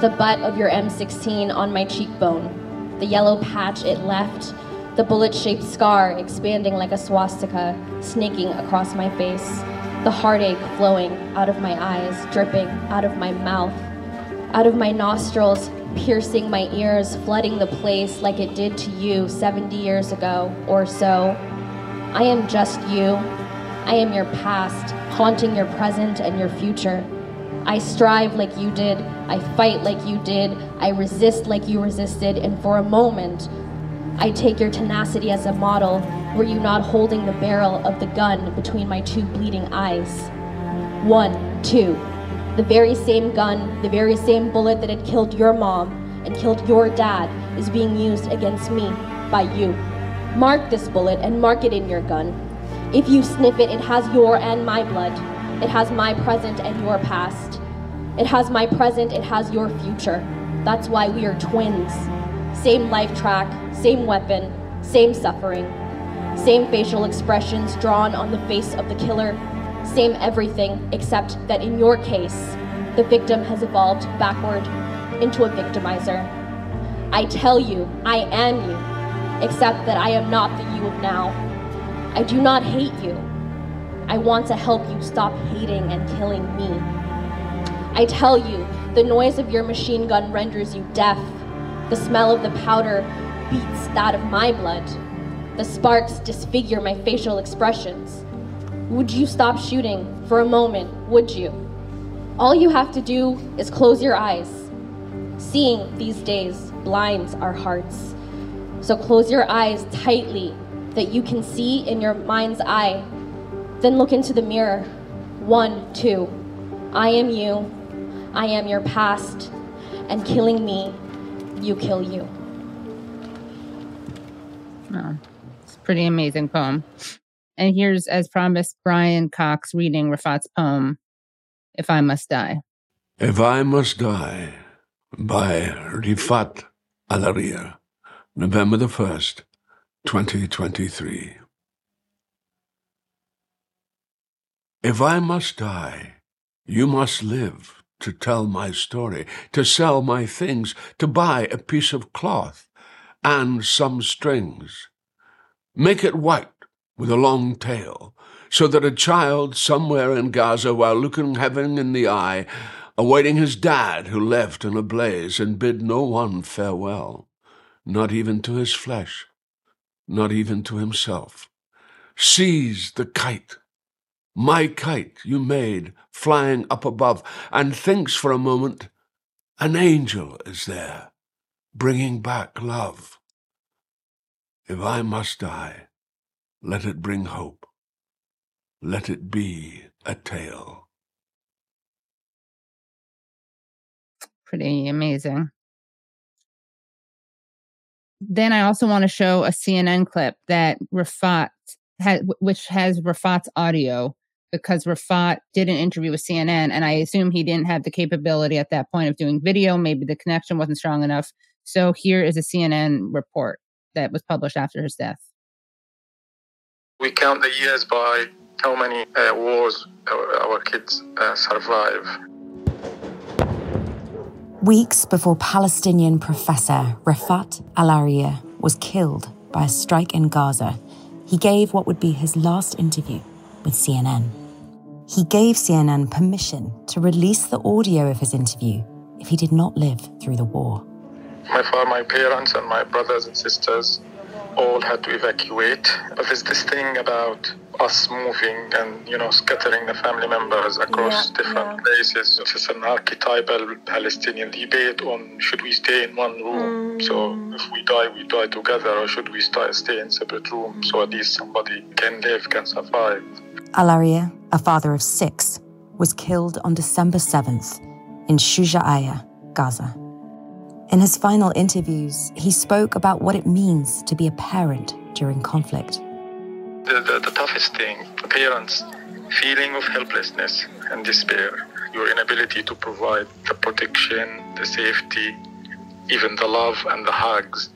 The butt of your M16 on my cheekbone. The yellow patch it left. The bullet shaped scar expanding like a swastika, snaking across my face. The heartache flowing out of my eyes, dripping out of my mouth, out of my nostrils, piercing my ears, flooding the place like it did to you 70 years ago or so. I am just you. I am your past, haunting your present and your future. I strive like you did. I fight like you did. I resist like you resisted. And for a moment, I take your tenacity as a model. Were you not holding the barrel of the gun between my two bleeding eyes? One, two. The very same gun, the very same bullet that had killed your mom and killed your dad is being used against me by you. Mark this bullet and mark it in your gun. If you sniff it, it has your and my blood. It has my present and your past. It has my present, it has your future. That's why we are twins. Same life track, same weapon, same suffering, same facial expressions drawn on the face of the killer, same everything, except that in your case, the victim has evolved backward into a victimizer. I tell you, I am you, except that I am not the you of now. I do not hate you. I want to help you stop hating and killing me. I tell you, the noise of your machine gun renders you deaf. The smell of the powder beats that of my blood. The sparks disfigure my facial expressions. Would you stop shooting for a moment, would you? All you have to do is close your eyes. Seeing these days blinds our hearts. So close your eyes tightly that you can see in your mind's eye. Then look into the mirror. One, two. I am you. I am your past. And killing me, you kill you. Oh, it's a pretty amazing poem. And here's, as promised, Brian Cox reading Refaat's poem, If I Must Die. If I Must Die by Refaat Alareer, November the 1st, 2023. If I must die, you must live to tell my story, to sell my things, to buy a piece of cloth and some strings. Make it white with a long tail, so that a child somewhere in Gaza, while looking heaven in the eye, awaiting his dad who left in a blaze and bid no one farewell, not even to his flesh, not even to himself, sees the kite, my kite you made, flying up above, and thinks for a moment, an angel is there, bringing back love. If I must die, let it bring hope. Let it be a tale. Pretty amazing. Then I also want to show a CNN clip that Refaat had, which has Refaat's audio because Refaat did an interview with CNN, and I assume he didn't have the capability at that point of doing video. Maybe the connection wasn't strong enough. So here is a CNN report that was published after his death. We count the years by how many uh, wars our, our kids uh, survive. Weeks before Palestinian professor Refaat Alareer was killed by a strike in Gaza, he gave what would be his last interview with CNN. He gave CNN permission to release the audio of his interview if he did not live through the war. My father, my parents, and my brothers and sisters all had to evacuate. But there's this thing about us moving and you know scattering the family members across Yeah, different yeah. places. It's an archetypal Palestinian debate on should we stay in one room. So mm. if we die, we die together, or should we stay, stay in separate rooms so at least somebody can live, can survive. Alareer, a father of six, was killed on December 7th in Shuja'iyah, Gaza. In his final interviews, he spoke about what it means to be a parent during conflict. The, the, the toughest thing, parents, feeling of helplessness and despair, your inability to provide the protection, the safety, even the love and the hugs.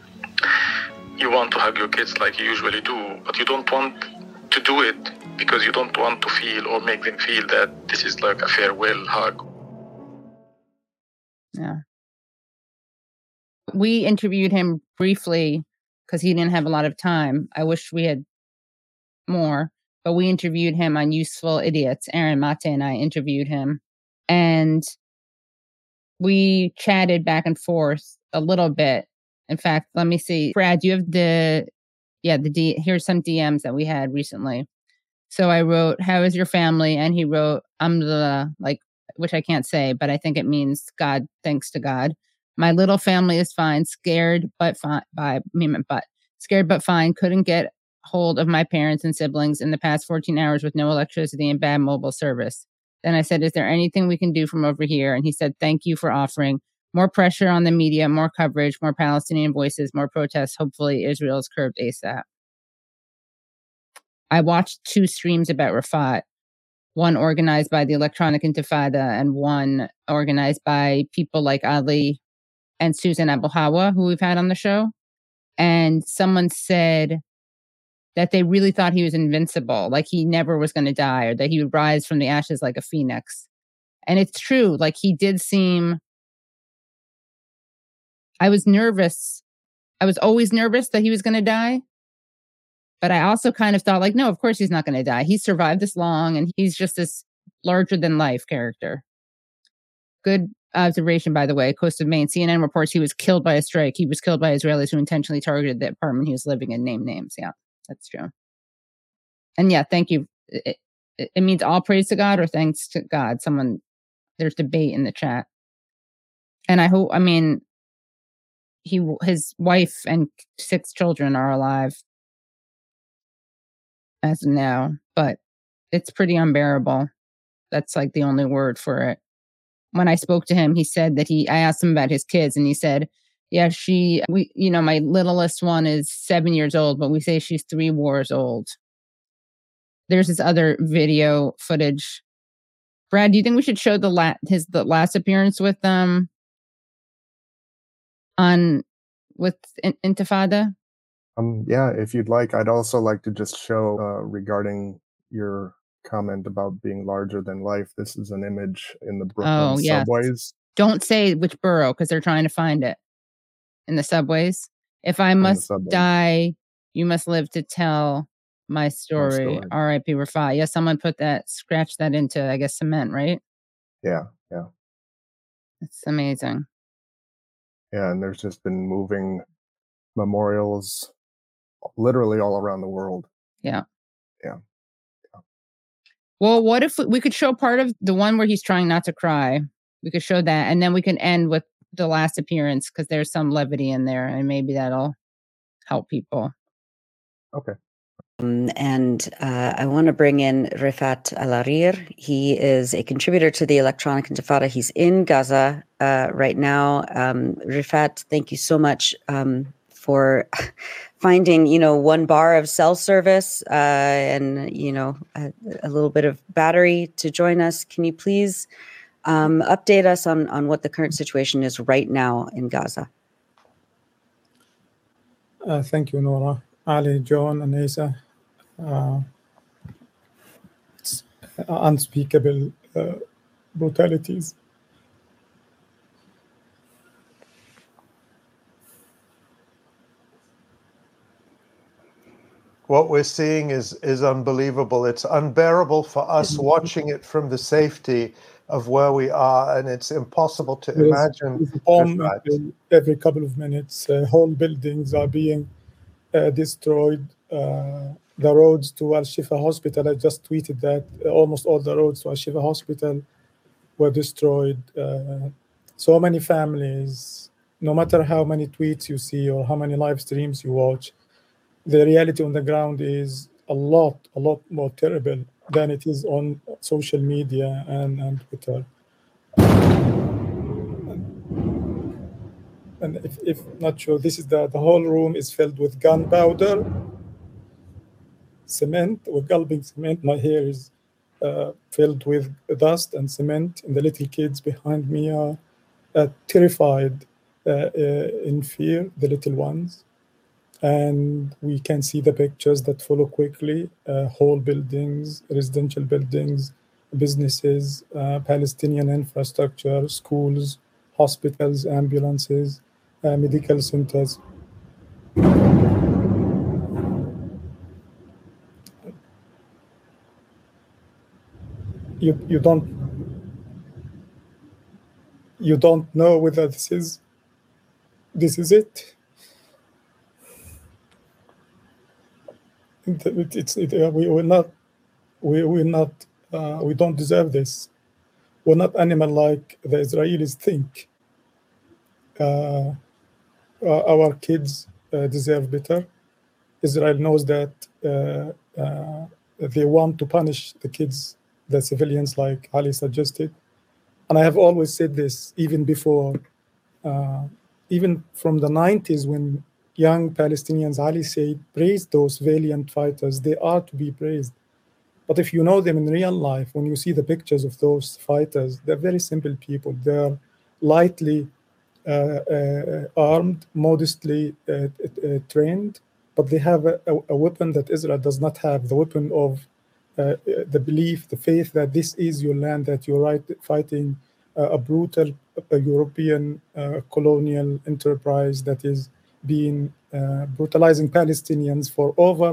You want to hug your kids like you usually do, but you don't want to do it because you don't want to feel or make them feel that this is like a farewell hug. Yeah. We interviewed him briefly because he didn't have a lot of time. I wish we had more, but we interviewed him on Useful Idiots. Aaron Maté and I interviewed him. And we chatted back and forth a little bit. In fact, let me see. Brad, you have the yeah, the D here's some DMs that we had recently. So I wrote, How is your family? And he wrote, I'm the like which I can't say, but I think it means God, thanks to God. My little family is fine, scared but fine by I mean but scared but fine. Couldn't get hold of my parents and siblings in the past 14 hours with no electricity and bad mobile service. Then I said, Is there anything we can do from over here? And he said, Thank you for offering more pressure on the media, more coverage, more Palestinian voices, more protests. Hopefully, Israel's curbed ASAP. I watched two streams about Refaat, one organized by the Electronic Intifada and one organized by people like Ali and Susan Abulhawa, who we've had on the show. And someone said that they really thought he was invincible, like he never was going to die, or that he would rise from the ashes like a phoenix. And it's true, like he did seem. I was nervous. I was always nervous that he was going to die. But I also kind of thought, like, no, of course he's not going to die. He survived this long and he's just this larger than life character. Good observation, by the way. Coast of Maine. CNN reports he was killed by a strike. He was killed by Israelis who intentionally targeted the apartment he was living in. Name names. Yeah, that's true. And yeah, thank you. It, it, it means all praise to God or thanks to God. Someone, there's debate in the chat. And I hope, I mean, he, his wife and six children are alive as of now, but it's pretty unbearable. That's like the only word for it. When I spoke to him, he said that he, I asked him about his kids and he said, yeah, she, we, you know, my littlest one is seven years old, but we say she's three wars old. There's this other video footage. Brad, do you think we should show the la- his the last appearance with um on with in- Intifada? Um, yeah, if you'd like, I'd also like to just show uh, regarding your comment about being larger than life. This is an image in the Brooklyn Oh, yes. subways. Don't say which borough because they're trying to find it in the subways. If I must die, you must live to tell my story. story. R.I.P. Refaat. Yeah, someone put that, scratch that into, I guess, cement, right? Yeah, yeah, It's amazing. yeah. And there's just been moving memorials literally all around the world. Yeah. Yeah. Well, what if we, we could show part of the one where he's trying not to cry? We could show that, and then we can end with the last appearance because there's some levity in there, and maybe that'll help people. Okay. Um, and uh, I want to bring in Refaat Alareer. He is a contributor to the Electronic Intifada. He's in Gaza uh, right now. Um, Refaat, thank you so much um, for finding, you know, one bar of cell service uh, and, you know, a, a little bit of battery to join us. Can you please um, update us on, on what the current situation is right now in Gaza? Uh, thank you, Nora, Ali, John, and Asa. Uh, it's unspeakable uh, brutalities. what we're seeing is is unbelievable. It's unbearable for us Mm-hmm. watching it from the safety of where we are, and it's impossible to There's- imagine. there's bomb every couple of minutes. Uh, whole buildings are being uh, destroyed. Uh, the roads to Al Shifa Hospital, I just tweeted that uh, almost all the roads to Al Shifa Hospital were destroyed. Uh, so many families, no matter how many tweets you see or how many live streams you watch, the reality on the ground is a lot, a lot more terrible than it is on social media and, and Twitter. And if, if not sure, this is the, the whole room is filled with gunpowder, cement, we're gulping cement. My hair is uh, filled with dust and cement, and the little kids behind me are uh, terrified uh, uh, in fear, the little ones. And we can see the pictures that follow quickly uh, whole buildings, residential buildings, businesses, uh, Palestinian infrastructure, schools, hospitals, ambulances, uh, medical centers. You, you don't you don't know whether this is this is it. It- it's it, uh, we will not we will not uh, we don't deserve this. We're not animal like the Israelis think. Uh, uh, our kids uh, deserve better. Israel knows that uh, they want to punish the kids, the civilians, like Ali suggested. And I have always said this, even before, even from the 90s, when young Palestinians, Ali said, praise those valiant fighters. They are to be praised. But if you know them in real life, when you see the pictures of those fighters, they're very simple people. They're lightly uh, uh, armed, modestly uh, uh, trained, but they have a, a, weapon that Israel does not have the weapon of uh, the belief, the faith that this is your land, that you're right, fighting uh, a brutal uh, European uh, colonial enterprise that is being uh, brutalizing Palestinians for over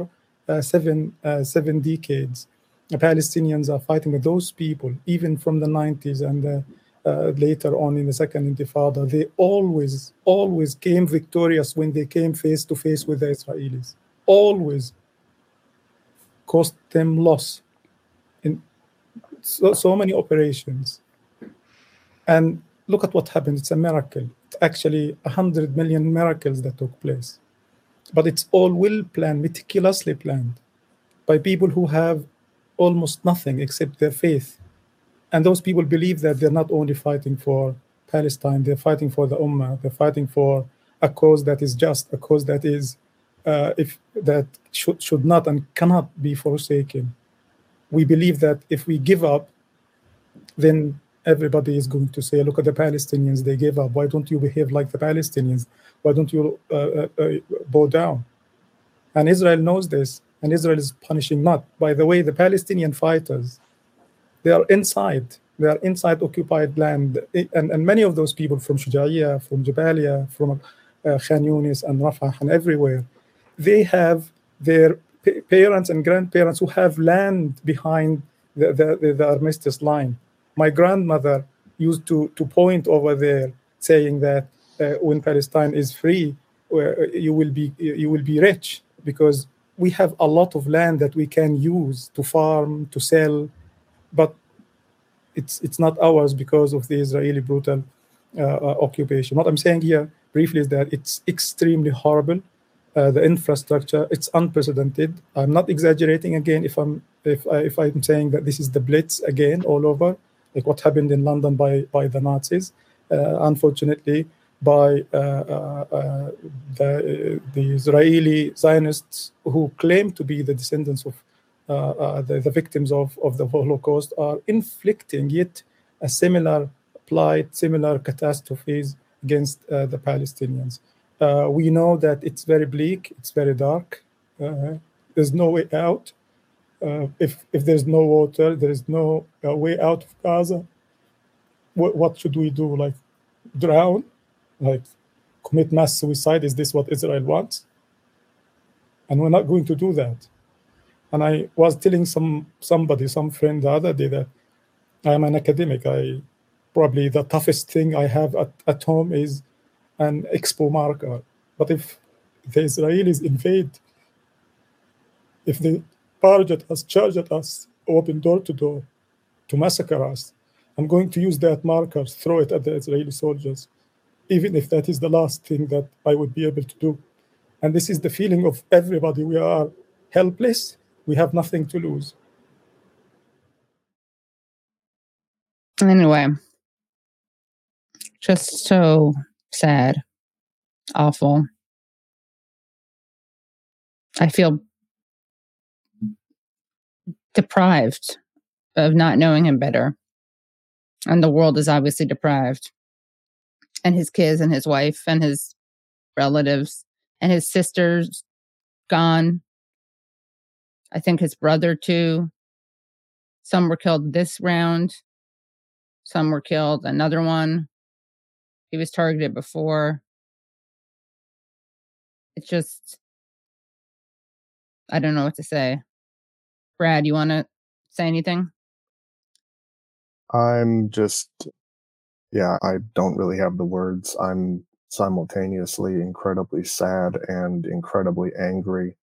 uh, seven uh, seven decades. The Palestinians are fighting with those people, even from the 90s and uh, later on in the Second Intifada. They always, always came victorious when they came face to face with the Israelis. Always cost them loss in so, so many operations. And look at what happened. It's a miracle. Actually a hundred million miracles that took place. But it's all well planned, meticulously planned by people who have almost nothing except their faith. And those people believe that they're not only fighting for Palestine, they're fighting for the Ummah, they're fighting for a cause that is just, a cause that is uh, if that should should not and cannot be forsaken. We believe that if we give up, then everybody is going to say, "Look at the Palestinians; they gave up. Why don't you behave like the Palestinians? Why don't you uh, uh, uh, bow down?" And Israel knows this, and Israel is punishing not. By the way, the Palestinian fighters, they are inside. They are inside occupied land, and, and many of those people from Shujaiya, from Jabalia, from uh, Khan Yunis and Rafah and everywhere, they have their pa- parents and grandparents who have land behind the, the, the armistice line. My grandmother used to, to point over there, saying that uh, when Palestine is free, uh, you will be you will be rich because we have a lot of land that we can use to farm, to sell, but it's it's not ours because of the Israeli brutal uh, uh, occupation. What I'm saying here briefly is that it's extremely horrible. Uh, the infrastructure it's unprecedented. I'm not exaggerating again if I'm if I, if I'm saying that this is the Blitz again all over, like what happened in London by by the Nazis. Uh, unfortunately, by uh, uh, the the Israeli Zionists who claim to be the descendants of the, the victims of, of the Holocaust are inflicting yet a similar plight, similar catastrophes against uh, the Palestinians. Uh, we know that it's very bleak, it's very dark. Uh, there's no way out. Uh, if if there's no water, there is no uh, way out of Gaza. What, what should we do? Like drown? Like commit mass suicide? Is this what Israel wants? And we're not going to do that. And I was telling some somebody, some friend the other day that I'm an academic. I probably the toughest thing I have at, at home is an expo marker. But if the Israelis invade, if they barge at us, charge at us, open door to door to massacre us, I'm going to use that marker, throw it at the Israeli soldiers, even if that is the last thing that I would be able to do. And this is the feeling of everybody. We are helpless. We have nothing to lose. Anyway, just so sad, awful. I feel deprived of not knowing him better. And the world is obviously deprived. And his kids and his wife and his relatives and his sisters gone. I think his brother too. Some were killed this round. Some were killed another one. He was targeted before. It's just I don't know what to say. Brad, you want to say anything? I'm just, yeah, I don't really have the words. I'm simultaneously incredibly sad and incredibly angry,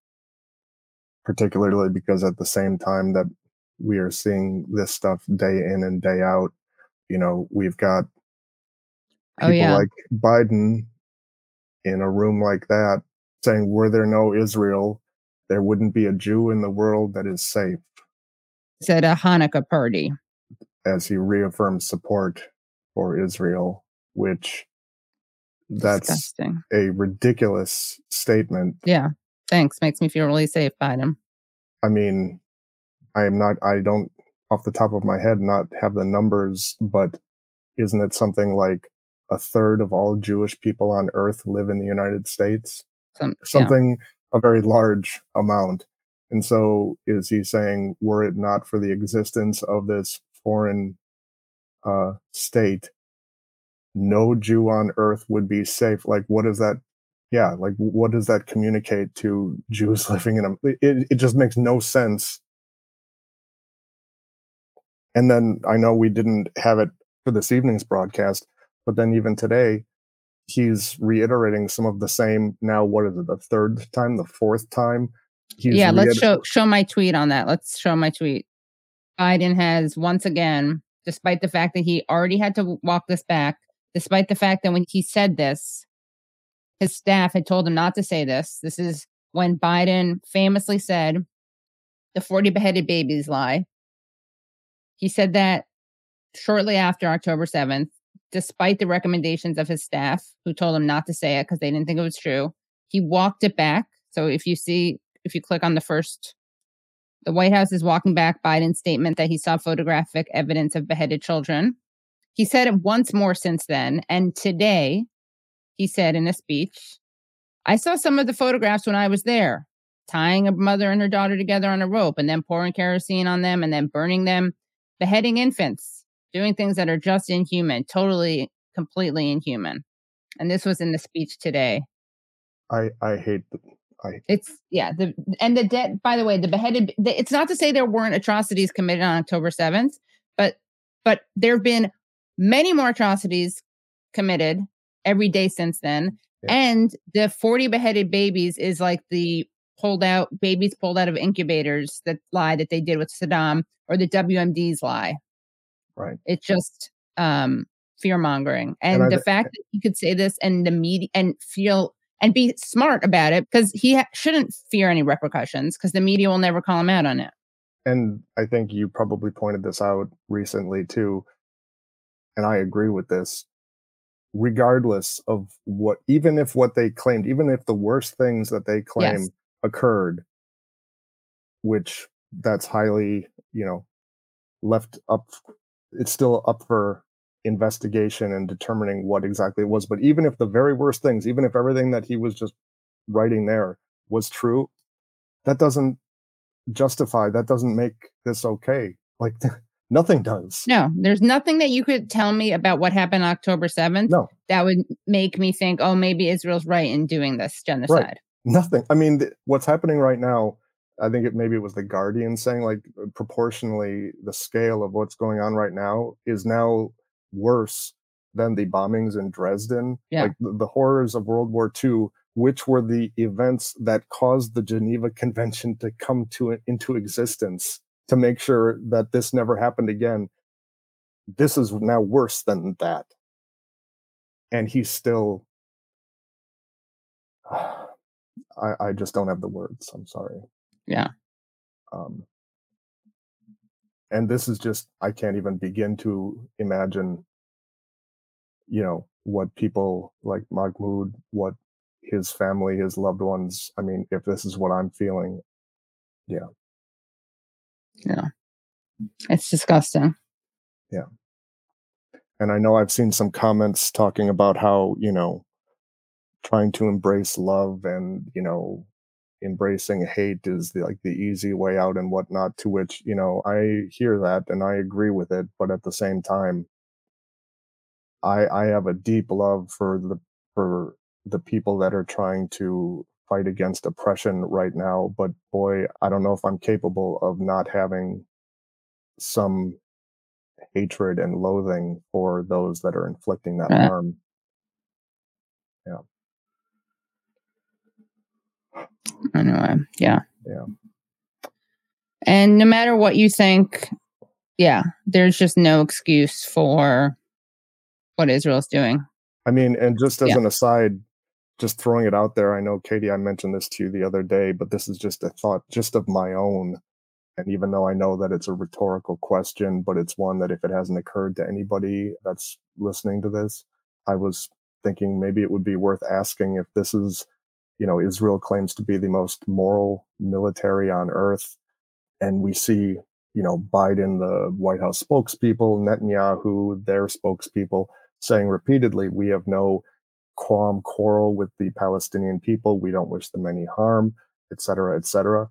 particularly because at the same time that we are seeing this stuff day in and day out, you know, we've got Oh, people yeah. like Biden in a room like that saying, were there no Israel, there wouldn't be a Jew in the world that is safe, said a Hanukkah party. as he reaffirms support for Israel, which that's Disgusting. a ridiculous statement. Yeah. Thanks. Makes me feel really safe, Biden. I mean, I am not, I don't off the top of my head not have the numbers, but isn't it something like a third of all Jewish people on earth live in the United States? Some, yeah. A very large amount. And so is he saying, were it not for the existence of this foreign uh, state, no Jew on earth would be safe? Like, what does that, yeah, like, what does that communicate to Jews living in a, it, it just makes no sense. And then I know we didn't have it for this evening's broadcast, but then even today, he's reiterating some of the same. Now, what is it? The third time, the fourth time? He's yeah, let's show show my tweet on that. Let's show my tweet. Biden has once again, despite the fact that he already had to walk this back, despite the fact that when he said this, his staff had told him not to say this. This is when Biden famously said, "The 40 beheaded babies lie." He said that shortly after October 7th, despite the recommendations of his staff, who told him not to say it because they didn't think it was true. He walked it back. So if you see, if you click on the first, the White House is walking back Biden's statement that he saw photographic evidence of beheaded children. He said it once more since then. And today, he said in a speech, I saw some of the photographs when I was there, tying a mother and her daughter together on a rope and then pouring kerosene on them and then burning them, beheading infants, doing things that are just inhuman, totally, completely inhuman. And this was in the speech today. I I hate the I It's yeah, the and the dead. By the way, the beheaded. The, it's not to say there weren't atrocities committed on October seventh, but but there have been many more atrocities committed every day since then. And the forty beheaded babies is like the pulled out babies pulled out of incubators that lie that they did with Saddam or the WMDs lie. Right. It's just um fear mongering. And And, the th- fact that he could say this and the media and feel and be smart about it because he ha- shouldn't fear any repercussions because the media will never call him out on it. and I think you probably pointed this out recently too, and I agree with this. Regardless of what, even if what they claimed, even if the worst things that they claim Yes. occurred, which that's highly, you know, left up, it's still up for investigation and determining what exactly it was. But even if the very worst things, even if everything that he was just writing there was true, that doesn't justify that doesn't make this okay like nothing does No, there's nothing that you could tell me about what happened October 7th no that would make me think, oh, maybe Israel's right in doing this genocide. Right. nothing. I mean, th- what's happening right now, I think it maybe it was the Guardian saying like uh, proportionally the scale of what's going on right now is now worse than the bombings in Dresden. Yeah. Like the, the horrors of World War II, which were the events that caused the Geneva Convention to come to into existence to make sure that this never happened again. This is now worse than that. And he's still I, I just don't have the words. I'm sorry. Yeah. Um, and this is just I can't even begin to imagine, you know, what people like Mahmoud, what his family, his loved ones. I mean, if this is what I'm feeling, yeah, Yeah. It's disgusting. yeah. And I know I've seen some comments talking about how you know trying to embrace love and you know embracing hate is the, like the easy way out and whatnot to which you know i hear that and i agree with it but at the same time i i have a deep love for the for the people that are trying to fight against oppression right now but boy i don't know if i'm capable of not having some hatred and loathing for those that are inflicting that harm yeah Anyway, yeah. yeah And no matter what you think, yeah, there's just no excuse for what Israel's doing. I mean, and just as Yeah. an aside, just throwing it out there, I know Katie, I mentioned this to you the other day, but this is just a thought just of my own. And even though I know that it's a rhetorical question, but it's one that if it hasn't occurred to anybody that's listening to this, I was thinking maybe it would be worth asking if this is, you know, Israel claims to be the most moral military on earth. And we see, you know, Biden, the White House spokespeople, Netanyahu, their spokespeople, saying repeatedly, we have no qualm, quarrel with the Palestinian people. We don't wish them any harm, et cetera, et cetera.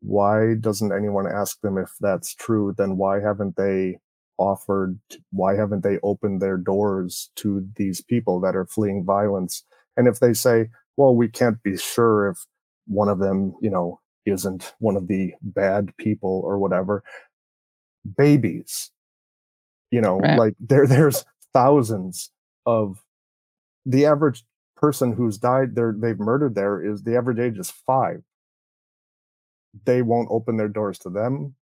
Why doesn't anyone ask them if that's true? Then why haven't they offered, why haven't they opened their doors to these people that are fleeing violence? And if they say, well, we can't be sure if one of them, you know, isn't one of the bad people or whatever, babies, you know, Right. like there, there's thousands of the average person who's died there they've murdered there is the average age is five. They won't open their doors to them.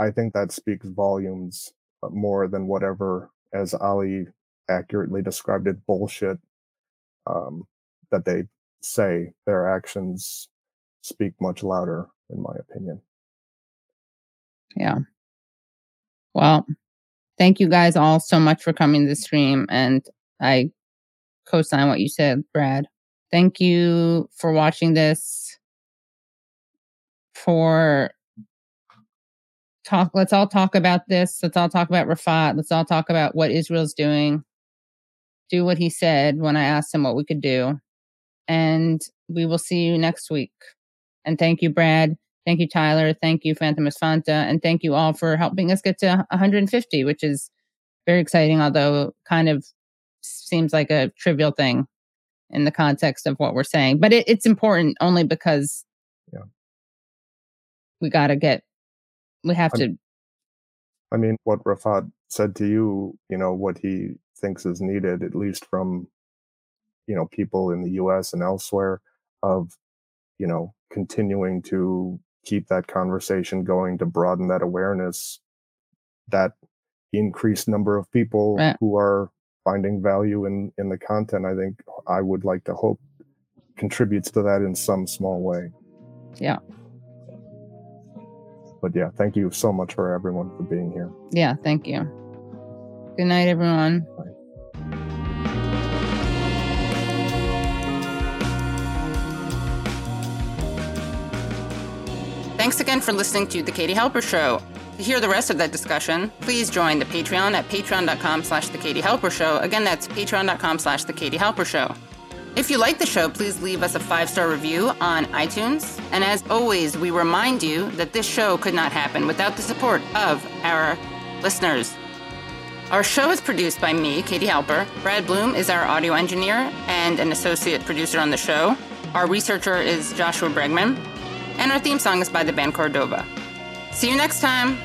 I think that speaks volumes uh, more than whatever as ali accurately described it bullshit um, that they say their actions speak much louder in my opinion Yeah. Well, thank you guys all so much for coming to the stream. And I co sign what you said, Brad. Thank you for watching this. For talk, let's all talk about this. Let's all talk about Refaat. Let's all talk about what Israel's doing. Do what he said when I asked him what we could do. And we will see you next week. And thank you, Brad. Thank you, Tyler. Thank you, Phantom Fanta. And thank you all for helping us get to 150, which is very exciting, although kind of seems like a trivial thing in the context of what we're saying. But it, it's important only because Yeah. we got to get, we have I'm- to, I mean, what Refaat said to you, you know, what he thinks is needed, at least from, you know, people in the US and elsewhere, of, you know, continuing to keep that conversation going to broaden that awareness, that increased number of people Right. who are finding value in in the content, I think I would like to hope contributes to that in some small way. yeah. But yeah, thank you so much for everyone for being here. Yeah. Thank you. Good night, everyone. Thanks again for listening to The Katie Halper Show. To hear the rest of that discussion, please join the Patreon at patreon.com slash The Katie Halper Show. Again, that's patreon.com slash The Katie Halper Show. If you like the show, please leave us a five star review on iTunes. And as always, we remind you that this show could not happen without the support of our listeners. Our show is produced by me, Katie Halper. Brad Bloom is our audio engineer and an associate producer on the show. Our researcher is Joshua Bregman. And our theme song is by the band Cordova. See you next time.